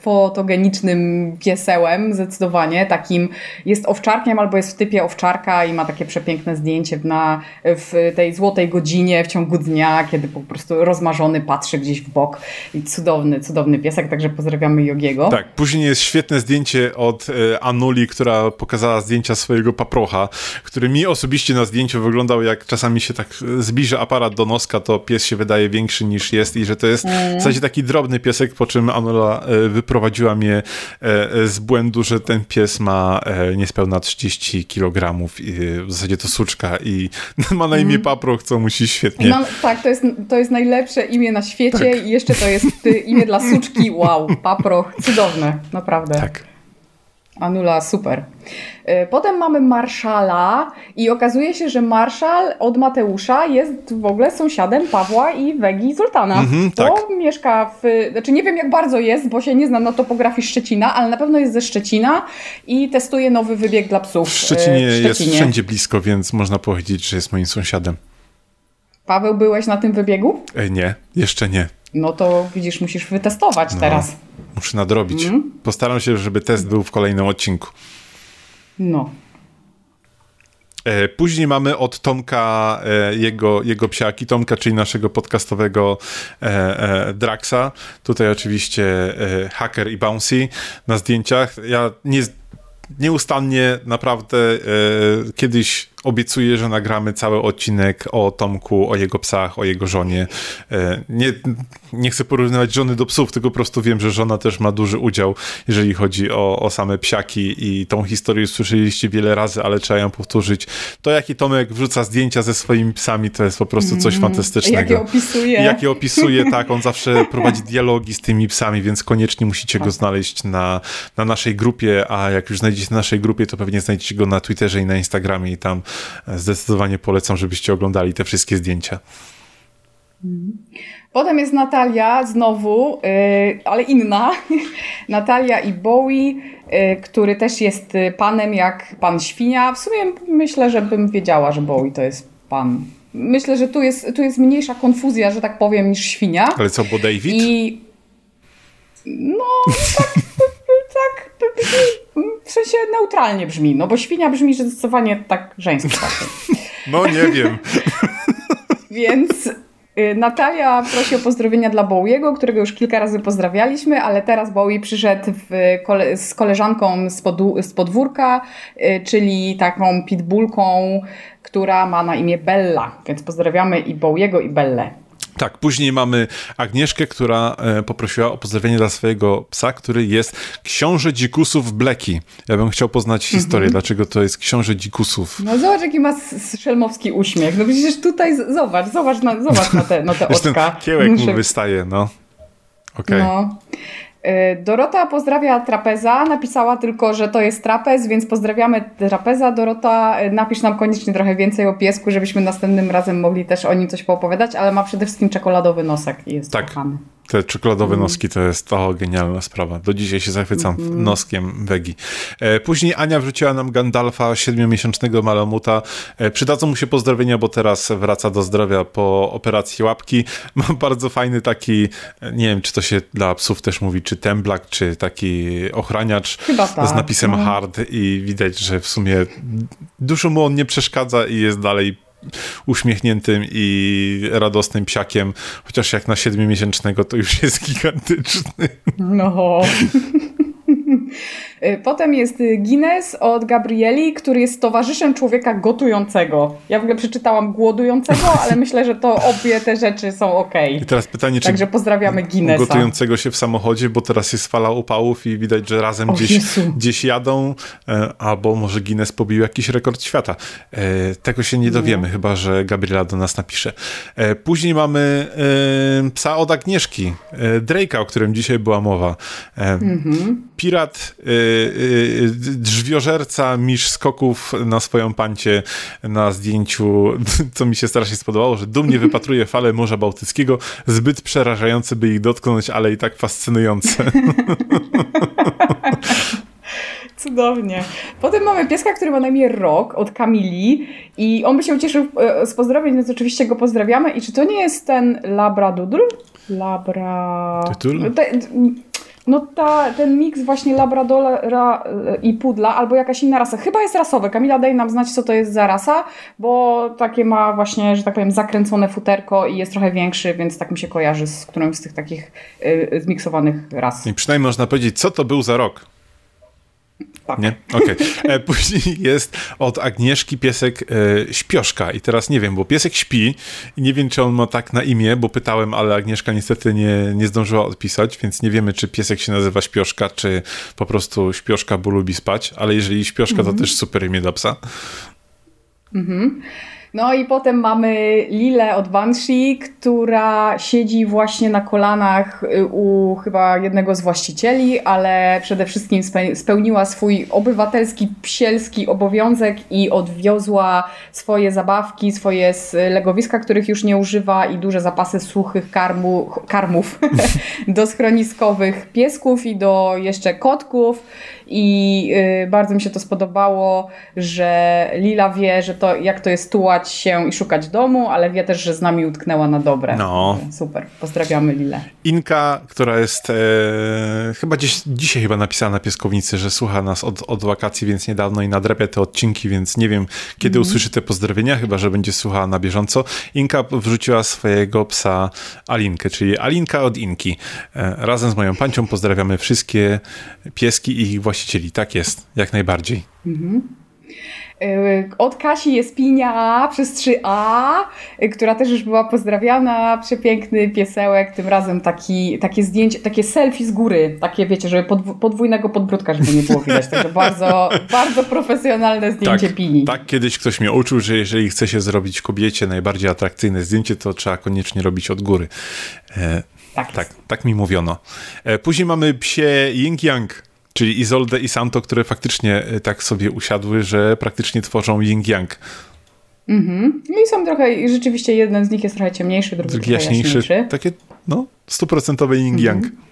fotogenicznym piesełem, zdecydowanie. Takim jest owczarkiem albo jest w typie owczarka i ma takie przepiękne zdjęcie na, w tej złotej godzinie w ciągu dnia, kiedy po prostu rozmarzony patrzy gdzieś w bok. I cudowny, cudowny piesek, także pozdrawiamy Jogiego. Tak, później jest świetne zdjęcie od e, Anuli, która pokazała zdjęcia swojego paprocha, który mi osobiście na zdjęciu zdjęciu wyglądał jak czasami się tak zbliża aparat do noska, to pies się wydaje większy niż jest i że to jest w zasadzie taki drobny piesek, po czym Anula e, wyprowadziła mnie e, z błędu, że ten pies ma e, niespełna 30 kg i w zasadzie to suczka i ma na imię Paproch, co musi świetnie. No, tak, to jest, to jest najlepsze imię na świecie Tak. i jeszcze to jest imię dla suczki. Wow, paproch, cudowne, naprawdę. Tak. Anula, super. Y, Potem mamy Marszala i okazuje się, że Marszal od Mateusza jest w ogóle sąsiadem Pawła i Wegi Zoltana. Mhm, Bo tak. mieszka w... Znaczy nie wiem jak bardzo jest, bo się nie znam na topografii Szczecina, ale na pewno jest ze Szczecina i testuje nowy wybieg dla psów. W Szczecinie, w jest Szczecinie. wszędzie blisko, więc można powiedzieć, że jest moim sąsiadem. Paweł, byłeś na tym wybiegu? E, nie, jeszcze nie. No to widzisz, musisz wytestować No. teraz. Muszę nadrobić. Mhm. Postaram się, żeby test był w kolejnym odcinku. No. E, Później mamy od Tomka e, jego, jego psiaki, Tomka, czyli naszego podcastowego e, Draxa. Tutaj oczywiście Hacker i Bouncy na zdjęciach. Ja nie, nieustannie naprawdę kiedyś obiecuję, że nagramy cały odcinek o Tomku, o jego psach, o jego żonie. E, nie, nie chcę porównywać żony do psów, tylko po prostu wiem, że żona też ma duży udział, jeżeli chodzi o, o same psiaki i tą historię słyszeliście wiele razy, ale trzeba ją powtórzyć. To, jaki Tomek wrzuca zdjęcia ze swoimi psami, to jest po prostu coś fantastycznego. Jakie opisuje. Jakie opisuje, tak, on zawsze prowadzi dialogi z tymi psami, więc koniecznie musicie go znaleźć na, na naszej grupie, a jak już znajdziecie na naszej grupie, to pewnie znajdziecie go na Twitterze i na Instagramie i tam zdecydowanie polecam, żebyście oglądali te wszystkie zdjęcia. Potem jest Natalia znowu, y, ale inna. Natalia i Bowie, y, który też jest y, panem jak pan świnia. W sumie myślę, że bym wiedziała, że Bowie to jest pan. Myślę, że tu jest, tu jest mniejsza konfuzja, że tak powiem, niż świnia. Ale co, bo David? I no, tak, tak, w sensie neutralnie brzmi, no bo świnia brzmi że zdecydowanie tak żeńsko. No nie wiem. Więc y, Natalia prosi o pozdrowienia dla Bowiego, którego już kilka razy pozdrawialiśmy, ale teraz Bowie przyszedł kole z koleżanką z, z podwórka, y, czyli taką pitbullką, która ma na imię Bella. Więc pozdrawiamy i Bowiego, i Bellę. Tak, później mamy Agnieszkę, która e, poprosiła o pozdrowienie dla swojego psa, który jest książę dzikusów Bleki. Ja bym chciał poznać historię, dlaczego to jest książę dzikusów. No zobacz, jaki ma szelmowski uśmiech. No przecież tutaj, zobacz, zobacz na, zobacz na te, na te Już ten oczka. kiełek mu wystaje, no. Okej. No. Y, Dorota pozdrawia trapeza, napisała tylko, że to jest trapez, więc pozdrawiamy trapeza. Dorota, y, napisz nam koniecznie trochę więcej o piesku, żebyśmy następnym razem mogli też o nim coś poopowiadać, ale ma przede wszystkim czekoladowy nosek i jest Tak. kochany. Te czekoladowe noski to jest o, genialna sprawa. Do dzisiaj się zachwycam noskiem Wegi. E, później Ania wrzuciła nam Gandalfa, siedmiomiesięcznego malamuta. E, przydadzą mu się pozdrowienia, bo teraz wraca do zdrowia po operacji łapki. Ma bardzo fajny taki, e, nie wiem, czy to się dla psów też mówi, czy temblak, czy taki ochraniacz Chyba tak, z napisem no. hard i widać, że w sumie dużo mu on nie przeszkadza i jest dalej uśmiechniętym i radosnym psiakiem, chociaż jak na siedmiomiesięcznego to już jest gigantyczny. No. Y, Potem jest Guinness od Gabrieli, który jest towarzyszem człowieka gotującego. Ja w ogóle przeczytałam głodującego, ale myślę, że to obie te rzeczy są ok. I teraz pytanie, czy Także pozdrawiamy Guinnessa. gotującego się w samochodzie, bo teraz jest fala upałów i widać, że razem O gdzieś, Jezu. gdzieś jadą, e, albo może Guinness pobił jakiś rekord świata. E, Tego się nie dowiemy, chyba że Gabriela do nas napisze. E, Później mamy psa od Agnieszki, Drake'a, o którym dzisiaj była mowa. E, Pirat, e, e, drzwiożerca, mistrz skoków na swoją pancie na zdjęciu, co mi się strasznie spodobało, że dumnie wypatruje fale Morza Bałtyckiego, zbyt przerażające, by ich dotknąć, ale i tak fascynujące. Cudownie. Potem mamy pieska, który ma na imię Rock od Kamili i on by się ucieszył e, z pozdrowień, więc oczywiście go pozdrawiamy. I czy to nie jest ten Labradoodle? Labra... Tytul? No ta, ten miks właśnie Labradora i Pudla albo jakaś inna rasa. Chyba jest rasowy. Kamila, daj nam znać, co to jest za rasa, bo takie ma właśnie, że tak powiem, zakręcone futerko i jest trochę większy, więc tak mi się kojarzy z którymś z tych takich y, zmiksowanych ras. I przynajmniej można powiedzieć, co to był za rok. Tak. Nie? Okej. Okay. Później jest od Agnieszki piesek e, Śpioszka i teraz nie wiem, bo piesek śpi i nie wiem, czy on ma tak na imię, bo pytałem, ale Agnieszka niestety nie, nie zdążyła odpisać, więc nie wiemy, czy piesek się nazywa Śpioszka, czy po prostu Śpioszka, bo lubi spać, ale jeżeli Śpioszka, to też super imię dla psa. Mhm. No i potem mamy Lilę od Banshee, która siedzi właśnie na kolanach y, u chyba jednego z właścicieli, ale przede wszystkim spełniła swój obywatelski, psielski obowiązek i odwiozła swoje zabawki, swoje legowiska, których już nie używa i duże zapasy suchych karmu, karmów do schroniskowych piesków i do jeszcze kotków i y, bardzo mi się to spodobało, że Lila wie, że to jak to jest tułać się i szukać domu, ale wie też, że z nami utknęła na dobre. No. Super, pozdrawiamy Lilę. Inka, która jest e, chyba dziś, dzisiaj chyba napisała na pieskownicy, że słucha nas od, od wakacji, więc niedawno i nadrabia te odcinki, więc nie wiem, kiedy mm. usłyszy te pozdrowienia, chyba, że będzie słuchała na bieżąco. Inka wrzuciła swojego psa Alinkę, czyli Alinka od Inki. E, razem z moją pancią pozdrawiamy wszystkie pieski i ich właścicieli. Tak jest, jak najbardziej. Mhm. Y, od Kasi jest Pinia przez 3A, y, która też już była pozdrawiana. Przepiękny piesełek, tym razem taki, takie zdjęcie, takie selfie z góry. Takie wiecie, żeby podwójnego podbródka, żeby nie było widać. Także bardzo, bardzo profesjonalne zdjęcie tak, Pini. Tak, kiedyś ktoś mnie uczył, że jeżeli chce się zrobić kobiecie najbardziej atrakcyjne zdjęcie, to trzeba koniecznie robić od góry. E, tak, tak, tak, mi mówiono. E, później mamy psie Ying Yang Czyli Izolde i Santo, które faktycznie e, tak sobie usiadły, że praktycznie tworzą yin-yang. Mhm. No i są trochę, rzeczywiście jeden z nich jest trochę ciemniejszy, drugi, drugi jaśniejszy. jaśniejszy. Takie, no, stuprocentowe yin-yang. Mhm.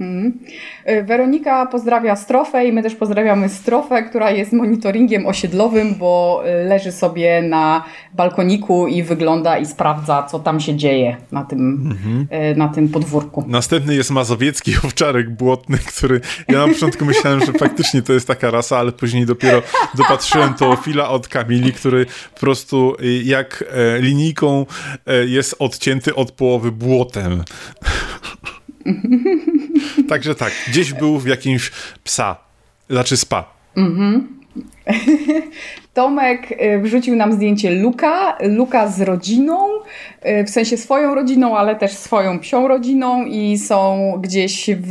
Y, Weronika pozdrawia Strofę i my też pozdrawiamy Strofę, która jest monitoringiem osiedlowym, bo y, leży sobie na balkoniku i wygląda i sprawdza, co tam się dzieje na tym, mhm. Y, na tym podwórku. Następny jest mazowiecki owczarek błotny, który ja na początku myślałem, że faktycznie to jest taka rasa, ale później dopiero dopatrzyłem Teofila od Kamili, który po prostu jak e, linijką e, jest odcięty od połowy błotem. Także tak, gdzieś był w jakimś psa, znaczy spa. Mhm. Tomek y, wrzucił nam zdjęcie Luka, Luka z rodziną, y, w sensie swoją rodziną, ale też swoją psią rodziną i są gdzieś w,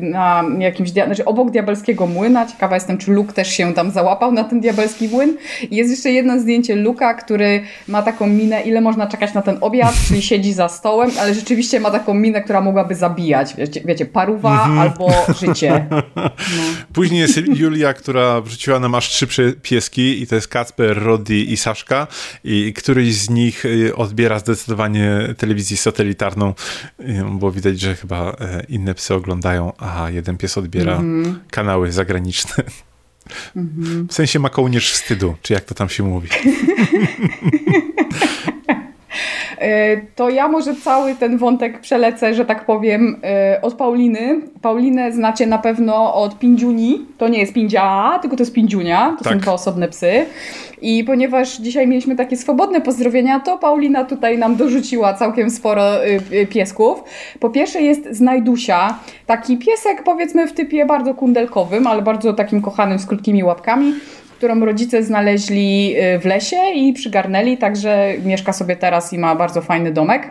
na jakimś, znaczy obok diabelskiego młyna. Ciekawa jestem, czy Luke też się tam załapał na ten diabelski młyn. I jest jeszcze jedno zdjęcie Luka, który ma taką minę, ile można czekać na ten obiad, czyli siedzi za stołem, ale rzeczywiście ma taką minę, która mogłaby zabijać. Wiecie, wiecie paruwa mhm. albo życie. No. Później jest Julia, która wrzuciła nam aż trzy pieski i to jest Kacper, Rodi i Saszka i któryś z nich y, odbiera zdecydowanie telewizję satelitarną, y, bo widać, że chyba e, inne psy oglądają, a jeden pies odbiera mm kanały zagraniczne. Mm -hmm. W sensie ma kołnierz wstydu, czy jak to tam się mówi. E, to ja może cały ten wątek przelecę, że tak powiem, e, od Pauliny. Paulinę znacie na pewno od Pindziuni. To nie jest Pindzia, tylko to jest Pindziunia. To tak. są dwa osobne psy. I ponieważ dzisiaj mieliśmy takie swobodne pozdrowienia, to Paulina tutaj nam dorzuciła całkiem sporo y, y, piesków. Po pierwsze jest Znajdusia, taki piesek powiedzmy w typie bardzo kundelkowym, ale bardzo takim kochanym z krótkimi łapkami którą rodzice znaleźli y, w lesie i przygarnęli, także mieszka sobie teraz i ma bardzo fajny domek.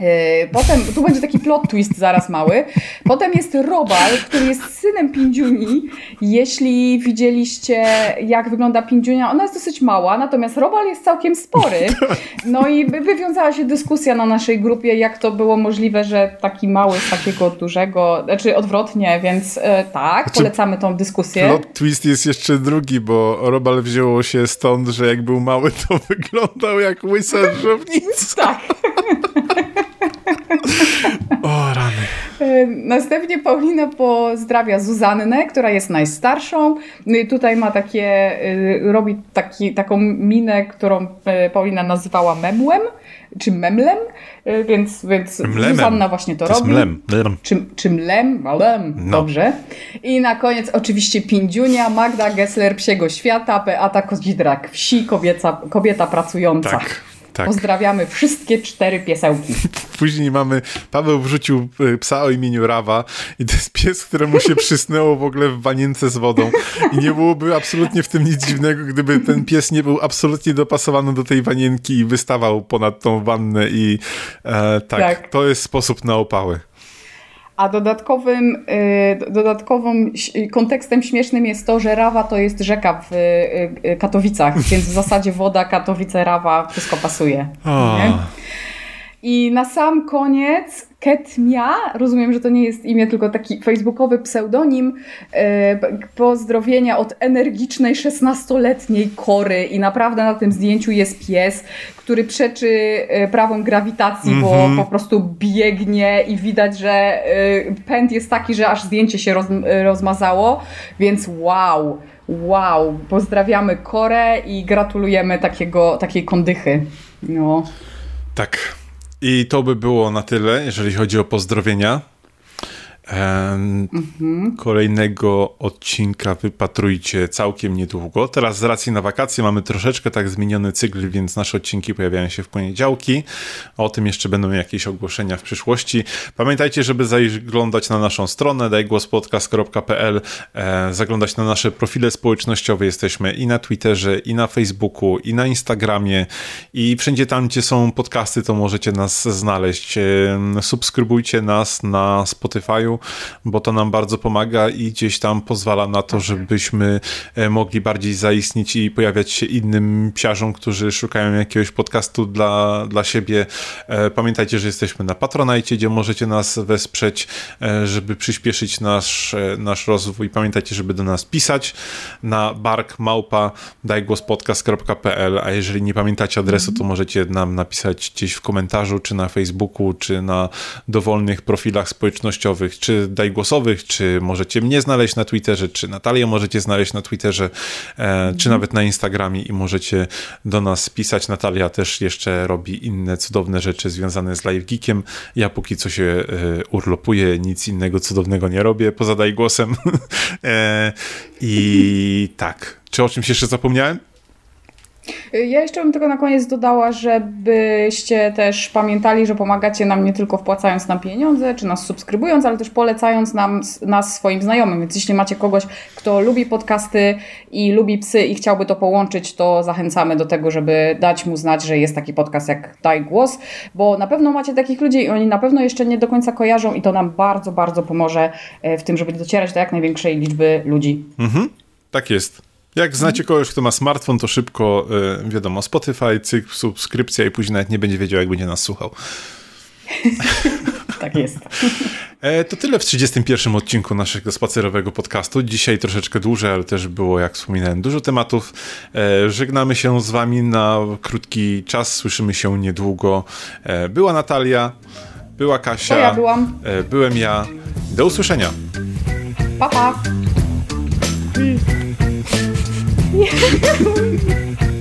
E, potem, tu będzie taki plot twist zaraz mały. Potem jest Robal, który jest synem Pindziuni. Jeśli widzieliście, jak wygląda Pindziunia, ona jest dosyć mała, natomiast Robal jest całkiem spory. No i wywiązała się dyskusja na naszej grupie, jak to było możliwe, że taki mały z takiego dużego, znaczy odwrotnie, więc e, tak, znaczy, polecamy tą dyskusję. Plot twist jest jeszcze drugi, bo Robal wzięło się stąd, że jak był mały, to wyglądał jak łysa żownica. tak. O, rany. E, następnie Paulina pozdrawia Zuzannę, która jest najstarszą. No tutaj ma takie, e, robi taki, taką minę, którą e, Paulina nazywała memłem, czy memlem, więc, więc Zuzanna właśnie to, to robi. Mlem. Czy, czy mlem? Mlem, no. dobrze. I na koniec oczywiście Pindziunia, Magda Gessler Psiego Świata, Beata Kozidrak Wsi, kobieta, kobieta pracująca. Tak. Tak. Pozdrawiamy wszystkie cztery piesełki. Później mamy, Paweł wrzucił e, psa o imieniu Rawa i to jest pies, któremu się przysnęło w ogóle w wanience z wodą i nie byłoby absolutnie w tym nic dziwnego, gdyby ten pies nie był absolutnie dopasowany do tej wanienki i wystawał ponad tą wannę i e, tak, tak, to jest sposób na opały. A dodatkowym, y, dodatkowym kontekstem śmiesznym jest to, że Rawa to jest rzeka w y, y, Katowicach, więc w zasadzie woda, Katowice, Rawa, wszystko pasuje. I na sam koniec Ketmia, rozumiem, że to nie jest imię, tylko taki facebookowy pseudonim, pozdrowienia od energicznej 16-letniej Kory i naprawdę na tym zdjęciu jest pies, który przeczy e, prawom grawitacji, mm -hmm. bo mhm. po prostu biegnie i widać, że e, pęd jest taki, że aż zdjęcie się roz, e, rozmazało, więc wow, wow, pozdrawiamy Korę i gratulujemy takiego, takiej kondychy. No. Tak. I to by było na tyle, jeżeli chodzi o pozdrowienia. Mhm. Kolejnego odcinka wypatrujcie całkiem niedługo. Teraz z racji na wakacje mamy troszeczkę tak zmieniony cykl, więc nasze odcinki pojawiają się w poniedziałki. O tym jeszcze będą jakieś ogłoszenia w przyszłości. Pamiętajcie, żeby zaglądać na naszą stronę dajgłospodcast.pl, e, zaglądać na nasze profile społecznościowe. Jesteśmy i na Twitterze, i na Facebooku, i na Instagramie, i wszędzie tam, gdzie są podcasty, to możecie nas znaleźć. Subskrybujcie nas na Spotify'u bo to nam bardzo pomaga i gdzieś tam pozwala na to, żebyśmy e, mogli bardziej zaistnieć i pojawiać się innym psiarzom, którzy szukają jakiegoś podcastu dla, dla siebie. E, pamiętajcie, że jesteśmy na Patronite, gdzie możecie nas wesprzeć, e, żeby przyspieszyć nasz, nasz rozwój. Pamiętajcie, żeby do nas pisać na barkmałpa dajgłospodcast.pl, a jeżeli nie pamiętacie adresu, to możecie nam napisać gdzieś w komentarzu, czy na Facebooku, czy na dowolnych profilach społecznościowych, czy daj głosowych, czy możecie mnie znaleźć na Twitterze, czy Natalię możecie znaleźć na Twitterze, e, czy nawet na Instagramie i możecie do nas pisać. Natalia też jeszcze robi inne cudowne rzeczy związane z Live Geekiem. Ja póki co się e, urlopuję, nic innego cudownego nie robię, poza daj głosem. e, I tak. Czy o czymś jeszcze zapomniałem? Ja jeszcze bym tylko na koniec dodała, żebyście też pamiętali, że pomagacie nam nie tylko wpłacając nam pieniądze, czy nas subskrybując, ale też polecając nam, nas swoim znajomym. Więc jeśli macie kogoś, kto lubi podcasty i lubi psy i chciałby to połączyć, to zachęcamy do tego, żeby dać mu znać, że jest taki podcast jak Daj Głos, bo na pewno macie takich ludzi i oni na pewno jeszcze nie do końca kojarzą i to nam bardzo, bardzo pomoże e, w tym, żeby docierać do jak największej liczby ludzi. Mhm, tak jest. Jak znacie kogoś, kto ma smartfon, to szybko, y, wiadomo, Spotify, cyk, subskrypcja i później nawet nie będzie wiedział, jak będzie nas słuchał. tak jest. E, to tyle w 31 odcinku naszego spacerowego podcastu. Dzisiaj troszeczkę dłużej, ale też było, jak wspominałem, dużo tematów. E, żegnamy się z wami na krótki czas. Słyszymy się niedługo. E, była Natalia, była Kasia. To ja byłam. Byłem ja. Do usłyszenia. Pa, pa. Yeah.